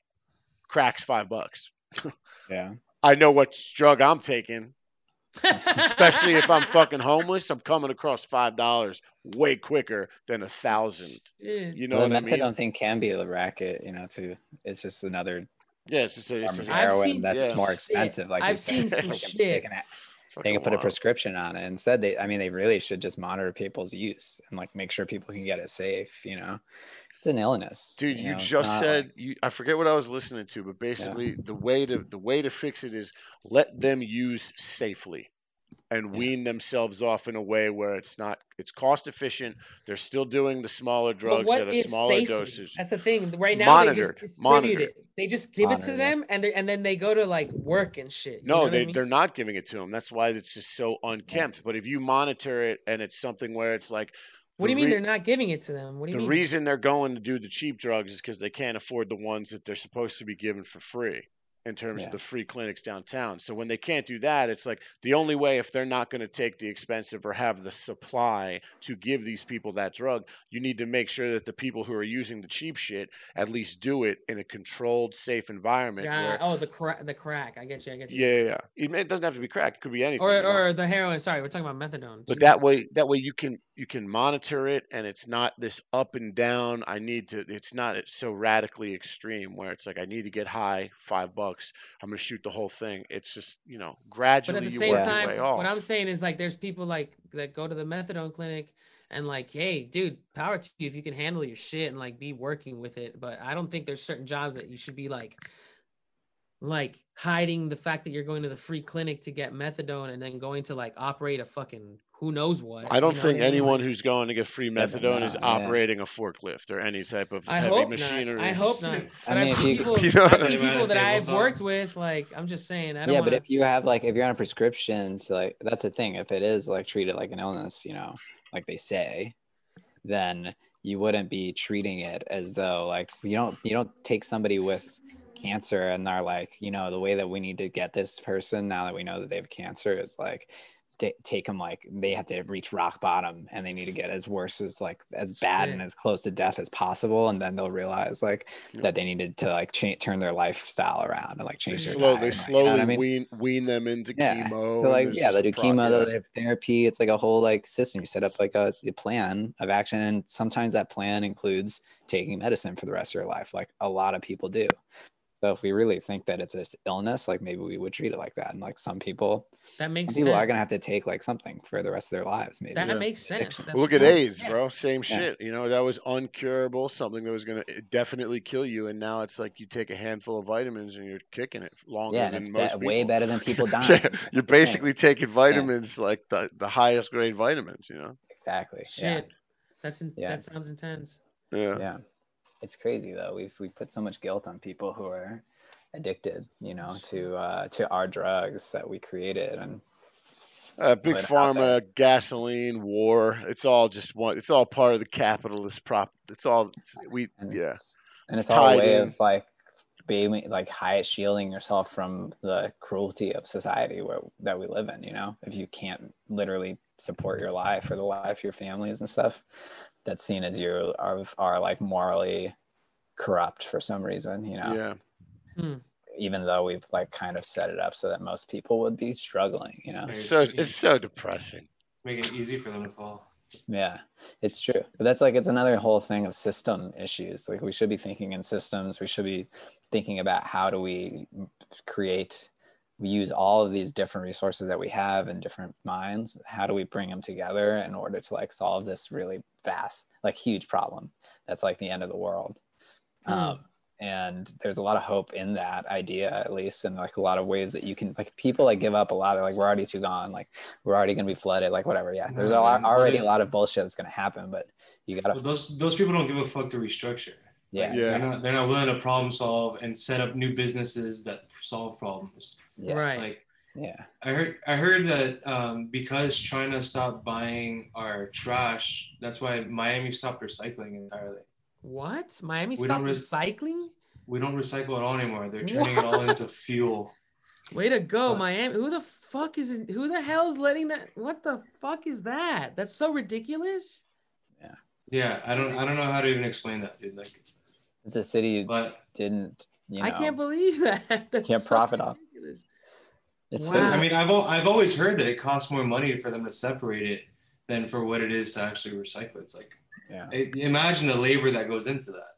Speaker 1: Cracks five bucks.
Speaker 2: yeah.
Speaker 1: I know what drug I'm taking, especially if I'm fucking homeless. I'm coming across five dollars way quicker than a thousand. You know
Speaker 2: Well,
Speaker 1: what
Speaker 2: the
Speaker 1: I mean?
Speaker 2: methadone thing can be a racket, you know, too. It's just another
Speaker 1: Yeah, it's just a, it's
Speaker 2: form of
Speaker 1: just a
Speaker 3: I've
Speaker 2: heroin
Speaker 3: seen
Speaker 2: that's
Speaker 1: yeah.
Speaker 2: more expensive. Like
Speaker 3: I've seen some
Speaker 2: They can-
Speaker 3: shit.
Speaker 2: They can, they
Speaker 1: fucking
Speaker 2: can put a prescription on it. Instead, they, I mean, they really should just monitor people's use and like make sure people can get it safe. You know, it's an illness.
Speaker 1: Dude, you
Speaker 2: know, it's
Speaker 1: just said
Speaker 2: like-
Speaker 1: you, I forget what I was listening to, but basically the way to the way to fix it is let them use safely and
Speaker 2: Yeah.
Speaker 1: wean themselves off in a way where it's not it's cost efficient. They're still doing the smaller drugs at a smaller
Speaker 3: safely?
Speaker 1: dosage.
Speaker 3: That's the thing. Right now, they just
Speaker 1: Monitored,
Speaker 3: distribute
Speaker 1: monitored.
Speaker 3: it. They just give it to them, and they, and then they go to like work and shit. You know
Speaker 1: No,
Speaker 3: what I
Speaker 1: they
Speaker 3: mean?
Speaker 1: they're not giving it to them. That's why it's just so unkempt. But if you monitor it and it's something where it's like
Speaker 3: What do you mean
Speaker 1: re-
Speaker 3: they're not giving it to them? What do you
Speaker 1: the
Speaker 3: mean?
Speaker 1: reason they're going to do the cheap drugs is because they can't afford the ones that they're supposed to be given for free in terms
Speaker 2: Yeah.
Speaker 1: of the free clinics downtown. So when they can't do that, it's like the only way if they're not going to take the expensive or have the supply to give these people that drug, you need to make sure that the people who are using the cheap shit at least do it in a controlled, safe environment.
Speaker 3: yeah.
Speaker 1: where,
Speaker 3: Oh, the crack. The crack. I get you. I get you.
Speaker 1: yeah, yeah. It, doesn't have to be crack. It could be anything.
Speaker 3: Or
Speaker 1: you know?
Speaker 3: or the heroin. Sorry, we're talking about methadone.
Speaker 1: but that way that way you can you can monitor it and it's not this up and down i need to it's not it's so radically extreme where it's like i need to get high five bucks i'm gonna shoot the whole thing it's just you know
Speaker 3: But
Speaker 1: gradually
Speaker 3: at the
Speaker 1: you
Speaker 3: same time,
Speaker 1: your way off
Speaker 3: what I'm saying is like there's people like that go to the methadone clinic and like, hey, dude, power to you if you can handle your shit and like be working with it. But I don't think there's certain jobs that you should be like like hiding the fact that you're going to the free clinic to get methadone and then going to like operate a fucking who knows what.
Speaker 1: i don't
Speaker 3: know
Speaker 1: think
Speaker 3: I mean?
Speaker 1: anyone who's going to get free
Speaker 2: Yeah,
Speaker 1: methadone is
Speaker 2: no, yeah.
Speaker 1: operating a forklift or any type of
Speaker 3: I
Speaker 1: heavy machinery
Speaker 3: not. I hope not. But
Speaker 2: I
Speaker 3: I
Speaker 2: mean,
Speaker 3: have seen people,
Speaker 1: You know
Speaker 3: I've seen people that I've
Speaker 4: saw.
Speaker 3: worked with. Like, I'm just saying, I don't
Speaker 2: yeah,
Speaker 3: want
Speaker 2: but if you have like if you're on a prescription to like that's the thing. If it is like treated like an illness, you know, like they say, then you wouldn't be treating it as though like you don't you don't take somebody with cancer and they're like, you know, the way that we need to get this person now that we know that they have cancer is like t- take them like they have to reach rock bottom and they need to get as worse as like as bad
Speaker 3: Shit.
Speaker 2: and as close to death as possible and then they'll realize like
Speaker 1: Yeah.
Speaker 2: that they needed to like cha- turn their lifestyle around and like
Speaker 1: They
Speaker 2: change their
Speaker 1: slow, they
Speaker 2: and, like, you
Speaker 1: slowly
Speaker 2: know I mean?
Speaker 1: wean wean them into
Speaker 2: Yeah.
Speaker 1: chemo.
Speaker 2: They're like, yeah, they do chemo,
Speaker 1: yeah.
Speaker 2: they have therapy. It's like a whole like system. You set up like a, a plan of action, and sometimes that plan includes taking medicine for the rest of your life. Like a lot of people do. So if we really think that it's this illness, like maybe we would treat it like that. And like some people,
Speaker 3: That makes
Speaker 2: some people are gonna have to take like something for the rest of their lives. Maybe
Speaker 3: That
Speaker 1: Yeah.
Speaker 3: makes sense.
Speaker 2: Addiction.
Speaker 3: That-
Speaker 1: Well, look at
Speaker 3: yeah.
Speaker 1: AIDS, bro. Same
Speaker 2: Yeah.
Speaker 1: shit. You know, that was uncurable, something that was going to definitely kill you. And now it's like you take a handful of vitamins and you're kicking it longer
Speaker 2: yeah, and
Speaker 1: than
Speaker 2: it's
Speaker 1: most
Speaker 2: be-
Speaker 1: people.
Speaker 2: way better than people dying.
Speaker 1: Yeah, you're
Speaker 2: the
Speaker 1: basically taking vitamins like the, the highest grade vitamins, you know?
Speaker 2: exactly.
Speaker 3: Shit. That's in,
Speaker 2: Yeah.
Speaker 3: that sounds intense.
Speaker 1: Yeah.
Speaker 2: Yeah. It's crazy though. We've we put so much guilt on people who are addicted, you know, to uh to our drugs that we created and
Speaker 1: Uh, big
Speaker 2: Put it out there.
Speaker 1: pharma, gasoline, war. It's all just one. It's all part of the capitalist prop. It's all it's, we.
Speaker 2: and
Speaker 1: Yeah.
Speaker 2: it's, and
Speaker 1: It's
Speaker 2: it's all a way
Speaker 1: in.
Speaker 2: of like being like high shielding yourself from the cruelty of society where that we live in you know if you can't literally support your life or the life of your families and stuff that's seen as you are, are like morally corrupt for some reason you know
Speaker 1: Yeah. Hmm.
Speaker 2: even though we've like kind of set it up so that most people would be struggling you know
Speaker 4: Right.
Speaker 1: So it's so depressing.
Speaker 4: Make it easy for them to fall.
Speaker 2: Yeah, it's true. But that's like it's another whole thing of system issues. Like we should be thinking in systems. We should be thinking about how do we create we use all of these different resources that we have in different minds. How do we bring them together in order to like solve this really vast, like huge problem that's like the end of the world?
Speaker 3: Hmm.
Speaker 2: Um, and there's a lot of hope in that idea, at least, and like a lot of ways that you can like people like give up a lot. They're like, we're already too gone. Like we're already gonna be flooded. Like whatever. Yeah, there's a lot already a lot of bullshit that's gonna happen, but you gotta
Speaker 4: Well, those those people don't give a fuck to restructure.
Speaker 2: Yeah
Speaker 1: Yeah.
Speaker 4: They're not they're not willing to problem solve and set up new businesses that solve problems.
Speaker 2: yes,
Speaker 3: Right.
Speaker 4: Like
Speaker 2: yeah
Speaker 4: I heard I heard that um, because China stopped buying our trash, that's why Miami stopped recycling entirely.
Speaker 3: What? Miami
Speaker 4: We
Speaker 3: stopped
Speaker 4: don't
Speaker 3: recycling?
Speaker 4: We don't recycle at all anymore. They're turning it all into fuel.
Speaker 3: Way to go,
Speaker 4: What?
Speaker 3: Miami. Who the fuck is who the hell's letting that what the fuck is that? That's so ridiculous.
Speaker 4: Yeah. Yeah, I don't I don't know how to even explain that, dude. Like,
Speaker 2: it's a city
Speaker 4: but
Speaker 2: didn't you know
Speaker 3: I can't believe that. That's
Speaker 2: Can't
Speaker 3: so
Speaker 2: profit off. it's
Speaker 3: Wow.
Speaker 2: so-
Speaker 4: I mean, I've al- I've always heard that it costs more money for them to separate it than for what it is to actually recycle. It's like
Speaker 2: yeah
Speaker 4: I- imagine the labor that goes into that.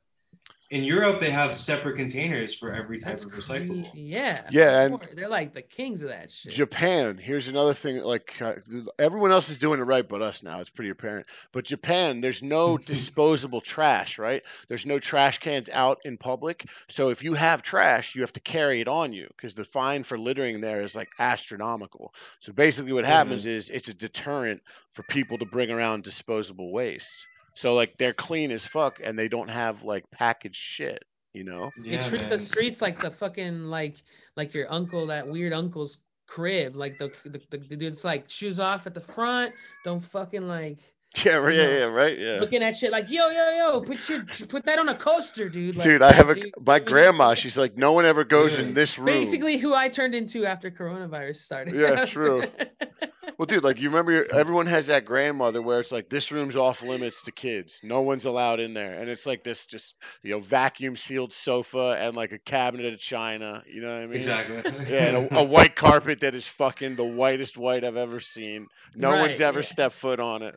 Speaker 4: In Europe, they have separate containers for every type
Speaker 3: That's
Speaker 4: of recyclable.
Speaker 3: crazy. Yeah.
Speaker 1: Yeah, and-
Speaker 3: they're like the kings of that shit.
Speaker 1: Japan. Here's another thing. Like uh, everyone else is doing it right, but us now. It's pretty apparent. But Japan, there's no disposable trash, right? There's no trash cans out in public. So if you have trash, you have to carry it on you because the fine for littering there is like astronomical. So basically, what happens is it's a deterrent for people to bring around disposable waste. So like they're clean as fuck and they don't have like packaged shit. You know?
Speaker 3: They
Speaker 4: Yeah,
Speaker 3: treat the streets like the fucking like like your uncle, that weird uncle's crib. Like the the, the, the dude's like shoes off at the front. Don't fucking like
Speaker 1: Yeah, right, yeah,
Speaker 3: No.
Speaker 1: yeah, right, yeah.
Speaker 3: looking at shit like yo yo yo. Put your put that on a coaster, dude. Like,
Speaker 1: Dude, I have a
Speaker 3: dude,
Speaker 1: my grandma. She's like, no one ever goes
Speaker 4: Really?
Speaker 1: in this room.
Speaker 3: basically who I turned into after coronavirus started.
Speaker 1: Yeah, true. Well, dude, like you remember, your, everyone has that grandmother where it's like this room's off limits to kids. No one's allowed in there, and it's like this just you know vacuum sealed sofa and like a cabinet of china. You know what I mean?
Speaker 4: Exactly.
Speaker 1: Yeah, and a, a white carpet that is fucking the whitest white I've ever seen. No one's ever
Speaker 3: yeah.
Speaker 1: stepped foot on it.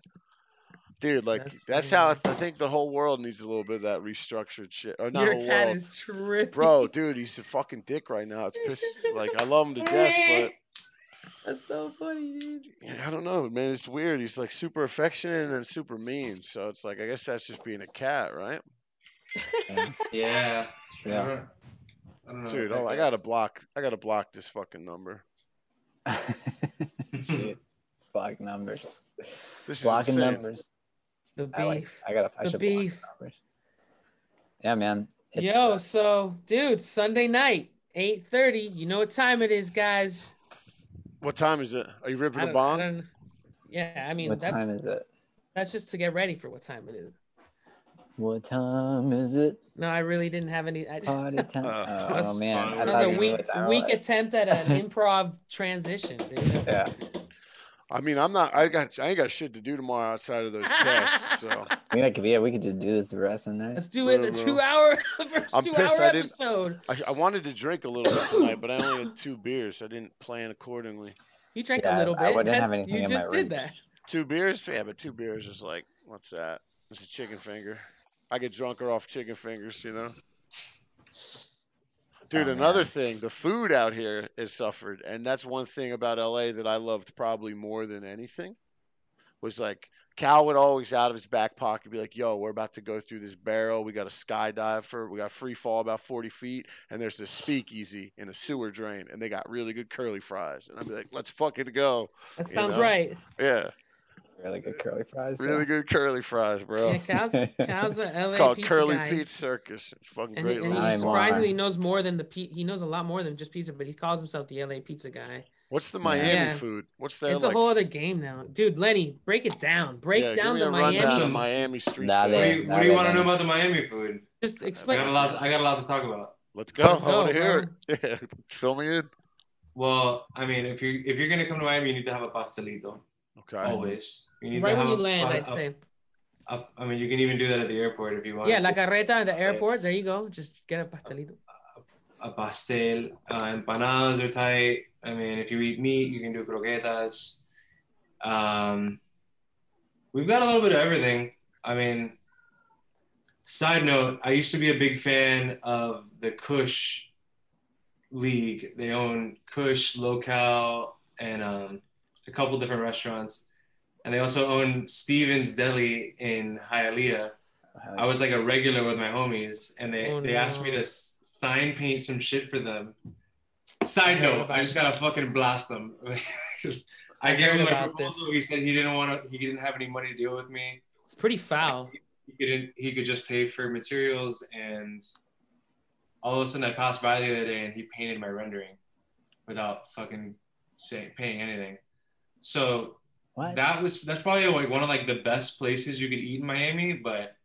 Speaker 1: Dude, like
Speaker 3: That's
Speaker 1: that's, how I. I think the whole world needs a little bit of that restructured shit. Or not
Speaker 3: Your cat
Speaker 1: world.
Speaker 3: is tripping.
Speaker 1: Bro, dude, he's a fucking dick right now. It's piss. Like I love him to death, but
Speaker 3: That's so funny, dude.
Speaker 1: I don't know, man. It's weird. He's like super affectionate and super mean. So it's like I guess that's just being a cat, right?
Speaker 2: yeah,
Speaker 4: yeah. I
Speaker 2: yeah.
Speaker 4: don't, I don't know.
Speaker 1: Dude,
Speaker 4: what
Speaker 1: oh, I gotta block. I gotta block this fucking number.
Speaker 2: Shit. Block numbers.
Speaker 1: This
Speaker 2: Blocking
Speaker 1: insane.
Speaker 2: numbers.
Speaker 3: The
Speaker 2: I like.
Speaker 3: beef.
Speaker 2: I gotta. I
Speaker 3: The
Speaker 2: should
Speaker 3: beef.
Speaker 2: block numbers. Yeah, man. It's,
Speaker 3: Yo,
Speaker 2: uh,
Speaker 3: so dude, Sunday night, 8:30. You know what time it is, guys.
Speaker 1: What time is it? Are you ripping
Speaker 3: I
Speaker 1: a
Speaker 3: don't-
Speaker 1: bong?
Speaker 3: I Yeah, I mean
Speaker 2: what
Speaker 3: that's
Speaker 2: time is it?
Speaker 3: that's just to get ready for what time it is.
Speaker 2: What time is it?
Speaker 3: No, I really didn't have any. I just,
Speaker 2: Party time.
Speaker 1: Uh,
Speaker 2: oh,
Speaker 3: that's-
Speaker 2: man,
Speaker 4: that
Speaker 2: I
Speaker 3: that was a weak,
Speaker 2: what time it
Speaker 3: weak attempt at an improv transition, dude.
Speaker 2: Yeah,
Speaker 1: I mean, I'm not. I got. I ain't got shit to do tomorrow outside of those tests. So
Speaker 2: I mean, like, yeah, we could just do this the rest of the night.
Speaker 3: Let's do it in the two
Speaker 1: bro.
Speaker 3: hour, first
Speaker 1: I'm
Speaker 3: two
Speaker 1: pissed
Speaker 3: hour
Speaker 1: I didn't-
Speaker 3: episode.
Speaker 1: I, I wanted to drink a little bit tonight, but I only had two beers. So I didn't plan accordingly.
Speaker 3: You drank
Speaker 2: Yeah,
Speaker 3: a little bit.
Speaker 2: I
Speaker 3: bit.
Speaker 2: wouldn't
Speaker 3: That-
Speaker 2: have anything
Speaker 3: you
Speaker 2: in my
Speaker 3: just did
Speaker 2: reach.
Speaker 3: that.
Speaker 1: Two beers? Yeah, but two beers is like, what's that? It's a chicken finger. I get drunker off chicken fingers, you know? Dude,
Speaker 2: Oh,
Speaker 1: another
Speaker 2: man.
Speaker 1: thing, the food out here has suffered. And that's one thing about LA that I loved probably more than anything. Was like Cal would always out of his back pocket be like, yo, we're about to go through this barrel. We got a skydive for we got free fall about 40 feet, and there's this speakeasy in a sewer drain, and they got really good curly fries. And I'd be like, let's fucking go.
Speaker 3: That
Speaker 1: You
Speaker 3: sounds
Speaker 1: know?
Speaker 3: right.
Speaker 1: Yeah.
Speaker 2: Really good curly fries. though.
Speaker 1: Really good curly fries, bro.
Speaker 3: Yeah, Cal's, Cal's uh, a LA
Speaker 1: It's called
Speaker 3: pizza
Speaker 1: Curly
Speaker 3: guy.
Speaker 1: Pete Circus. It's fucking
Speaker 3: And, he,
Speaker 1: great.
Speaker 3: and
Speaker 1: little
Speaker 3: he surprisingly
Speaker 2: on.
Speaker 3: knows more than the pe- he knows a lot more than just pizza, but he calls himself the LA pizza guy.
Speaker 1: What's the Miami
Speaker 3: Yeah.
Speaker 1: food? What's that?
Speaker 3: It's
Speaker 1: like?
Speaker 3: a whole other game now, dude. Lenny, break it down. Break
Speaker 1: yeah,
Speaker 3: down the
Speaker 1: me
Speaker 3: Miami.
Speaker 1: of Miami street
Speaker 2: Nah,
Speaker 1: food.
Speaker 4: What do you,
Speaker 2: now
Speaker 4: what do you want to know about the Miami food?
Speaker 3: Just explain.
Speaker 4: I
Speaker 3: explain.
Speaker 4: got a lot. I got a lot to talk about.
Speaker 1: Let's go.
Speaker 3: Let's
Speaker 1: I want to
Speaker 3: go,
Speaker 1: hear it. Yeah, fill me in.
Speaker 4: Well, I mean, if you if you're gonna come to Miami, you need to have a pastelito.
Speaker 1: Okay.
Speaker 4: Always. You need
Speaker 3: right
Speaker 4: to
Speaker 3: when you land,
Speaker 4: pa-
Speaker 3: I'd say.
Speaker 4: a- a- I mean, you can even do that at the airport if you want.
Speaker 3: Yeah,
Speaker 4: to.
Speaker 3: la carreta at the airport. There you go. Just get a pastelito.
Speaker 4: a pastel. Uh, empanadas are tight. I mean, if you eat meat, you can do croquetas. Um, we've got a little bit of everything. I mean, side note, I used to be a big fan of the Kush League. They own Kush, LoKal, and um, a couple different restaurants. And they also own Stephen's Deli in Hialeah. I was like a regular with my homies, and they,
Speaker 3: Oh,
Speaker 4: they asked me to sign paint some shit for them. Side note, I just gotta fucking blast them. I
Speaker 3: I
Speaker 4: gave him my
Speaker 3: about this.
Speaker 4: proposal. He said he didn't want to. He didn't have any money to deal with me.
Speaker 3: It's pretty foul.
Speaker 4: He couldn't. He could just pay for materials, and all of a sudden, I passed by the other day, and he painted my rendering without fucking saying paying anything. So
Speaker 2: What?
Speaker 4: that was that's probably like one of like the best places you could eat in Miami, but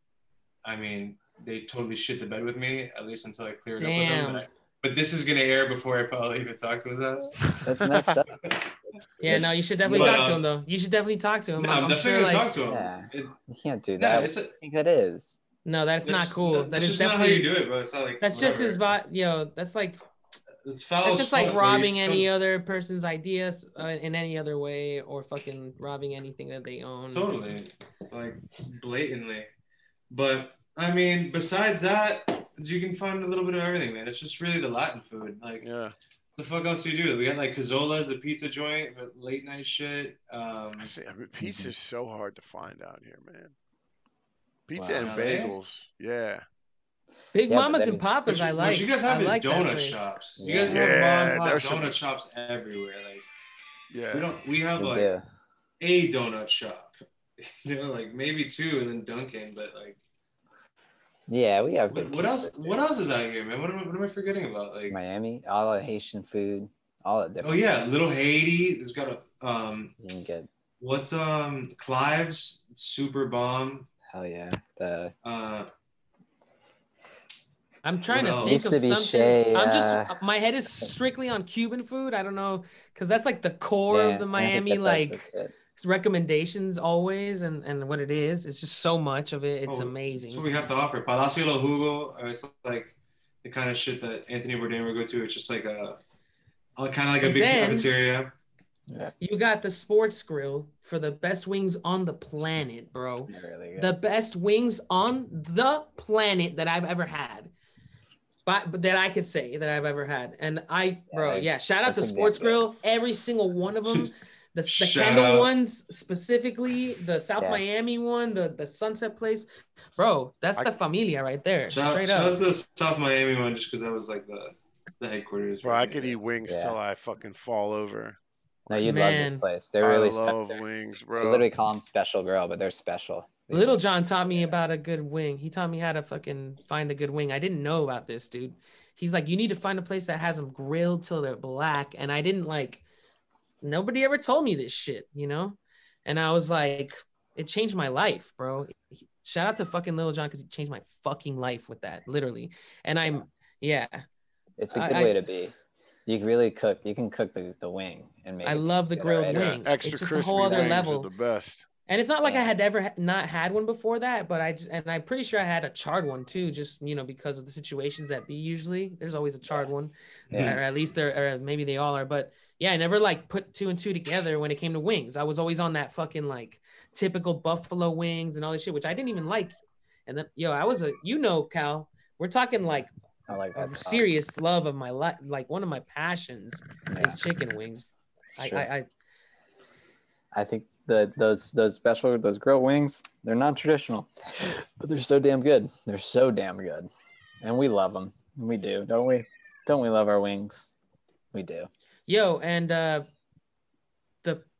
Speaker 4: I mean they totally shit the bed with me at least until I cleared up with them. But, I- but this is gonna air before I probably even talk to his ass.
Speaker 2: That's messed up.
Speaker 3: Yeah, no, you should definitely
Speaker 4: But,
Speaker 3: talk to
Speaker 4: um,
Speaker 3: him though. You should definitely talk to him.
Speaker 4: No, I'm,
Speaker 3: I'm
Speaker 4: definitely
Speaker 3: sure,
Speaker 4: gonna
Speaker 3: like,
Speaker 4: talk to him.
Speaker 2: Yeah.
Speaker 4: It-
Speaker 2: You can't do
Speaker 4: yeah,
Speaker 2: that.
Speaker 4: it's a,
Speaker 2: I think that is.
Speaker 3: No, that's, not cool.
Speaker 4: that-
Speaker 3: That
Speaker 4: that's
Speaker 3: is
Speaker 4: just not how you do it, but it's not like
Speaker 3: That's just his
Speaker 4: whatever.
Speaker 3: bot. Yo, that's like
Speaker 4: It's foul.
Speaker 3: that's
Speaker 4: as
Speaker 3: just like
Speaker 4: fuck, bro. You
Speaker 3: robbing any
Speaker 4: don't-
Speaker 3: other person's ideas uh, in any other way, or fucking robbing anything that they own.
Speaker 4: Totally, like blatantly. But I mean, besides that, you can find a little bit of everything, man. It's just really the Latin food. Like,
Speaker 1: Yeah.
Speaker 4: the fuck else do you do? We got like Casola's, the pizza joint, but late night shit. Um,
Speaker 1: I see- I mean, pizza's so hard to find out here, man. Pizza
Speaker 2: Wow.
Speaker 1: and
Speaker 4: LA?
Speaker 1: bagels. Yeah.
Speaker 3: Big
Speaker 2: Yeah,
Speaker 3: Mamas and Papas,
Speaker 4: what
Speaker 3: I like.
Speaker 4: what you guys have
Speaker 3: I
Speaker 4: is
Speaker 3: like
Speaker 4: donut
Speaker 3: place.
Speaker 4: shops. You
Speaker 2: Yeah.
Speaker 4: guys have mom pop
Speaker 1: there's some-
Speaker 4: donut shops everywhere. Like
Speaker 1: Yeah.
Speaker 4: we don't, we have like
Speaker 2: do.
Speaker 4: a donut shop. You know, like maybe two, and then Dunkin'. But like,
Speaker 2: Yeah, we have
Speaker 4: what, what else? What else is out here, man? What am, I- what am I forgetting about? Like,
Speaker 2: Miami, all the Haitian food, all the different.
Speaker 4: oh
Speaker 2: different.
Speaker 4: yeah, Little Haiti. There's got a um.
Speaker 2: You can get
Speaker 4: What's um Clive's super bomb?
Speaker 2: hell yeah. The
Speaker 4: Uh,
Speaker 3: I'm trying
Speaker 4: What
Speaker 3: to think of
Speaker 2: to
Speaker 3: something.
Speaker 2: Shea,
Speaker 3: I'm just
Speaker 2: uh,
Speaker 3: my head is strictly on Cuban food. I don't know because that's like the core
Speaker 2: yeah,
Speaker 3: of the Miami
Speaker 2: that
Speaker 3: like recommendations always, and and what it is. It's just so much of it. It's
Speaker 4: Oh, That's what
Speaker 3: amazing.
Speaker 4: we have to offer. Palacio Lo Jugo. uh, It's like the kind of shit that Anthony Bourdain would go to. It's just like a, kind of like a
Speaker 3: And
Speaker 4: big
Speaker 3: then-
Speaker 4: cafeteria.
Speaker 3: You got the sports grill for the best wings on the planet, bro.
Speaker 2: Really.
Speaker 3: The best wings on the planet that I've ever had. But, but that I could say that I've ever had. And I, bro,
Speaker 2: they-
Speaker 3: yeah, shout out to
Speaker 2: that's a damn
Speaker 3: Sports. Grill. Every single one of them. The, the Kendall
Speaker 4: out.
Speaker 3: ones specifically, the South
Speaker 2: Yeah.
Speaker 3: Miami one, the, the Sunset Place. Bro, that's
Speaker 1: I-
Speaker 3: the familia right there.
Speaker 4: Shout,
Speaker 3: straight
Speaker 4: shout
Speaker 3: up.
Speaker 4: out to the South Miami one just because that was like the the headquarters.
Speaker 1: Bro, I could eat
Speaker 4: eat.
Speaker 1: wings
Speaker 2: Yeah.
Speaker 1: till I fucking fall over.
Speaker 2: No, oh, you'd love this place. They're really
Speaker 1: I love
Speaker 2: special.
Speaker 1: wings,
Speaker 2: We
Speaker 1: bro.
Speaker 2: literally call them special girl, but they're special. They
Speaker 3: Little
Speaker 2: just-
Speaker 3: John taught me about a good wing. He taught me how to fucking find a good wing. I didn't know about this, dude. He's like, you need to find a place that has them grilled till they're black. And I didn't like, nobody ever told me this shit, you know? And I was like, it changed my life, bro. Shout out to fucking Little John because he changed my fucking life with that, literally. And I'm yeah,
Speaker 2: It's a good
Speaker 3: I-
Speaker 2: way to be. You can really cook. You can cook the, the wing and make.
Speaker 3: I
Speaker 2: it
Speaker 3: love the
Speaker 2: taste good
Speaker 3: grilled
Speaker 2: already.
Speaker 1: Yeah,
Speaker 3: wing.
Speaker 1: extra
Speaker 3: It's just a
Speaker 1: crispy
Speaker 3: whole other
Speaker 1: wings
Speaker 3: level.
Speaker 1: are the best.
Speaker 3: And it's not like I had ever not had one before that, but I just and I'm pretty sure I had a charred one too, just you know because of the situations that be usually. There's always a charred one,
Speaker 2: Yeah.
Speaker 3: or at least there, or maybe they all are. But yeah, I never like put two and two together when it came to wings. I was always on that fucking like typical buffalo wings and all this shit, which I didn't even like. And then yo, I was a you know Cal, we're talking like
Speaker 2: I like
Speaker 3: a
Speaker 2: that.
Speaker 3: serious love of my life, like one of my passions
Speaker 2: Yeah,
Speaker 3: is chicken wings. I. I, I
Speaker 2: I think that those those special those grilled wings they're not traditional, but they're so damn good. They're so damn good, and we love them. We do, don't we? Don't we love our wings? We do.
Speaker 3: Yo, and uh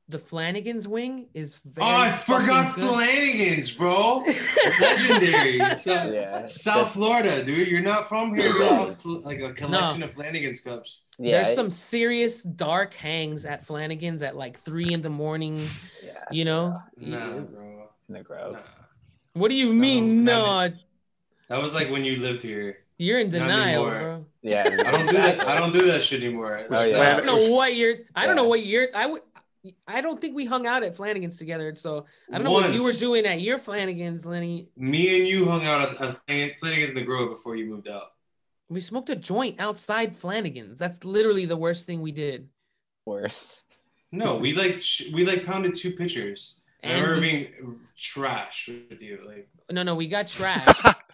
Speaker 3: the the Flanagan's wing is oh, very
Speaker 4: Oh, I forgot
Speaker 3: good.
Speaker 4: Flanagan's, bro. Legendary. So,
Speaker 2: Yeah.
Speaker 4: South Florida, dude. You're not from here. South, like a collection of Flanagan's cups.
Speaker 2: Yeah.
Speaker 3: There's some serious dark hangs at Flanagan's at like three in the morning.
Speaker 2: Yeah.
Speaker 3: You know,
Speaker 4: Nah, bro.
Speaker 2: In the Grove.
Speaker 4: Nah.
Speaker 3: what do you mean?
Speaker 4: no,
Speaker 3: No,
Speaker 4: That was like when you lived here.
Speaker 3: you're in denial, bro.
Speaker 2: Yeah.
Speaker 4: I don't do that. I don't do that shit anymore.
Speaker 2: Oh, yeah.
Speaker 3: I don't know what year. I don't know
Speaker 2: Yeah.
Speaker 3: what year. I would. I don't think we hung out at Flanagan's together. So I don't know what you were doing at your Flanagan's, Lenny.
Speaker 4: Me and you hung out at, at Flanagan's in the Grove before you moved out.
Speaker 3: We smoked a joint outside Flanagan's. That's literally the worst thing we did.
Speaker 2: Worse.
Speaker 4: No, we like we like pounded two pitchers. I remember
Speaker 3: we
Speaker 4: being trashed with you. Like
Speaker 3: No, no, we got trashed.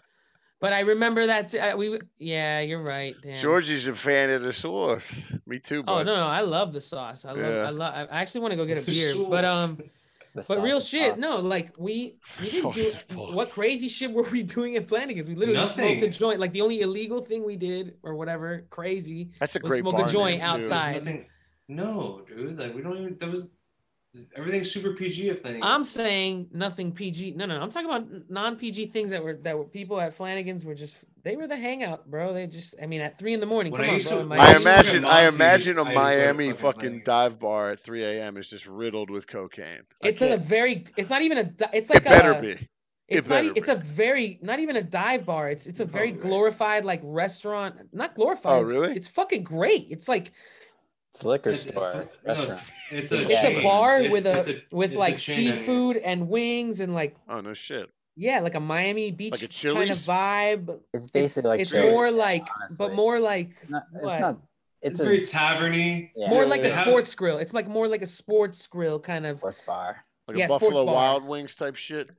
Speaker 3: but I remember that uh, we. Yeah, you're right. Damn.
Speaker 1: Georgie's a fan of the sauce. Me too,
Speaker 3: Oh no, no, I love the sauce. I love.
Speaker 1: Yeah.
Speaker 3: I love. I actually want to go get a beer, but um,
Speaker 2: The
Speaker 3: but real shit.
Speaker 2: awesome.
Speaker 3: No, like we we didn't do what crazy shit were we doing at Flanagan's? We literally smoked a joint. Like the only illegal thing we did or whatever crazy.
Speaker 1: That's a
Speaker 3: We'll
Speaker 1: great
Speaker 3: smoke a joint
Speaker 1: name, too.
Speaker 3: outside.
Speaker 4: nothing. No, dude. Like we don't even. That was everything's super PG at Flanagan's.
Speaker 3: I'm saying nothing PG. No, no, no. I'm talking about non PG things that were that were people at Flanagan's were just they were the hangout, bro. They just I mean at three in the morning.
Speaker 4: When
Speaker 3: Come
Speaker 4: I
Speaker 3: on, bro.
Speaker 4: to-
Speaker 3: in
Speaker 1: I
Speaker 3: Miami.
Speaker 4: used to
Speaker 1: imagine, I imagine a
Speaker 4: I used to go to
Speaker 1: Miami
Speaker 4: fucking
Speaker 1: fucking dive bar at 3 a.m. is just riddled with cocaine. I
Speaker 3: It's a very. It's not even a. It's like
Speaker 1: it better
Speaker 3: a,
Speaker 1: be.
Speaker 3: It's
Speaker 1: It
Speaker 3: not. It's
Speaker 1: be.
Speaker 3: a very not even a dive bar. It's it's a oh, very
Speaker 4: Probably right.
Speaker 3: glorified like restaurant. Not glorified.
Speaker 1: Oh,
Speaker 3: it's-
Speaker 1: really?
Speaker 3: It's fucking great. It's like
Speaker 2: It's a liquor
Speaker 4: It's-
Speaker 2: store,
Speaker 4: it's-
Speaker 2: restaurant.
Speaker 4: It's
Speaker 2: It's
Speaker 4: a,
Speaker 3: it's a bar
Speaker 4: It's-
Speaker 3: with a,
Speaker 4: it's
Speaker 3: with
Speaker 4: it's a
Speaker 3: like
Speaker 4: chain
Speaker 3: seafood and wings and like
Speaker 1: Oh no shit.
Speaker 3: yeah, like a Miami Beach
Speaker 1: a
Speaker 3: kind of vibe.
Speaker 2: It's
Speaker 3: It's,
Speaker 2: basically like
Speaker 3: it's
Speaker 2: Chili's,
Speaker 3: more like,
Speaker 2: honestly.
Speaker 3: but more like
Speaker 2: it's
Speaker 3: what?
Speaker 2: not.
Speaker 4: It's,
Speaker 2: It's, a
Speaker 4: very taverny.
Speaker 2: yeah,
Speaker 3: more like
Speaker 4: They
Speaker 3: a
Speaker 4: have-
Speaker 3: sports grill. It's like more like a sports grill kind of,
Speaker 2: sports bar.
Speaker 1: Like
Speaker 3: Yeah,
Speaker 1: a
Speaker 3: sports
Speaker 1: Buffalo
Speaker 3: bar.
Speaker 1: Wild Wings type shit.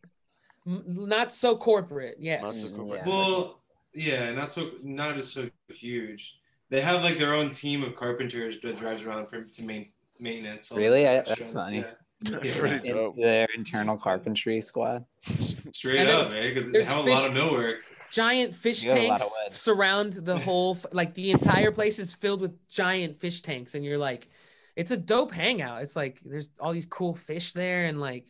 Speaker 3: m- not so corporate.
Speaker 1: Not
Speaker 3: Yes.
Speaker 1: so cool.
Speaker 2: Yeah.
Speaker 4: Well, yeah, not so not as so huge. They have like their own team of carpenters that drives around for to main maintenance.
Speaker 2: Really? I- that's funny.
Speaker 4: yeah.
Speaker 1: That's
Speaker 4: Yeah.
Speaker 1: pretty
Speaker 2: In-
Speaker 1: dope.
Speaker 2: their internal carpentry squad.
Speaker 4: Straight
Speaker 3: And
Speaker 4: up, man, because they
Speaker 3: there's
Speaker 4: have a lot of millwork.
Speaker 3: giant fish
Speaker 2: You got a lot
Speaker 3: tanks surround the whole like the entire place is filled with giant fish tanks and you're like it's a dope hangout it's like there's all these cool fish there and like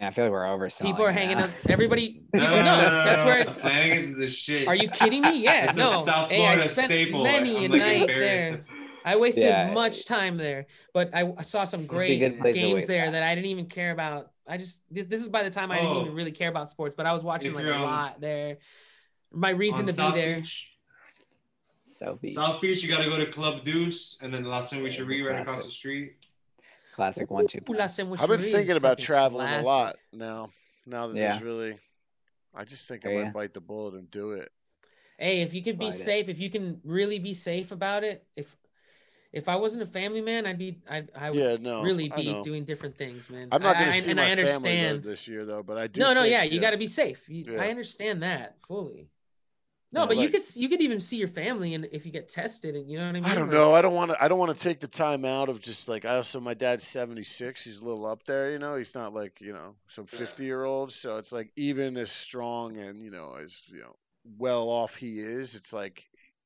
Speaker 2: Yeah, I feel like we're overselling.
Speaker 3: people are hanging
Speaker 2: now.
Speaker 3: out everybody
Speaker 4: No,
Speaker 3: people
Speaker 4: no, no, no,
Speaker 3: that's
Speaker 4: no,
Speaker 3: where
Speaker 4: no. Flanagan's is the shit.
Speaker 3: are you kidding me yeah
Speaker 4: It's
Speaker 3: no
Speaker 4: a South
Speaker 3: hey, i
Speaker 4: Florida
Speaker 3: spent
Speaker 4: staple.
Speaker 3: many
Speaker 4: I'm
Speaker 3: a
Speaker 4: like
Speaker 3: night
Speaker 4: embarrassed.
Speaker 3: there i wasted
Speaker 2: Yeah.
Speaker 3: much time there but I, I saw some great
Speaker 2: good place to
Speaker 3: games there
Speaker 2: time.
Speaker 3: that i didn't even care about i just this, this is by the time i didn't
Speaker 4: Oh.
Speaker 3: even really care about sports but i was watching
Speaker 4: If
Speaker 3: like a
Speaker 4: on-
Speaker 3: lot there my reason to
Speaker 4: South
Speaker 3: be there
Speaker 4: Beach,
Speaker 2: So beach.
Speaker 4: South Beach, you got to go to Club Deuce, and then La Sandwicherie right across the street.
Speaker 2: Classic one two.
Speaker 3: Ooh, La
Speaker 1: I've been thinking about traveling
Speaker 3: classic.
Speaker 1: a lot now. Now that
Speaker 2: Yeah.
Speaker 1: there's really, I just think I
Speaker 2: Yeah,
Speaker 1: might
Speaker 2: yeah.
Speaker 1: bite the bullet and do it.
Speaker 3: Hey, if you could be
Speaker 2: Ride it.
Speaker 3: safe, if you can really be safe about it, if if I wasn't a family man, I'd be I I would
Speaker 1: Yeah, no,
Speaker 3: really be doing different things, man.
Speaker 1: I'm not
Speaker 3: I-
Speaker 1: going
Speaker 3: I-
Speaker 1: to see
Speaker 3: and
Speaker 1: my
Speaker 3: I
Speaker 1: family
Speaker 3: understand.
Speaker 1: though this year though, but I do.
Speaker 3: No, no,
Speaker 1: think,
Speaker 3: yeah, you got to be safe. You,
Speaker 1: Yeah.
Speaker 3: I understand that fully. No,
Speaker 1: Yeah,
Speaker 3: but you could you could even see your family, and if you get tested, and you know what I mean.
Speaker 1: I don't
Speaker 3: Like,
Speaker 1: know. I don't want to. I don't want to take the time out of just like. I also my dad's seventy six. He's a little up there. You know, he's not like you know some
Speaker 4: Yeah.
Speaker 1: fifty year old. So it's like even as strong and you know as you know well off he is, it's like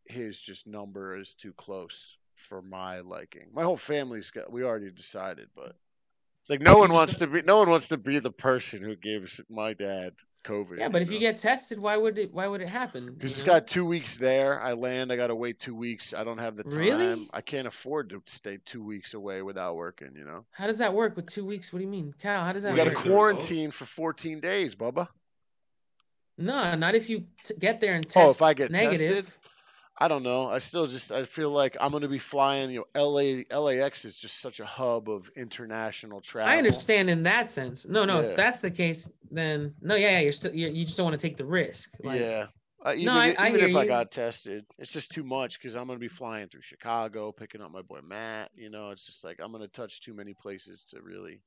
Speaker 1: his just number is too close for my liking. My whole family's got. We already decided, but it's like no one wants to be. No one wants to be the person who gives my dad COVID.
Speaker 3: Yeah, but if
Speaker 1: know?
Speaker 3: you get tested, why would it why would it happen?
Speaker 1: Because
Speaker 3: you
Speaker 1: it's
Speaker 3: know?
Speaker 1: got two weeks there. I land. I got to wait two weeks. I don't have the time.
Speaker 3: Really?
Speaker 1: I can't afford to stay two weeks away without working. You know.
Speaker 3: How does that work with two weeks? What do you mean, Cal? How does that
Speaker 1: We got to
Speaker 4: quarantine.
Speaker 1: for 14 days, Bubba.
Speaker 3: No, not if you t- get there and test.
Speaker 1: Oh, if I get
Speaker 3: negative.
Speaker 1: tested? I don't know. I still just I feel like I'm gonna be flying. You know, LA LAX is just such a hub of international travel.
Speaker 3: I understand in that sense. No, no,
Speaker 1: Yeah.
Speaker 3: if that's the case, then no, yeah, yeah, you're still you you just don't want to take the risk. Like,
Speaker 1: yeah. Uh, even
Speaker 3: I-
Speaker 1: i-
Speaker 3: I
Speaker 1: even
Speaker 3: hear
Speaker 1: if I got tested, it's just too much because I'm gonna be flying through Chicago, picking up my boy Matt. You know, it's just like I'm gonna touch too many places to really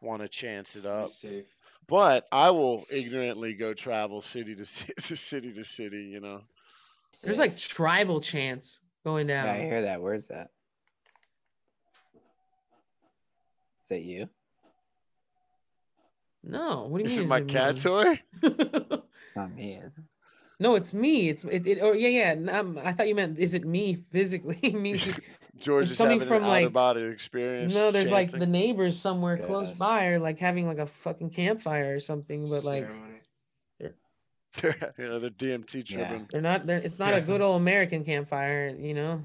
Speaker 1: want to chance it up.
Speaker 4: safe.
Speaker 1: But I will ignorantly go travel city to ci- to city to city. You know.
Speaker 3: There's like tribal chants going down.
Speaker 2: Yeah, I hear that. Where's that? Is that you?
Speaker 3: No, what do you
Speaker 1: Is
Speaker 3: mean?
Speaker 1: Is it my cat toy?
Speaker 3: toy?
Speaker 2: Not me, is it?
Speaker 3: no, it's me. It's it. it or yeah, yeah. n- Um, I thought you meant is it me physically? me.
Speaker 1: George
Speaker 3: It's
Speaker 1: is
Speaker 3: coming
Speaker 1: having
Speaker 3: from,
Speaker 1: an
Speaker 3: like-
Speaker 1: out body experience.
Speaker 3: No, there's like the neighbors somewhere close by, or like having like a fucking campfire or something. But like
Speaker 4: Ceremony.
Speaker 1: you know, the DMT
Speaker 2: Yeah.
Speaker 3: they're not. They're, it's not a good old American campfire, you know.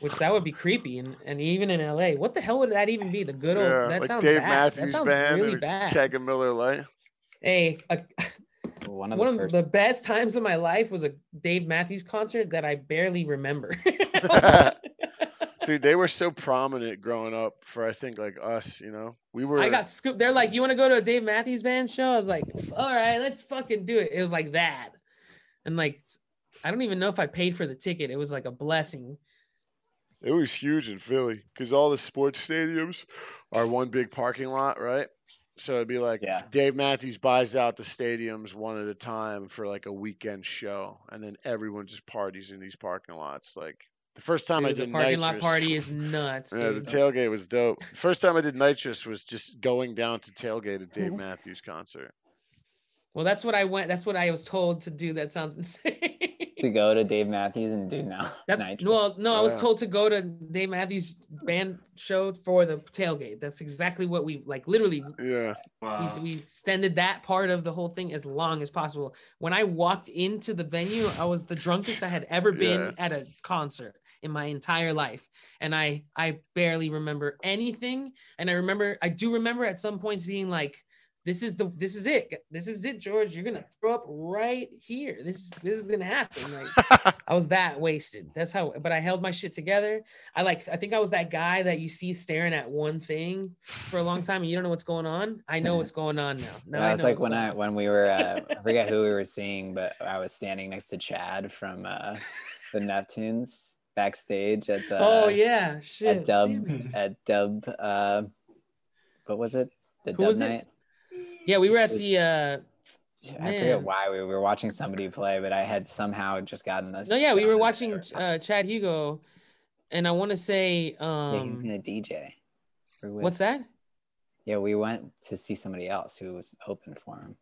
Speaker 3: Which that would be creepy, and, and even in LA, what the hell would that even be? The good old
Speaker 1: Yeah,
Speaker 3: that
Speaker 1: like
Speaker 3: sounds
Speaker 1: Dave
Speaker 3: bad.
Speaker 1: Matthews
Speaker 3: that sounds
Speaker 1: Band
Speaker 3: really
Speaker 1: and a
Speaker 3: bad.
Speaker 1: Keg of Miller Lite.
Speaker 3: Hey, a,
Speaker 2: One of
Speaker 3: one
Speaker 2: the
Speaker 3: of
Speaker 2: first.
Speaker 3: the best times of my life was a Dave Matthews concert that I barely remember.
Speaker 1: Dude, they were so prominent growing up for I think like us, you know. We were
Speaker 3: I got scooped. They're like, "You want to go to a Dave Matthews Band show?" I was like, "All right, let's fucking do it." It was like that, and like, I don't even know if I paid for the ticket. It was like a blessing.
Speaker 1: it was huge in Philly because all the sports stadiums are one big parking lot, right? So it'd be like
Speaker 2: Yeah.
Speaker 1: Dave Matthews buys out the stadiums one at a time for like a weekend show, and then everyone just parties in these parking lots. Like the first time I did
Speaker 3: the parking lot party is nuts.
Speaker 1: Yeah, the tailgate was dope. First time I did nitrous was just going down to tailgate at Dave Matthews concert.
Speaker 3: well, that's what I went. That's what I was told to do. That sounds insane.
Speaker 2: to go to Dave Matthews and do now.
Speaker 3: That's
Speaker 2: nitrous.
Speaker 3: well, no, I was
Speaker 1: Yeah.
Speaker 3: told to go to Dave Matthews Band show for the tailgate. That's exactly what we like. Literally,
Speaker 1: Yeah.
Speaker 4: Wow.
Speaker 3: we, we extended that part of the whole thing as long as possible. When I walked into the venue, I was the drunkest I had ever been
Speaker 1: Yeah.
Speaker 3: at a concert in my entire life. And I I barely remember anything. And I remember I do remember at some points being like, this is the this is it. This is it, George. You're gonna throw up right here. This this is gonna happen. Like I was that wasted. That's how but I held my shit together. I like I think I was that guy that you see staring at one thing for a long time and you don't know what's going on. I know what's going on now. Now
Speaker 2: That
Speaker 3: I
Speaker 2: was like when I
Speaker 3: on.
Speaker 2: when we were uh, I forget who we were seeing, but I was standing next to Chad from uh, the Neptunes backstage at the
Speaker 3: Oh yeah, shit.
Speaker 2: at Dub at Dub uh, what was it? The
Speaker 3: Who
Speaker 2: Dub
Speaker 3: was it?
Speaker 2: night.
Speaker 3: Yeah, we were at
Speaker 2: was-
Speaker 3: the uh
Speaker 2: I
Speaker 3: Man.
Speaker 2: forget why we were watching somebody play, but I had somehow just gotten this.
Speaker 3: no, yeah, we were watching uh Chad Hugo and I want to say
Speaker 2: Yeah, he was
Speaker 3: um
Speaker 2: gonna DJ. We're with-
Speaker 3: what's that?
Speaker 2: Yeah, we went to see somebody else who was open for him.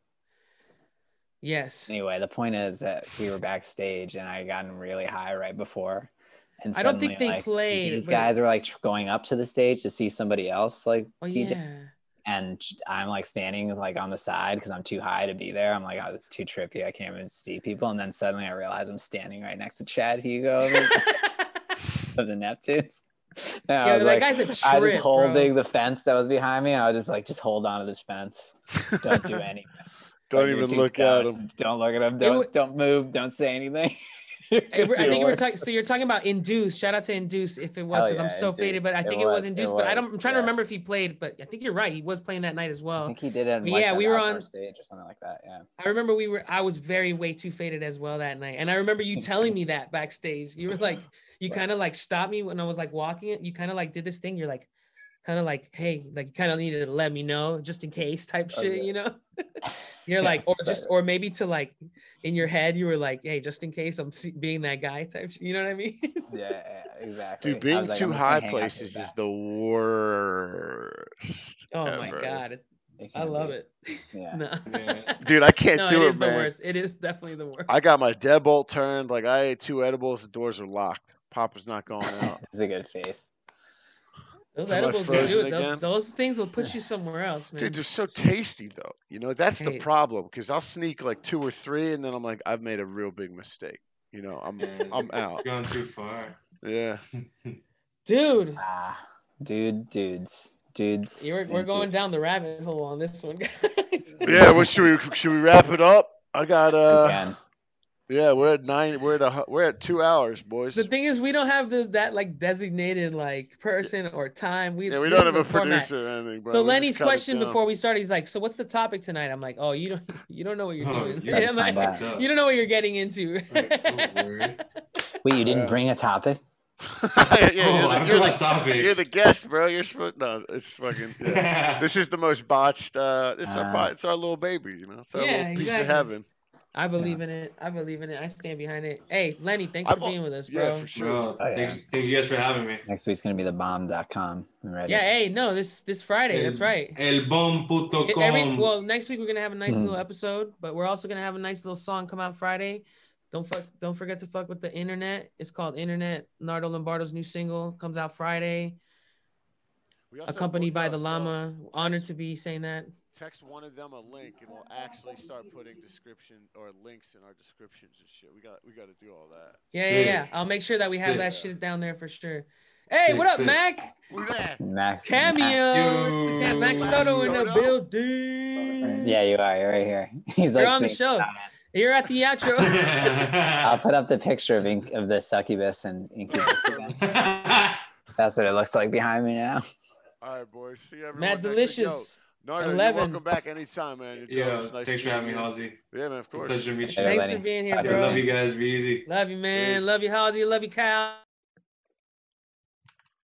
Speaker 3: Yes.
Speaker 2: Anyway, the point is that we were backstage and I gotten really high right before. And
Speaker 3: I don't think they
Speaker 2: like,
Speaker 3: played,
Speaker 2: These guys were like going up to the stage to see somebody else like
Speaker 3: Oh
Speaker 2: DJ,
Speaker 3: yeah.
Speaker 2: and I'm like standing like on the side because I'm too high to be there. I'm like, oh, it's too trippy. I can't even see people. And then suddenly I realize I'm standing right next to Chad Hugo of the, of the Neptunes. And I
Speaker 3: Yeah,
Speaker 2: was
Speaker 3: that
Speaker 2: like,
Speaker 3: guy's a
Speaker 2: I was holding
Speaker 3: bro.
Speaker 2: the fence that was behind me. I was just like, just hold on to this fence. Don't do anything.
Speaker 1: Don't
Speaker 2: Like,
Speaker 1: even
Speaker 2: too
Speaker 1: look at him.
Speaker 2: Don't look at him. Don't
Speaker 3: wa-
Speaker 2: don't move. Don't say anything.
Speaker 3: I think you were talking. So you're talking about Induce. Shout out to Induce if it was because I'm
Speaker 2: yeah,
Speaker 3: so faded, but I think
Speaker 2: It
Speaker 3: it was,
Speaker 2: was, it
Speaker 3: Induce. But I don't. I'm trying to remember if he played, but I think you're right. He was playing that night as
Speaker 2: I
Speaker 3: well.
Speaker 2: think he did it. Like
Speaker 3: yeah, we were on-
Speaker 2: stage or something like that. Yeah.
Speaker 3: I remember we were. I was very way too faded as well that night, and I remember you telling me that backstage. You were like, you kind of like stopped me when I was like walking it. You kind of like did this thing. You're like, kind of like, hey, like you kind of needed to let me know just in case type
Speaker 2: Oh,
Speaker 3: shit.
Speaker 2: yeah.
Speaker 3: You know. You're
Speaker 2: Yeah,
Speaker 3: like, or
Speaker 2: right,
Speaker 3: just, or maybe to like, in your head, you were like, hey, just in case I'm see- being that guy type. shit, You know what I mean?
Speaker 2: Yeah, yeah, exactly.
Speaker 1: Dude, being
Speaker 2: was like,
Speaker 1: too
Speaker 2: I'm just gonna
Speaker 1: high
Speaker 2: hang out to
Speaker 1: places is the worst.
Speaker 3: oh my god, I love
Speaker 2: be.
Speaker 3: it.
Speaker 2: Yeah.
Speaker 3: no,
Speaker 1: Dude, I can't
Speaker 3: no,
Speaker 1: do
Speaker 3: it
Speaker 1: it,
Speaker 3: is the worst. It is definitely the worst.
Speaker 1: I got my deadbolt turned. Like I ate two edibles. The doors are locked. Papa's not going out.
Speaker 2: It's a good face.
Speaker 3: Those
Speaker 1: Am
Speaker 3: edibles will do it. Those,
Speaker 1: again?
Speaker 3: those things will put you somewhere else, man.
Speaker 1: Dude, they're so tasty though. You know, that's the problem. Because I'll sneak like two or three, and then I'm like, I've made a real big mistake. You know, I'm
Speaker 4: Yeah.
Speaker 1: I'm out.
Speaker 4: Gone too far.
Speaker 1: Yeah.
Speaker 3: Dude,
Speaker 2: Ah, dude, dudes. dudes.
Speaker 3: You're, we're
Speaker 2: and
Speaker 3: going
Speaker 2: dude-
Speaker 3: down the rabbit hole on this one, guys.
Speaker 1: Yeah, well, should we should we wrap it up? I got uh,
Speaker 2: Again.
Speaker 1: Yeah, we're at nine. We're at a, we're at two hours, boys.
Speaker 3: The thing is, we don't have this that like designated like person or time. We
Speaker 1: yeah, we don't have a
Speaker 3: format.
Speaker 1: producer or anything, bro.
Speaker 3: So
Speaker 1: We
Speaker 3: Lenny's question before we started, he's like, "So what's the topic tonight?" I'm like, "Oh, you don't you don't know what you're
Speaker 4: Oh,
Speaker 3: doing.
Speaker 4: you
Speaker 3: I'm like, you don't know what you're getting into."
Speaker 2: Wait, you didn't
Speaker 1: Yeah.
Speaker 2: bring a topic?
Speaker 1: yeah, you're,
Speaker 4: Oh,
Speaker 1: the, you're,
Speaker 4: like
Speaker 1: the, you're the guest, bro. You're supposed no. It's fucking. Yeah. this is the most botched. Uh, it's our
Speaker 2: Ah.
Speaker 1: it's our little baby, you know. It's our
Speaker 3: Yeah,
Speaker 1: little piece
Speaker 3: exactly.
Speaker 1: of heaven.
Speaker 3: I believe in it. I believe in it. I stand behind it. Hey, Lenny, thanks
Speaker 1: I
Speaker 3: for
Speaker 1: bought-
Speaker 3: being with us, bro.
Speaker 1: Yeah,
Speaker 3: Yeah,
Speaker 1: for sure.
Speaker 4: Bro,
Speaker 2: Oh, yeah.
Speaker 4: thank, thank you guys for having me.
Speaker 2: Next week's gonna be the bomb.com. I'm ready.
Speaker 3: hey, no, this this Friday. That's right.
Speaker 4: Elbom.com.
Speaker 3: It- every, well, next week we're gonna have a nice
Speaker 2: Mhm.
Speaker 3: little episode, but we're also gonna have a nice little song come out Friday. Don't fuck, don't forget to fuck with the internet. It's called Internet. Nardo Lombardo's new single comes out Friday,
Speaker 1: We also-
Speaker 3: accompanied by
Speaker 1: yeah,
Speaker 3: the
Speaker 1: so
Speaker 3: llama. Honored to be saying that.
Speaker 1: Text one of them a link, and we'll actually start putting description or links in our descriptions and shit. We got we got to do all that.
Speaker 3: Yeah, yeah, yeah. I'll make sure that we have that shit down there for sure. Hey,
Speaker 4: Sick,
Speaker 3: what up,
Speaker 4: sick.
Speaker 3: Mac?
Speaker 1: Look.
Speaker 2: Mac,
Speaker 3: Cameo. It's the Cam- Mac Soto in the building.
Speaker 2: Yeah, you are. You're right here. He's
Speaker 3: You're
Speaker 2: like
Speaker 3: on the
Speaker 2: me.
Speaker 3: show. You're at the outro.
Speaker 2: I'll put up the picture of Inc- of the succubus and incubus. That's what it looks like behind me now.
Speaker 1: All right, boys. See everyone.
Speaker 3: Matt
Speaker 1: next week.
Speaker 3: Delicious.
Speaker 1: Yo, Nardo,
Speaker 3: 11.
Speaker 1: welcome back anytime, man. You're
Speaker 4: Yo,
Speaker 1: dope. It's nice
Speaker 4: thanks
Speaker 1: to
Speaker 4: for
Speaker 1: meet
Speaker 4: having me,
Speaker 1: you.
Speaker 4: Halsey.
Speaker 1: Yeah, man. Of course.
Speaker 4: Pleasure to meet you.
Speaker 2: Hey,
Speaker 3: Thanks
Speaker 2: Lenny.
Speaker 3: for being here,
Speaker 2: Talk
Speaker 4: I
Speaker 3: bro.
Speaker 4: love you guys. Be easy.
Speaker 3: Love you, man.
Speaker 1: Peace.
Speaker 3: Love you, Halsey. Love you, Kyle.